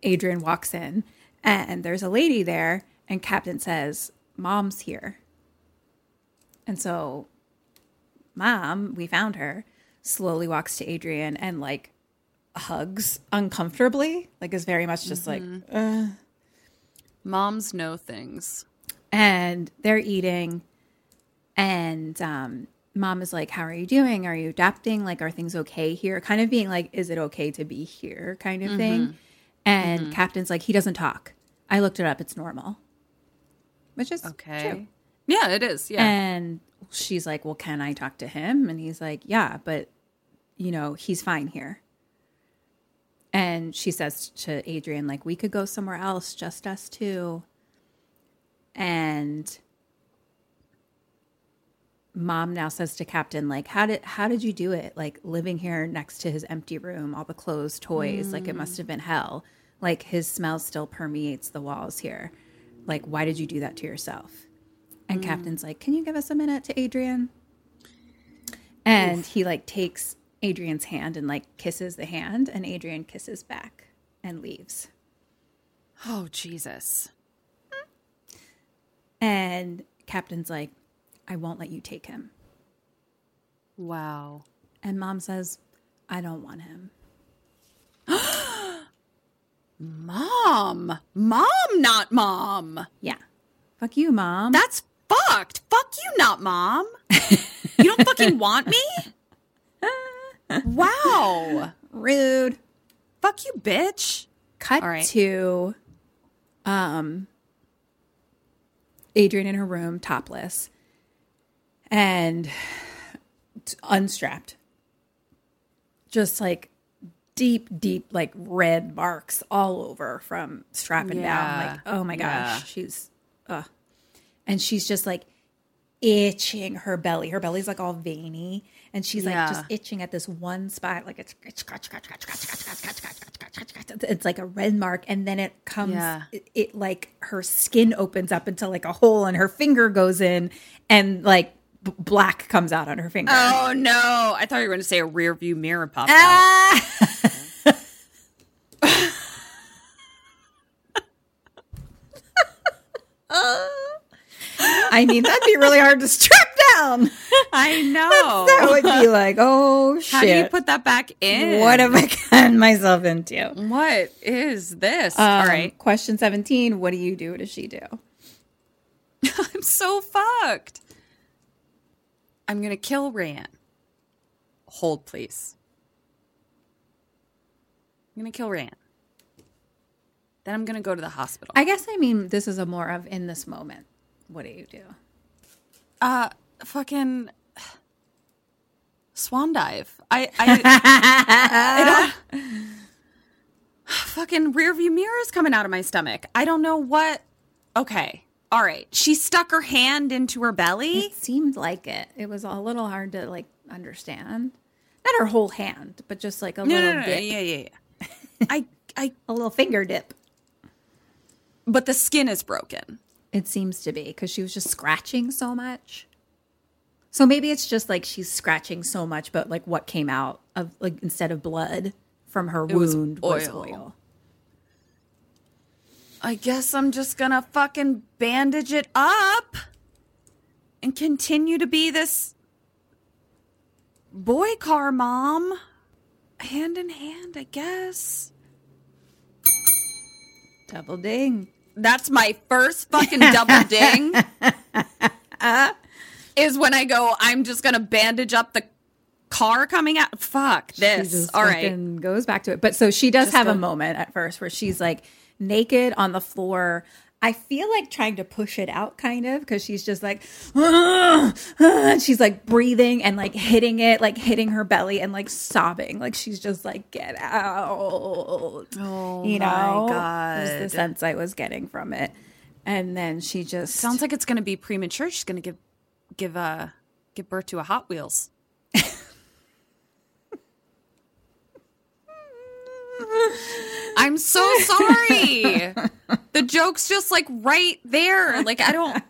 Adrian walks in and there's a lady there and Captain says, "Mom's here." And so mom, we found her, slowly walks to Adrian and like hugs uncomfortably, like is very much just like Moms know things. and they're eating and um mom is like how are you doing? Are you adapting? Like are things okay here? Kind of being like is it okay to be here? Kind of thing. Mm-hmm. And mm-hmm. captain's like he doesn't talk. I looked it up. It's normal. Which is Okay. true. Yeah, it is. Yeah. and she's like well can i talk to him? And he's like yeah but you know he's fine here. And she says to adrian like we could go somewhere else just us two. And mom now says to captain like how did how did you do it? Like living here next to his empty room all the clothes toys like it must have been hell. Like his smell still permeates the walls here. Like why did you do that to yourself? And mm. captain's like can you give us a minute to adrian? And he like takes adrian's hand and like kisses the hand and adrian kisses back and leaves. Oh Jesus. and captain's like i won't let you take him Wow. and mom says i don't want him [GASPS] Mom. Mom, not mom. yeah fuck you mom That's fucked. Fuck you, not mom. [LAUGHS] you don't fucking want me? [LAUGHS] Wow. rude Fuck you, bitch. Cut right. to um Adrian in her room, topless, and unstrapped. Just like deep, deep, like red marks all over from strapping yeah. down. Like, oh my gosh, yeah. she's, uh, and she's just like itching her belly. Her belly's like all veiny, and she's yeah. like just itching at this one spot. Like it's it's like a red mark, and then it comes. It, it like her skin opens up into like a hole, and her finger goes in, and like b- black comes out on her finger. Oh no! I thought you were going to say a rear view mirror popped out. Ah! [LAUGHS] I mean, that'd be really hard to strip down. I know. [LAUGHS] That would be like, oh shit. How do you put that back in? What have I gotten myself into? What is this? Um, All right, Question 17 What do you do? What does she do? [LAUGHS] I'm so fucked. I'm gonna kill Rand. Hold, please. I'm gonna kill Rand. Then I'm gonna go to the hospital. I guess I mean, this is a more of in this moment. What do you do? uh, fucking swan dive. I, I, [LAUGHS] I don't- fucking rear view mirror is coming out of my stomach. I don't know what. Okay, all right. She stuck her hand into her belly. It seemed like it. It was a little hard to like understand. Not her whole hand, but just like a No, little no, no, dip, yeah, yeah, yeah. [LAUGHS] I, I, a little finger dip. but the skin is broken. It seems to be because she was just scratching so much. So maybe it's just like she's scratching so much, but like what came out of like instead of blood from her was wound was oil. oil. I guess I'm just gonna fucking bandage it up and continue to be this boy car mom. Hand in hand, I guess. Double ding. That's my first fucking double [LAUGHS] ding. Uh, is when I go, I'm just gonna bandage up the car coming out. Fuck this. All right. goes back to it. But so she does Just have a moment at first where she's like naked on the floor. I feel like trying to push it out kind of because she's just like, "Ah, ah," and she's like breathing and like hitting it, like hitting her belly and like sobbing. Like she's just like, get out. Oh you my know? God. Was the sense I was getting from it. And then she just Sounds like it's gonna be premature. She's gonna give give a, give birth to a Hot Wheels. [LAUGHS] I'm so sorry. the joke's just like right there. Like I don't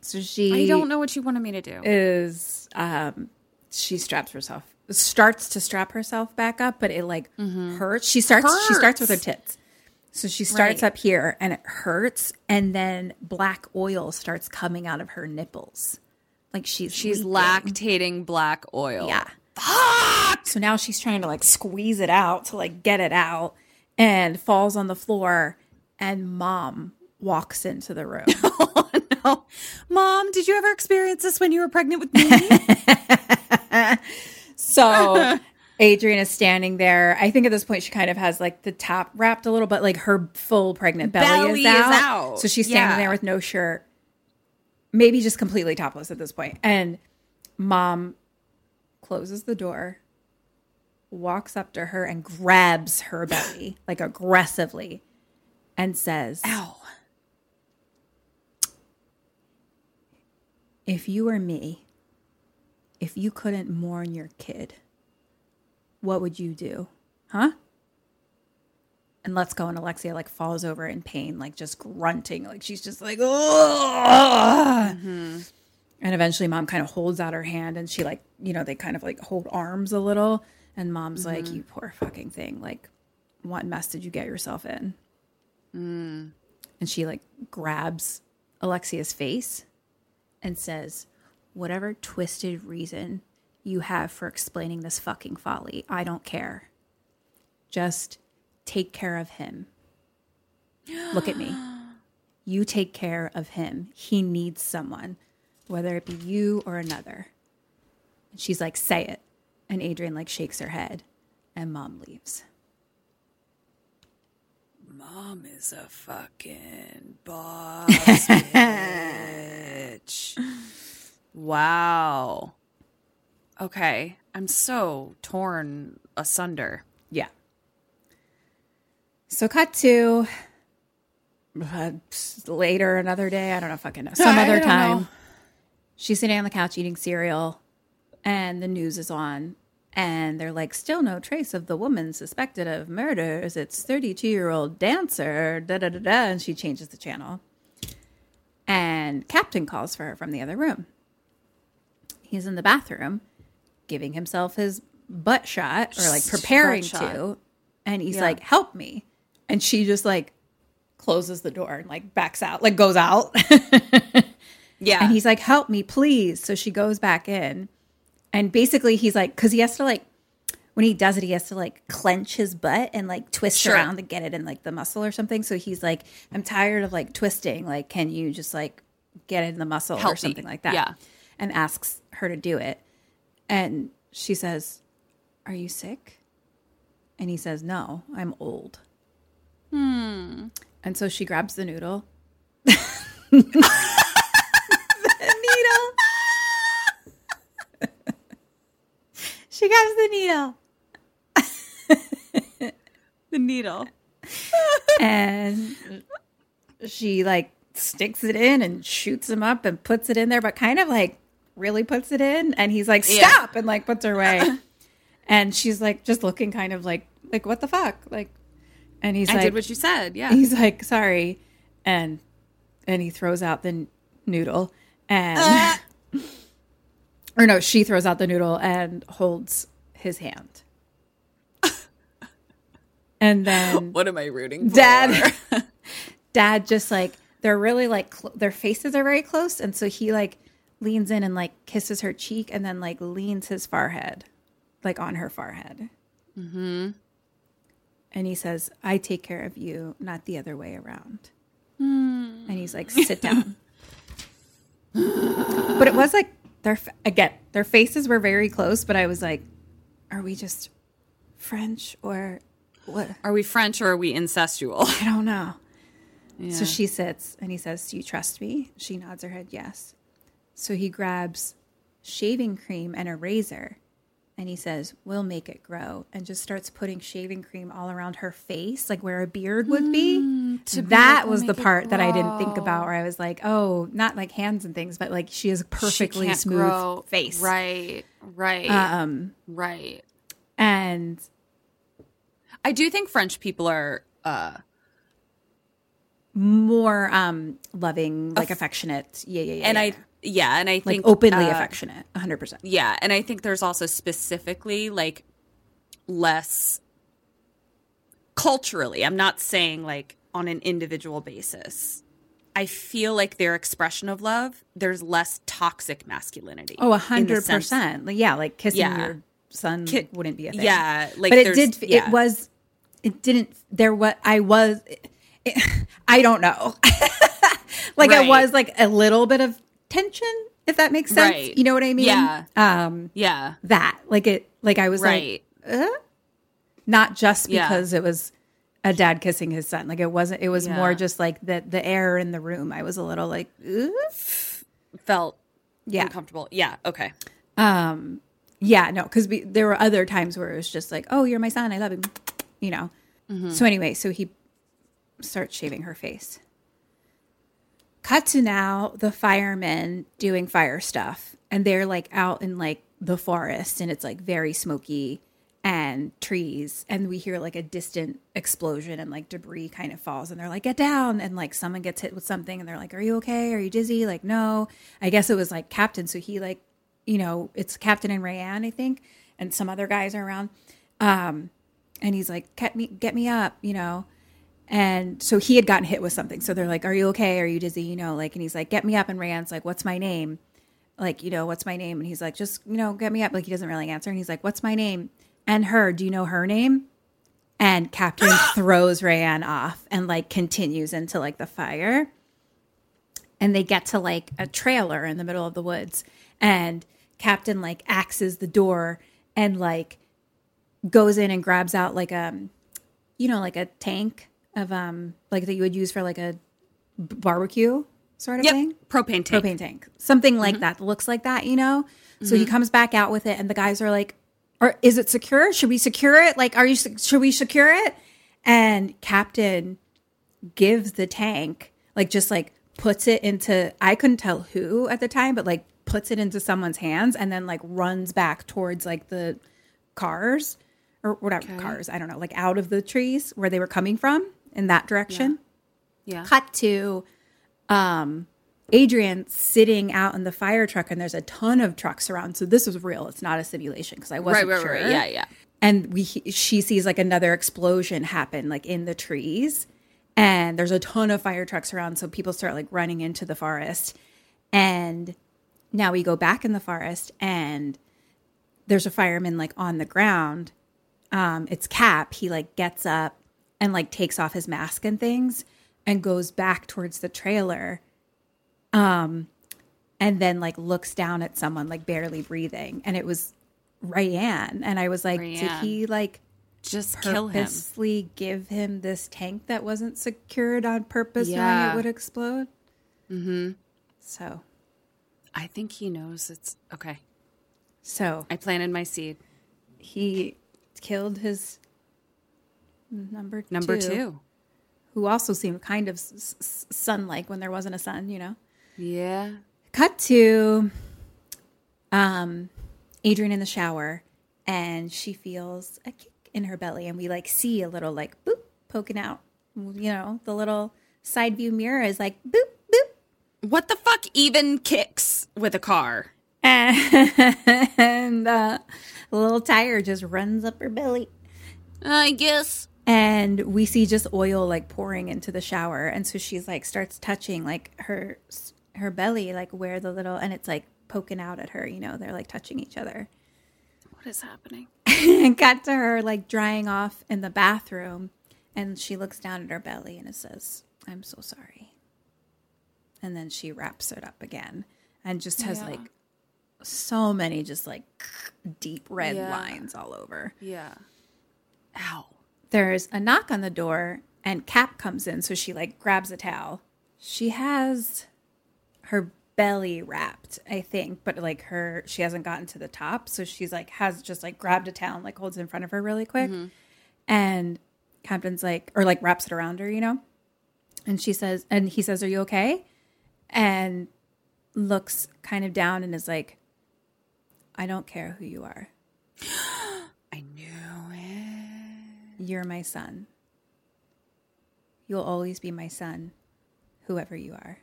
so she I don't know what you wanted me to do. is um she straps herself starts to strap herself back up but it like hurts she starts she starts with her Mm-hmm. Tits so she starts Right. up here and it hurts and then black oil starts coming out of her nipples like she's She's leaking. lactating black oil. yeah so now she's trying to like squeeze it out to like get it out and falls on the floor and mom walks into the room [LAUGHS] Oh, Mom, did you ever experience this when you were pregnant with me? [LAUGHS] So Adrian is standing there. I think at this point she kind of has like the top wrapped a little, but like her full pregnant belly, Belly is, is out. out. So she's standing Yeah. there with no shirt, maybe just completely topless at this point. And mom closes the door, walks up to her and grabs her belly [GASPS] like aggressively and says, Ow. If you were me, if you couldn't mourn your kid, what would you do? Huh? And let's go. And Alexia like falls over in pain, like just grunting, like she's just like, "Ugh." Mm-hmm. And eventually mom kind of holds out her hand and she like, you know, they kind of like hold arms a little. And mom's like, mm-hmm. you poor fucking thing. Like, what mess did you get yourself in? Mm. And she like grabs Alexia's face and says, Whatever twisted reason you have for explaining this fucking folly, I don't care. Just take care of him. Look at me. [GASPS] You take care of him. He needs someone, whether it be you or another. And she's like, Say it. And Adrian like shakes her head. and mom leaves. Mom is a fucking boss [LAUGHS] bitch. Wow. Okay. I'm so torn asunder. Yeah. So cut to uh, later another day. I don't know fucking know. Some I other don't time. know. She's sitting on the couch eating cereal and the news is on and they're like still no trace of the woman suspected of murders. It's 32-year-old dancer da da da da and she changes the channel. And Captain calls for her from the other room. He's in the bathroom giving himself his butt shot or like preparing to and he's Yeah. like help me and she just like closes the door and like backs out like goes out [LAUGHS] Yeah. and he's like help me please. So she goes back in and basically he's like because he has to like when he does it he has to like clench his butt and like twist Sure. around to get it in like the muscle or something. So he's like i'm tired of like twisting. Like can you just like get it in the muscle Help or me. something like that? Yeah. and asks her to do it. And she says are you sick? And he says no i'm old. Hmm. And so she grabs the noodle [LAUGHS] needle. She grabs the needle [LAUGHS] the needle. [LAUGHS] and she like sticks it in and shoots him up and puts it in there, but kind of like really puts it in. And he's like, Yeah. stop, and like puts her away. [LAUGHS] and she's like, just looking kind of like, like, what the fuck? Like, and he's I like, did what you said. Yeah. he's like, sorry. And, and he throws out the n- noodle and, uh. Or no, she throws out the noodle and holds his hand. [LAUGHS] And then [LAUGHS] What am I rooting for? dad [LAUGHS] dad just like they're really like cl- their faces are very close and so he like leans in and like kisses her cheek and then like leans his forehead like on her forehead mm-hmm. and he says i take care of you not the other way around and he's like sit down but it was like their again their faces were very close but i was like are we just french or what Are we French or are we incestual? I don't know. So she sits and he says, Do you trust me? She nods her head, yes. So he grabs shaving cream and a razor and he says, We'll make it grow. And just starts putting shaving cream all around her face, like where a beard would be. Hmm. That was the part that I didn't think about where I was like, Oh, not like hands and things, but like she has a perfectly can't smooth grow. face. Right. Right. Um, right. and I do think French people are uh more um loving, like affectionate. Yeah, yeah, yeah. and yeah, I yeah. and I like think openly uh, affectionate, 100%. Yeah, and I think there's also specifically like less culturally. I'm not saying like on an individual basis. I feel like their expression of love, there's less toxic masculinity. Oh, a hundred percent. Like, Yeah, like kissing Yeah. your son Ki- wouldn't be a thing. Yeah, like but it did. yeah. It was. It didn't. There. What I was. It, [LAUGHS] I don't know. [LAUGHS] like Right. it was like a little bit of tension, if that makes sense. Right. You know what I mean? Yeah. Um. Yeah. That like it. Like I was Right. like, uh? not just Yeah. because it was a dad kissing his son. Like it wasn't. It was Yeah. more just like the the air in the room. I was a little like, uh? Felt yeah. uncomfortable. Yeah, okay. Um, yeah, no, because there were other times where it was just like, "Oh, you're my son, I love him. you know. So anyway, so he starts shaving her face. Cut to now the firemen doing fire stuff, and they're like out in like the forest, and it's like very smoky and trees, and we hear like a distant explosion and like debris kind of falls, and they're like, "Get down!" and like someone gets hit with something, and they're like, "Are you okay? Are you dizzy?" Like, no. I guess it was like Captain, so he like, you know, it's Captain and Rayanne, I think, and some other guys are around, um, and he's like, "Get me, get me up," you know. And so he had gotten hit with something. So they're like, Are you okay? Are you dizzy? You know, like, and he's like, Get me up. And Rand's like, What's my name? Like, you know, what's my name? And he's like, Just, you know, get me up. Like, he doesn't really answer. And he's like, What's my name? And her, do you know her name? And Captain [GASPS] throws Rayanne off and like continues into like the fire. And they get to like a trailer in the middle of the woods. And Captain like axes the door and like goes in and grabs out like a, you know, like a tank of um like that you would use for like a barbecue sort of Yep. thing. Propane tank. Propane tank, something like mm-hmm. that. that Looks like that, you know. So he mm-hmm. comes back out with it, and the guys are like, "Or is it secure? Should we secure it? Like, are you? Should we secure it?" And Captain gives the tank, like, just like puts it into. I couldn't tell who at the time, but like puts it into someone's hands, and then like runs back towards like the cars or whatever cars. I don't know, like out of the trees where they were coming from in that direction Yeah. cut to um Adrian sitting out in the fire truck and there's a ton of trucks around. So this was real. It's not a simulation because I wasn't right, sure. right. Yeah, yeah. And we she sees like another explosion happen like in the trees and there's a ton of fire trucks around so people start like running into the forest. And now we go back in the forest and there's a fireman like on the ground. Um, it's Cap. He like gets up and like takes off his mask and things and goes back towards the trailer. Um, and then like looks down at someone like barely breathing, and it was Rayanne. And I was like, did he like Just kill him. purposely give him this tank that wasn't secured on purpose, knowing it would explode? Mm-hmm. So, I think he knows it's okay. so I planted my seed. he killed his number Number two. who also seemed kind of s- s- sun-like when there wasn't a sun, you know. Yeah. Cut to um Adrian in the shower and she feels a kick in her belly and we like see a little like boop poking out. You know, the little side view mirror is like boop boop What the fuck even kicks with a car? and [LAUGHS] uh, a little tire just runs up her belly. I guess. and we see just oil like pouring into the shower and so she's like starts touching like her her belly like where the little and it's like poking out at her you know they're like touching each other What is happening? [LAUGHS] and got to her like drying off in the bathroom and she looks down at her belly and it says i'm so sorry and then she wraps it up again and just has like so many just like deep red Yeah. lines all over Yeah. Ow. there's a knock on the door and Cap comes in, so she like grabs a towel. She has her belly wrapped, I think, but like her she hasn't gotten to the top, so she's like has just like grabbed a towel and like holds in front of her really quick. Mm-hmm. And Captain's like or like wraps it around her, you know? And she says and he says, "Are you okay?" And looks kind of down and is like, "I don't care who you are. [GASPS] I knew it. You're my son. You'll always be my son, whoever you are.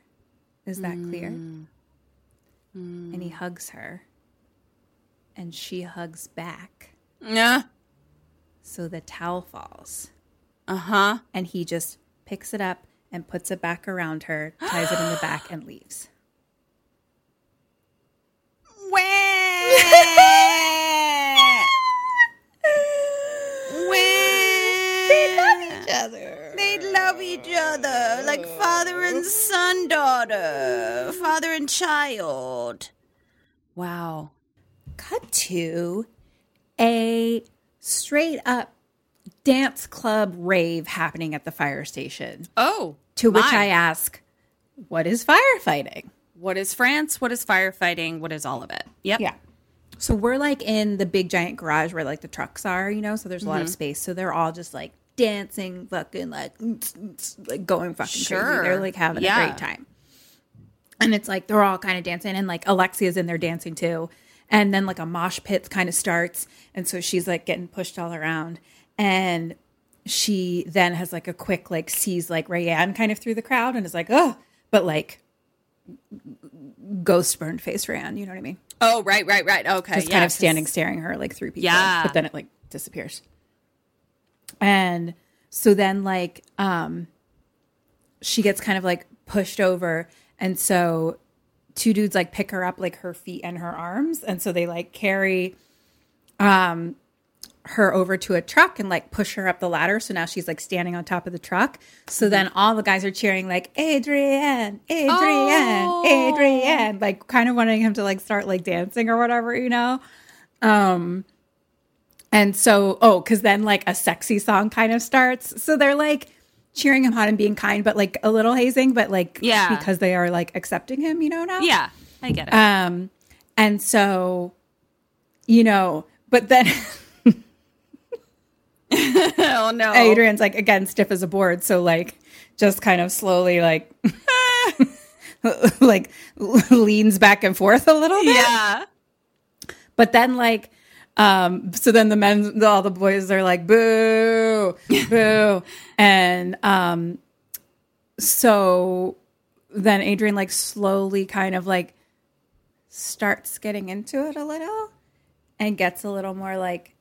Is that clear? And he hugs her, and she hugs back. Yeah. So the towel falls, Uh huh. and he just picks it up and puts it back around her, ties it in the back, and leaves. [LAUGHS] They love each other. They love each other like father and son, daughter, father and child. Wow. Cut to a straight up dance club rave happening at the fire station. Oh. To which my. I ask, what is firefighting? What is France? What is firefighting? What is all of it? Yep. Yeah. So we're like in the big giant garage where like the trucks are, you know, so there's a lot of mm-hmm. space. So they're all just like dancing, fucking like, like going fucking Sure. crazy. They're like having Yeah. a great time. And it's like they're all kind of dancing, and like Alexia's in there dancing too. And then like a mosh pit kind of starts, and so she's like getting pushed all around. And she then has like a quick like sees like Rayanne kind of through the crowd and is like, oh, but like ghost burned face Rayanne, you know what I mean? Oh, right, right, right. Okay. just yeah, kind of standing staring her like through people Yeah. but then it like disappears and so then like um she gets kind of like pushed over. And so two dudes like pick her up like her feet and her arms. And so they like carry um her over to a truck and like push her up the ladder. So now she's like standing on top of the truck. So then all the guys are cheering like adrienne adrienne Oh. adrienne like kind of wanting him to like start like dancing or whatever you know? Um And so, oh, because then like a sexy song kind of starts. So they're like cheering him on and being kind, but like a little hazing, but like Yeah. because they are like accepting him, you know now. Yeah, I get it. Um, and so, you know, but then [LAUGHS] oh no. Adrian's like again stiff as a board, so like just kind of slowly like [LAUGHS] like leans back and forth a little bit. Yeah. But then like um so then the men all the boys are like boo [LAUGHS] boo and um so then Adrian like slowly kind of like starts getting into it a little and gets a little more like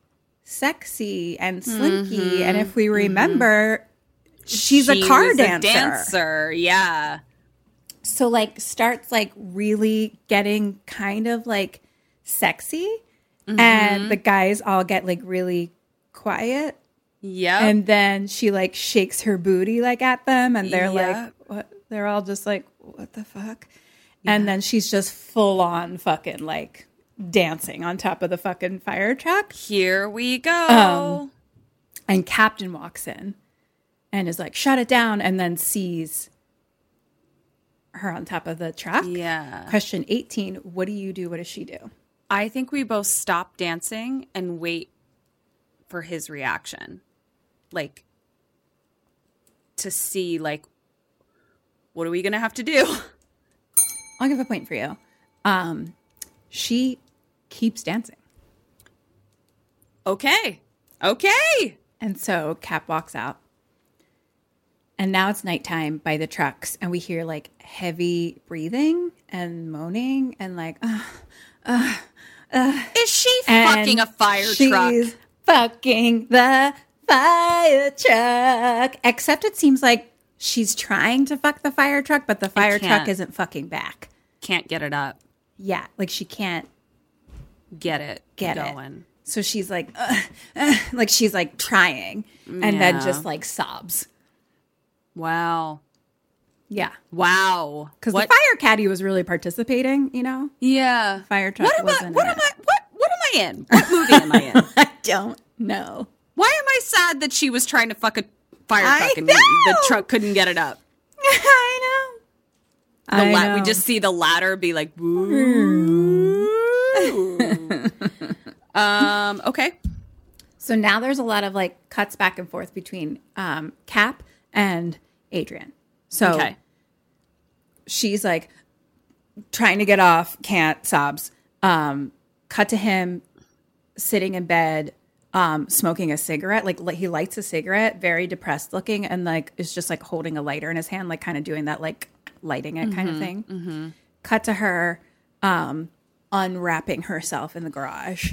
sexy and slinky and if we remember she's She a car dancer. dancer. Yeah. so like starts like really getting kind of like sexy and the guys all get like really quiet. Yeah. and then she like shakes her booty like at them. And they're Yeah. like what? They're all just like what the fuck? And then she's just full on fucking like dancing on top of the fucking fire truck. Here we go. Um, and captain walks in and is like shut it down and then sees her on top of the truck. Yeah. question 18 what do you do? What does she do I think we both stop dancing and wait for his reaction. Like to see like what are we going to have to do? [LAUGHS] i'll give a point for you um she keeps dancing Okay. Okay. And so Cap walks out. And now it's nighttime by the trucks, and we hear like heavy breathing and moaning and like, "Ugh." Is she fucking a fire she's truck? Fucking the fire truck. Except it seems like she's trying to fuck the fire truck, but the fire truck can't. isn't fucking back. Can't get it up. Yeah, like she can't Get it. get going. it. So she's like, "Ugh, ugh," like she's like trying, and then Yeah. just like sobs. Wow. Yeah. Wow. Because the fire caddy was really participating, you know? Yeah. Fire truck What am I? wasn't What am it. I? What? What am I in? What movie am I in? [LAUGHS] I don't know. Why am I sad that she was trying to fuck a fire I truck and know! the truck couldn't get it up? [LAUGHS] I know. The I la- we just see the ladder be like, [LAUGHS] "Woo." um. Okay. So now there's a lot of like cuts back and forth between um, Cap and Adrian. So Okay. she's like trying to get off, can't, sobs. Um, cut to him sitting in bed, um, smoking a cigarette. Like, li- he lights a cigarette, very depressed looking, and like is just like holding a lighter in his hand, like kind of doing that, like lighting it kind of thing. Cut to her um, unwrapping herself in the garage.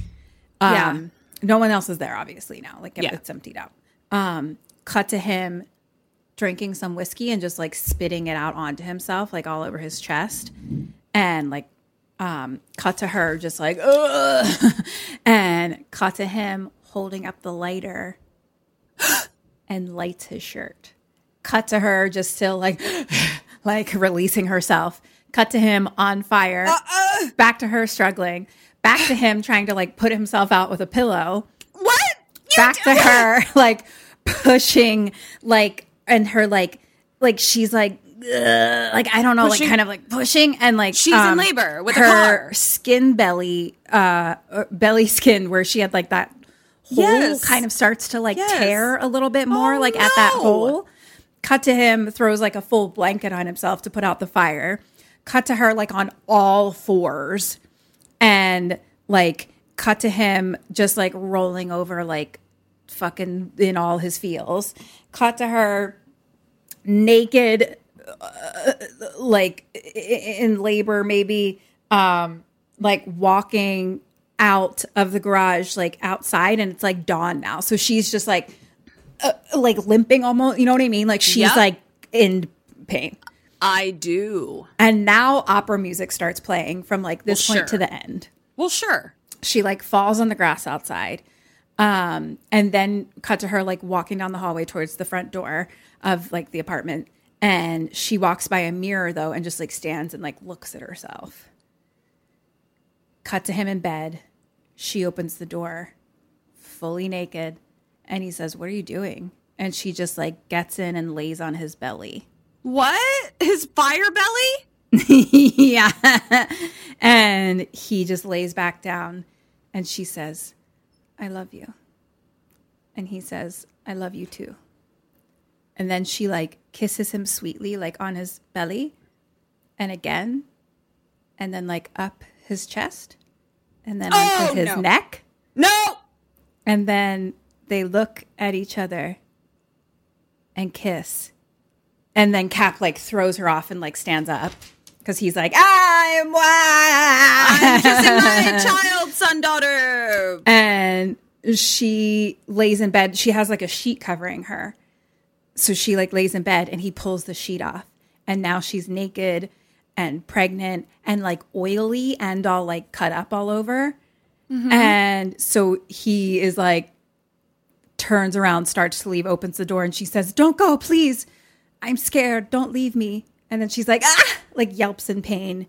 Um, Yeah. No one else is there, obviously, now. Like, Yeah. it's emptied out. Um, cut to him drinking some whiskey and just like spitting it out onto himself, like all over his chest. And like, um, cut to her just like, Ugh! [LAUGHS] and cut to him holding up the lighter [GASPS] and lights his shirt. Cut to her just still like, [GASPS] like releasing herself. Cut to him on fire. Back to her struggling. Back to him trying to like put himself out with a pillow What? You back to her [LAUGHS] like pushing like and her like like she's like ugh, like I don't know Pushing- like kind of like pushing and like She's in labor with her skin belly uh uh, belly skin where she had like that hole Yes. kind of starts to like Yes. tear a little bit more Oh, like at that hole. Cut to him throws like a full blanket on himself to put out the fire. Cut to her like on all fours and like cut to him just like rolling over like fucking in all his feels cut to her naked uh, like in labor maybe um like walking out of the garage like outside and it's like dawn now so she's just like uh, like limping almost you know what i mean like she's Yep. like in pain I do. and now opera music starts playing from like this Well, point to the end Well, sure. she like falls on the grass outside um and then cut to her like walking down the hallway towards the front door of like the apartment and she walks by a mirror though and just like stands and like looks at herself cut to him in bed she opens the door fully naked. And he says, What are you doing? And she just like gets in and lays on his belly. What? His fire belly? [LAUGHS] yeah. and he just lays back down and she says, I love you. And he says, I love you too. And then she like kisses him sweetly, like on his belly and again, and then like up his chest and then Oh, onto his no. neck. No. And then they look at each other and kiss. And then Cap like throws her off and like stands up because he's like, I'm wild. Kissing my [LAUGHS] child, son, daughter. and she lays in bed. She has like a sheet covering her. So she like lays in bed and he pulls the sheet off. And now she's naked and pregnant and like oily and all like cut up all over. And so he is like, turns around, starts to leave, opens the door, and she says, Don't go, please. I'm scared. Don't leave me. And then she's like, Ah, like yelps in pain.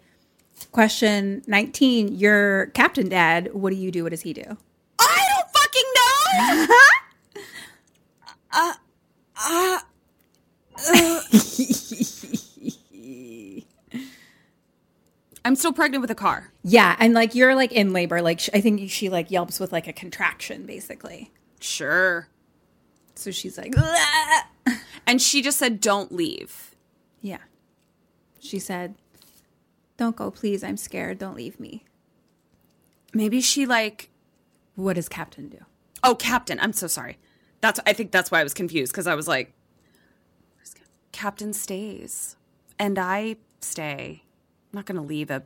Question 19 Your captain dad, what do you do? What does he do? I don't fucking know. [LAUGHS] Uh, uh, uh. I'm still pregnant with a car. Yeah. And like you're like in labor. Like sh- I think she like yelps with like a contraction, basically. Sure. So she's like. And she just said, don't leave. Yeah. She said, Don't go, please. I'm scared. Don't leave me. Maybe she like, What does Captain do? oh, Captain. I'm so sorry. That's, I think that's why I was confused because I was like, Captain stays and I stay. I'm not going to leave a,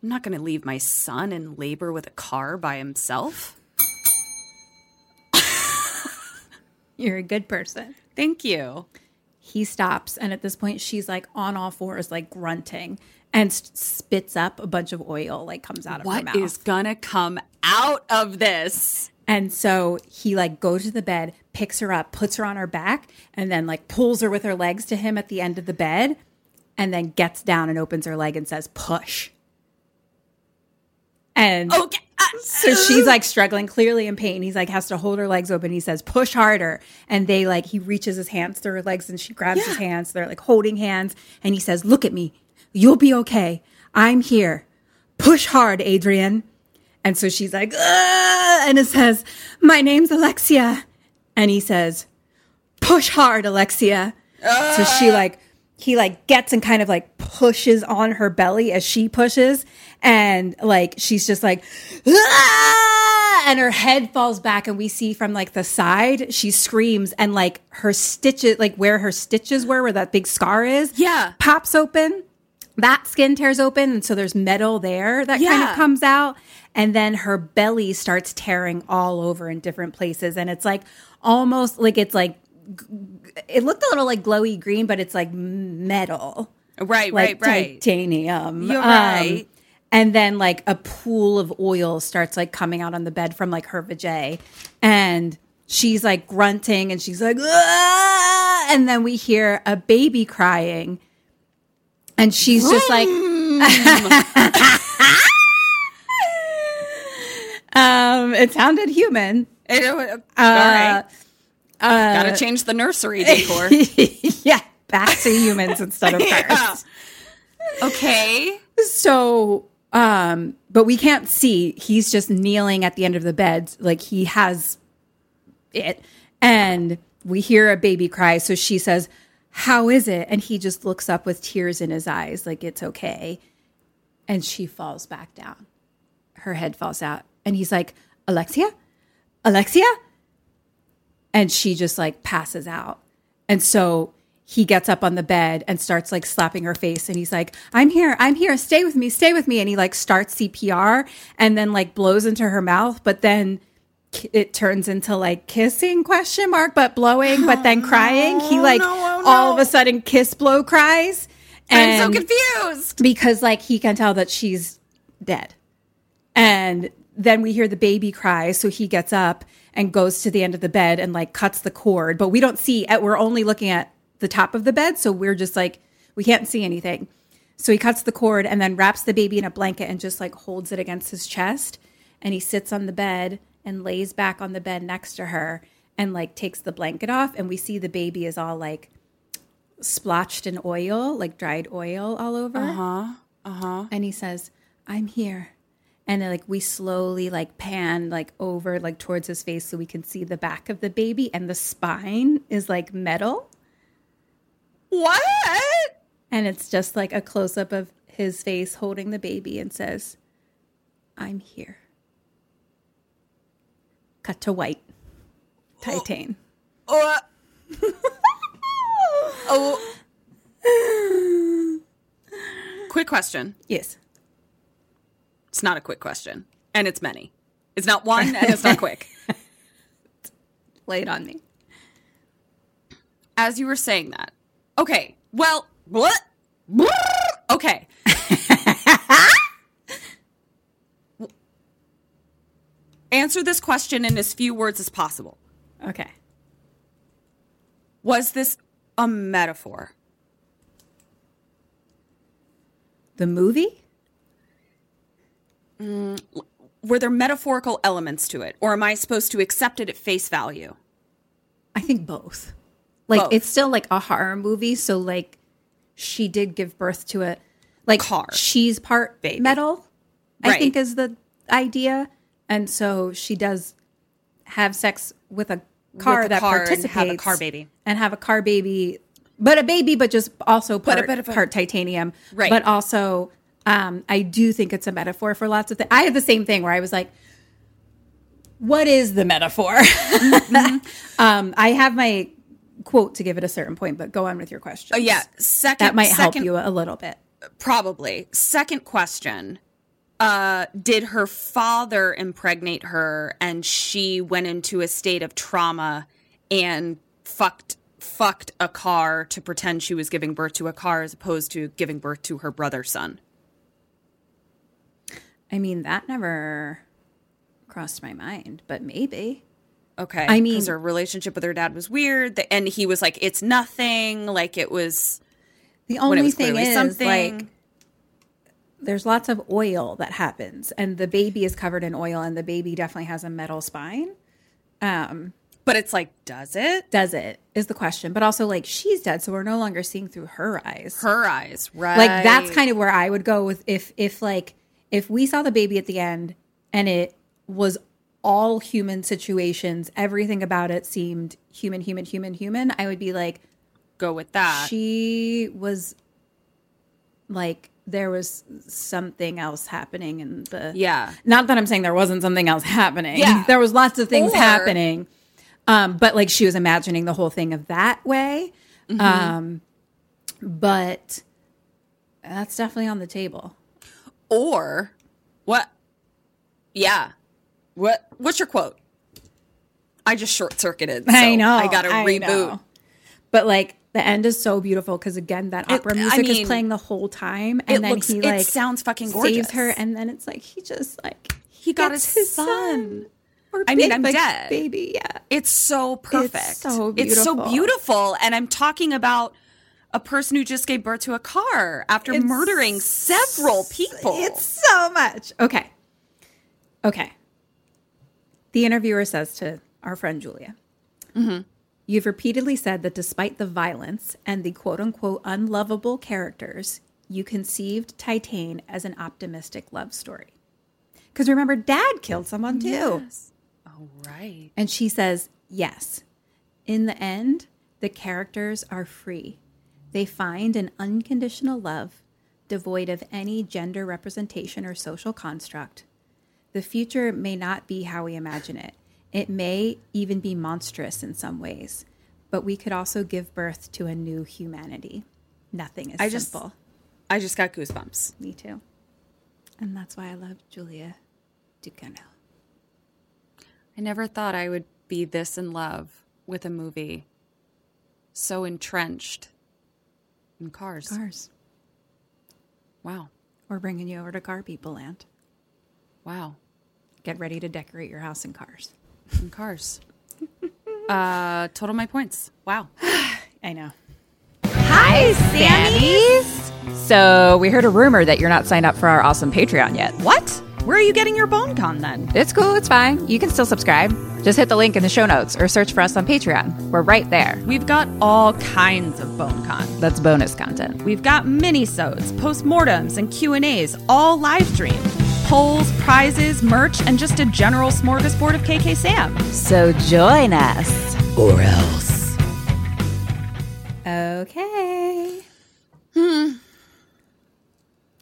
I'm not going to leave my son in labor with a car by himself. [LAUGHS] You're a good person. Thank you. He stops. And at this point, she's like on all fours, like grunting and spits up a bunch of oil, like comes out of her mouth. is gonna come out of this? And so he like goes to the bed, picks her up, puts her on her back, and then like pulls her with her legs to him at the end of the bed, and then gets down and opens her leg and says, "Push." And Okay. Uh, so she's like struggling, clearly in pain. He's like has to hold her legs open. He says, "Push harder." And they like he reaches his hands through her legs and she grabs his hands. They're like holding hands, and he says, "Look at me. You'll be okay. I'm here. Push hard, Adrian." And so she's like, "Ugh," and it says, "My name's Alexia," and he says, "Push hard, Alexia." So she like he like gets and kind of like pushes on her belly as she pushes. And like she's just like "Ah!" and her head falls back and we see from like the side she screams and like her stitches like where her stitches were where that big scar is Yeah. pops open. That skin tears open and so there's metal there that kind of comes out. And then her belly starts tearing all over in different places. And it's like almost like it's like it looked a little like glowy green but it's like metal Right, like right, right. titanium You're Um, right. and then like a pool of oil starts like coming out on the bed from like her vajay and she's like grunting and she's like "Ah!" and then we hear a baby crying and she's just like [GASPS] [LAUGHS] um it sounded human It- Uh, all right. Gotta change the nursery [LAUGHS] decor. yeah back to humans instead of [LAUGHS] Yeah. okay. So, um, but we can't see. He's just kneeling at the end of the bed, like he has it. And we hear a baby cry. So she says, How is it? And he just looks up with tears in his eyes, like it's okay. And she falls back down. Her head falls out. And he's like, Alexia? Alexia? And she just like passes out. And so he gets up on the bed and starts like slapping her face and he's like i'm here i'm here stay with me stay with me and he like starts cpr and then like blows into her mouth but then it turns into like kissing question mark but blowing but then [GASPS] crying he oh, like oh, all of a sudden kiss blow cries and I'm so confused. because like he can tell that she's dead and then we hear the baby cry so he gets up and goes to the end of the bed and like cuts the cord but we don't see we're only looking at the top of the bed so we're just like we can't see anything so he cuts the cord and then wraps the baby in a blanket and just like holds it against his chest and he sits on the bed and lays back on the bed next to her and like takes the blanket off and we see the baby is all like splotched in oil, like dried oil all over. Uh-huh. Uh-huh. And he says, "I'm here." And then, like we slowly like pan like over like towards his face so we can see the back of the baby and the spine is like metal What? and it's just like a close up of his face holding the baby and says, "I'm here." Cut to white. Titane. Uh, oh. [LAUGHS] [SIGHS] Quick question. Yes. It's not a quick question, and it's many. It's not one, and it's not quick. [LAUGHS] Lay it on me. As you were saying that, okay. Well, what? Okay. [LAUGHS] Answer this question in as few words as possible. Okay. Was this a metaphor? The movie? Were there metaphorical elements to it, or am I supposed to accept it at face value? I think both. Like Both. it's still like a horror movie, so like she did give birth to a like Car. She's part Baby. metal. I Right. think is the idea, and so she does have sex with a car With a that car and participates have a car baby. and have a car baby, but a baby, but just also But a bit of a- part titanium, Right. But also, um, I do think it's a metaphor for lots of things. I had the same thing where I was like, what is the metaphor? [LAUGHS] um, I have my quote to give it a certain point, but go on with your question. Oh yeah. Second, that might help second- you a little bit. Probably. Second question. Uh, did her father impregnate her and she went into a state of trauma and fucked fucked a car to pretend she was giving birth to a car as opposed to giving birth to her brother's son? I mean, that never crossed my mind, but maybe. Okay. I mean- because her relationship with her dad was weird, and he was like, "It's nothing." Like it was. The only thing is, something. like, there's lots of oil that happens, and the baby is covered in oil, and the baby definitely has a metal spine. Um, But it's like, does it? does it is the question, but also like she's dead, so we're no longer seeing through her eyes. Her eyes, right? like that's kind of where I would go with if if like if we saw the baby at the end and it was all human situations, everything about it seemed human, human, human, human. I would be like, go with that. she was like there was something else happening in the Yeah. not that i'm saying there wasn't something else happening Yeah. [LAUGHS] there was lots of things Or- happening um but like she was imagining the whole thing of that way Mm-hmm. um but that's definitely on the table Or what? Yeah. What? What's your quote? I just short circuited. i know I got to I reboot. know. but like the end is so beautiful because again that It- opera I music mean, is playing the whole time and then looks- he it like sounds fucking saves gorgeous. her and then it's like he just like He got gets his son. Or I mean, I'm like, dead. baby yeah It's so perfect. so It's so beautiful. beautiful. And I'm talking about a person who just gave birth to a car after It's- murdering several people. It's so much. Okay. Okay. The interviewer says to our friend Julia, mm-hmm. You've repeatedly said that despite the violence and the quote unquote unlovable characters, you conceived Titane as an optimistic love story. Because remember, dad killed someone too. Oh, right. And she says, Yes. In the end, the characters are free. They find an unconditional love, devoid of any gender representation or social construct. The future may not be how we imagine it. It may even be monstrous in some ways, but we could also give birth to a new humanity. Nothing is I just- simple. I just got goosebumps. Me too. And that's why I love Julia Ducournau. I never thought I would be this in love with a movie so entrenched in cars. Cars. Wow. We're bringing you over to Car People Land. Wow. Get ready to decorate your house in cars. In cars. [LAUGHS] uh, total my points. Wow. [SIGHS] I know. Hi, Sammys! So, we heard a rumor that you're not signed up for our awesome Patreon yet. What? Where are you getting your BoneCon then? It's cool, it's fine. You can still subscribe. Just hit the link in the show notes or search for us on Patreon. We're right there. We've got all kinds of BoneCon. That's bonus content. We've got mini-sodes, postmortems, and Q&As, all live streamed. Polls, prizes, merch, and just a general smorgasbord of KK Sam. So join us. Or else. Okay. Hmm.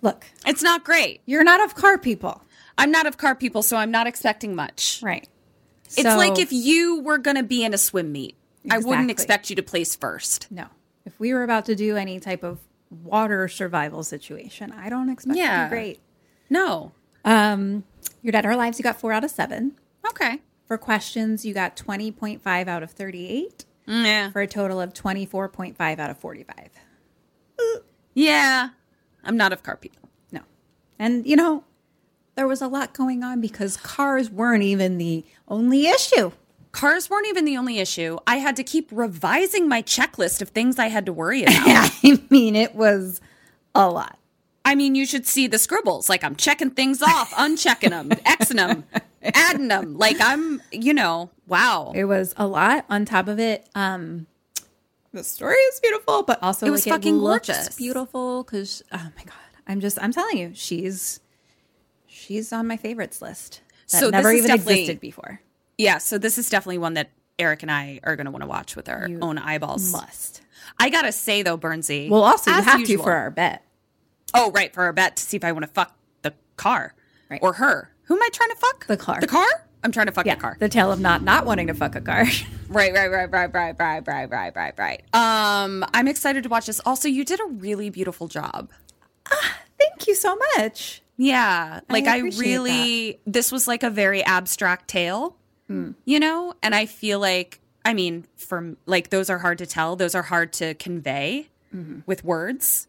Look, It's not great. you're not of car people. I'm not of car people, so I'm not expecting much. Right. It's So- like if you were going to be in a swim meet. I wouldn't expect you to place first. No. If we were about to do any type of water survival situation, I don't expect it to Yeah. be great. No. Um, your Dead or Alive, you got four out of seven. Okay. For questions, you got 20.5 out of 38 Yeah. for a total of 24.5 out of 45. Yeah. I'm not of car people. No. And, you know, there was a lot going on because cars weren't even the only issue. Cars weren't even the only issue. I had to keep revising my checklist of things I had to worry [LAUGHS] about. I mean, it was a lot. I mean, you should see the scribbles. Like I'm checking things off, unchecking them, [LAUGHS] Xing them, adding them. Like I'm, you know, wow. It was a lot. On top of it, um, the story is beautiful, but also It was like, fucking looks gorgeous. beautiful. Because oh my god, I'm just I'm telling you, she's she's on my favorites list. That So this never is even definitely- existed before. Yeah, so this is definitely one that Eric and I are going to want to watch with our own eyeballs. Must. I gotta say though, Bernsey. Well, also you have usual- to for our bet. Oh, right, for our bet to see if I want to fuck the car Right. or her. Who am I trying to fuck? The car. The car. I'm trying to fuck Yeah, the car. the tale of not not wanting to fuck a car. [LAUGHS] Right, right, right, right, right, right, right, right, right, right. Um, I'm excited to watch this. Also, you did a really beautiful job. Ah, Thank you so much. Yeah, like I, appreciate really. This was like a very abstract tale, you know, and I feel like I mean, from like those are hard to tell. Those are hard to convey with words.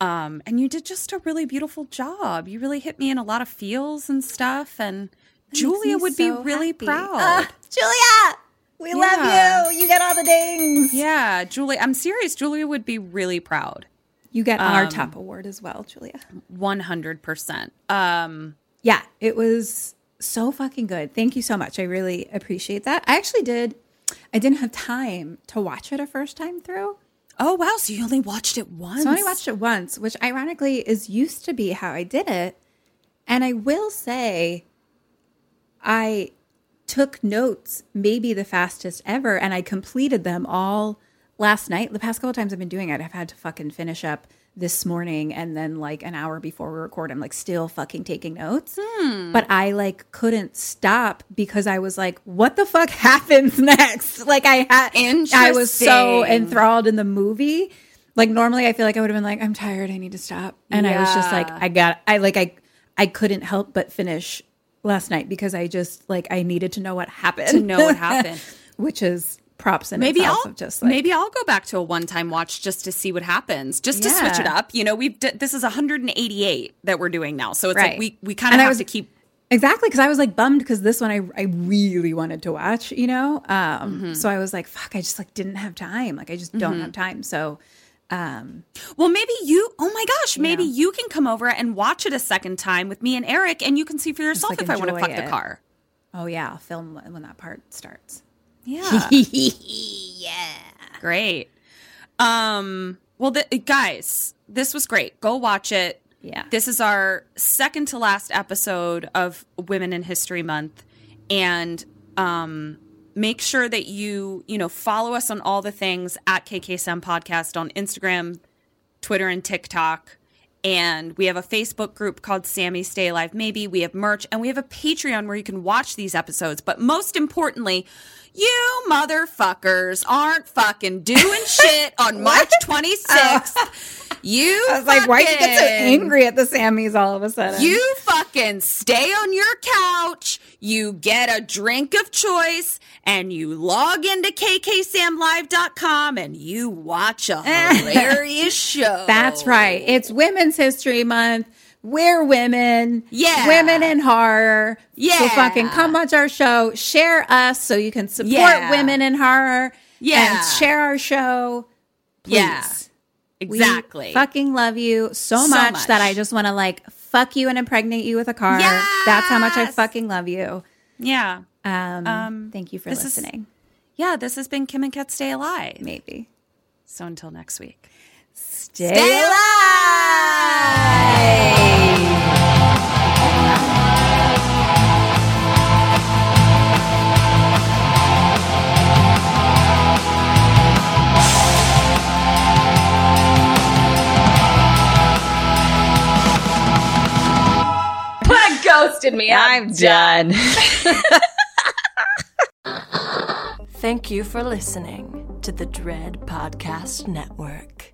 Um, and you did just a really beautiful job. You really hit me in a lot of feels and stuff. And Julia would so be really happy. proud. Ah, [LAUGHS] Julia, we Yeah. love you. You get all the dings. yeah, Julia. I'm serious. Julia would be really proud. You get our Um, top award as well, Julia. One hundred percent. Um, Yeah, it was so fucking good. Thank you so much. I really appreciate that. I actually did. I didn't have time to watch it a first time through. oh wow! So you only watched it once? So I only watched it once, which ironically is used to be how I did it. And I will say, I took notes maybe the fastest ever, and I completed them all last night. The past couple times I've been doing it, I've had to fucking finish up this morning, and then like an hour before we record, I'm like still fucking taking notes. Hmm. But I like couldn't stop because I was like, "What the fuck [LAUGHS] happens next?" Like I had, I was so enthralled in the movie. Like normally, I feel like I would have been like, "I'm tired, I need to stop," and I was just like, "I got," I like, I, I couldn't help but finish last night because I just like I needed to know what happened. To know what [LAUGHS] happened. which is props in maybe I'll of just like maybe I'll go back to a one time watch just to see what happens, just to switch it up. You know, we've d- this is 188 that we're doing now, so it's Right. like we we kind of have was- to keep. Exactly, because I was like bummed because this one I I really wanted to watch, you know. Um, Mm-hmm. so I was like, fuck, I just like didn't have time. Like I just don't have time. So, um, Well, maybe you. Oh my gosh, maybe you can come over and watch it a second time with me and Eric, and you can see for yourself like, if I want to fuck the car. oh yeah, I'll film when that part starts. Yeah. [LAUGHS] Yeah. Great. Um, well, the, guys, this was great. Go watch it. Yeah. This is our second to last episode of Women in History Month. And um, make sure that you, you know, follow us on all the things at KKSAM Podcast on Instagram, Twitter, and TikTok. And we have a Facebook group called Sammy Stay Alive Maybe. We have merch and we have a Patreon where you can watch these episodes. But most importantly, you motherfuckers aren't fucking doing shit on March [LAUGHS] 26th. You I was like, why you get so angry at the Sammys all of a sudden? you fucking stay on your couch, you get a drink of choice, and you log into kksamlive.com and you watch a [LAUGHS] hilarious show. That's right. It's Women's History Month. We're women. Yeah. Women in horror. Yes. So fucking come watch our show. Share us so you can support Yeah. women in horror. Yeah. And share our show. Please. Yeah. We Exactly. fucking love you so, So much, much. that I just want to like fuck you and impregnate you with a car. That's how much I fucking love you. Yeah. Um, Um, thank you for this is- listening. Yeah, this has been Kim and Ket Stay Alive. Maybe. So until next week. Stay, alive. ghosted me. I'm done. [LAUGHS] Thank you for listening to the Dread Podcast Network.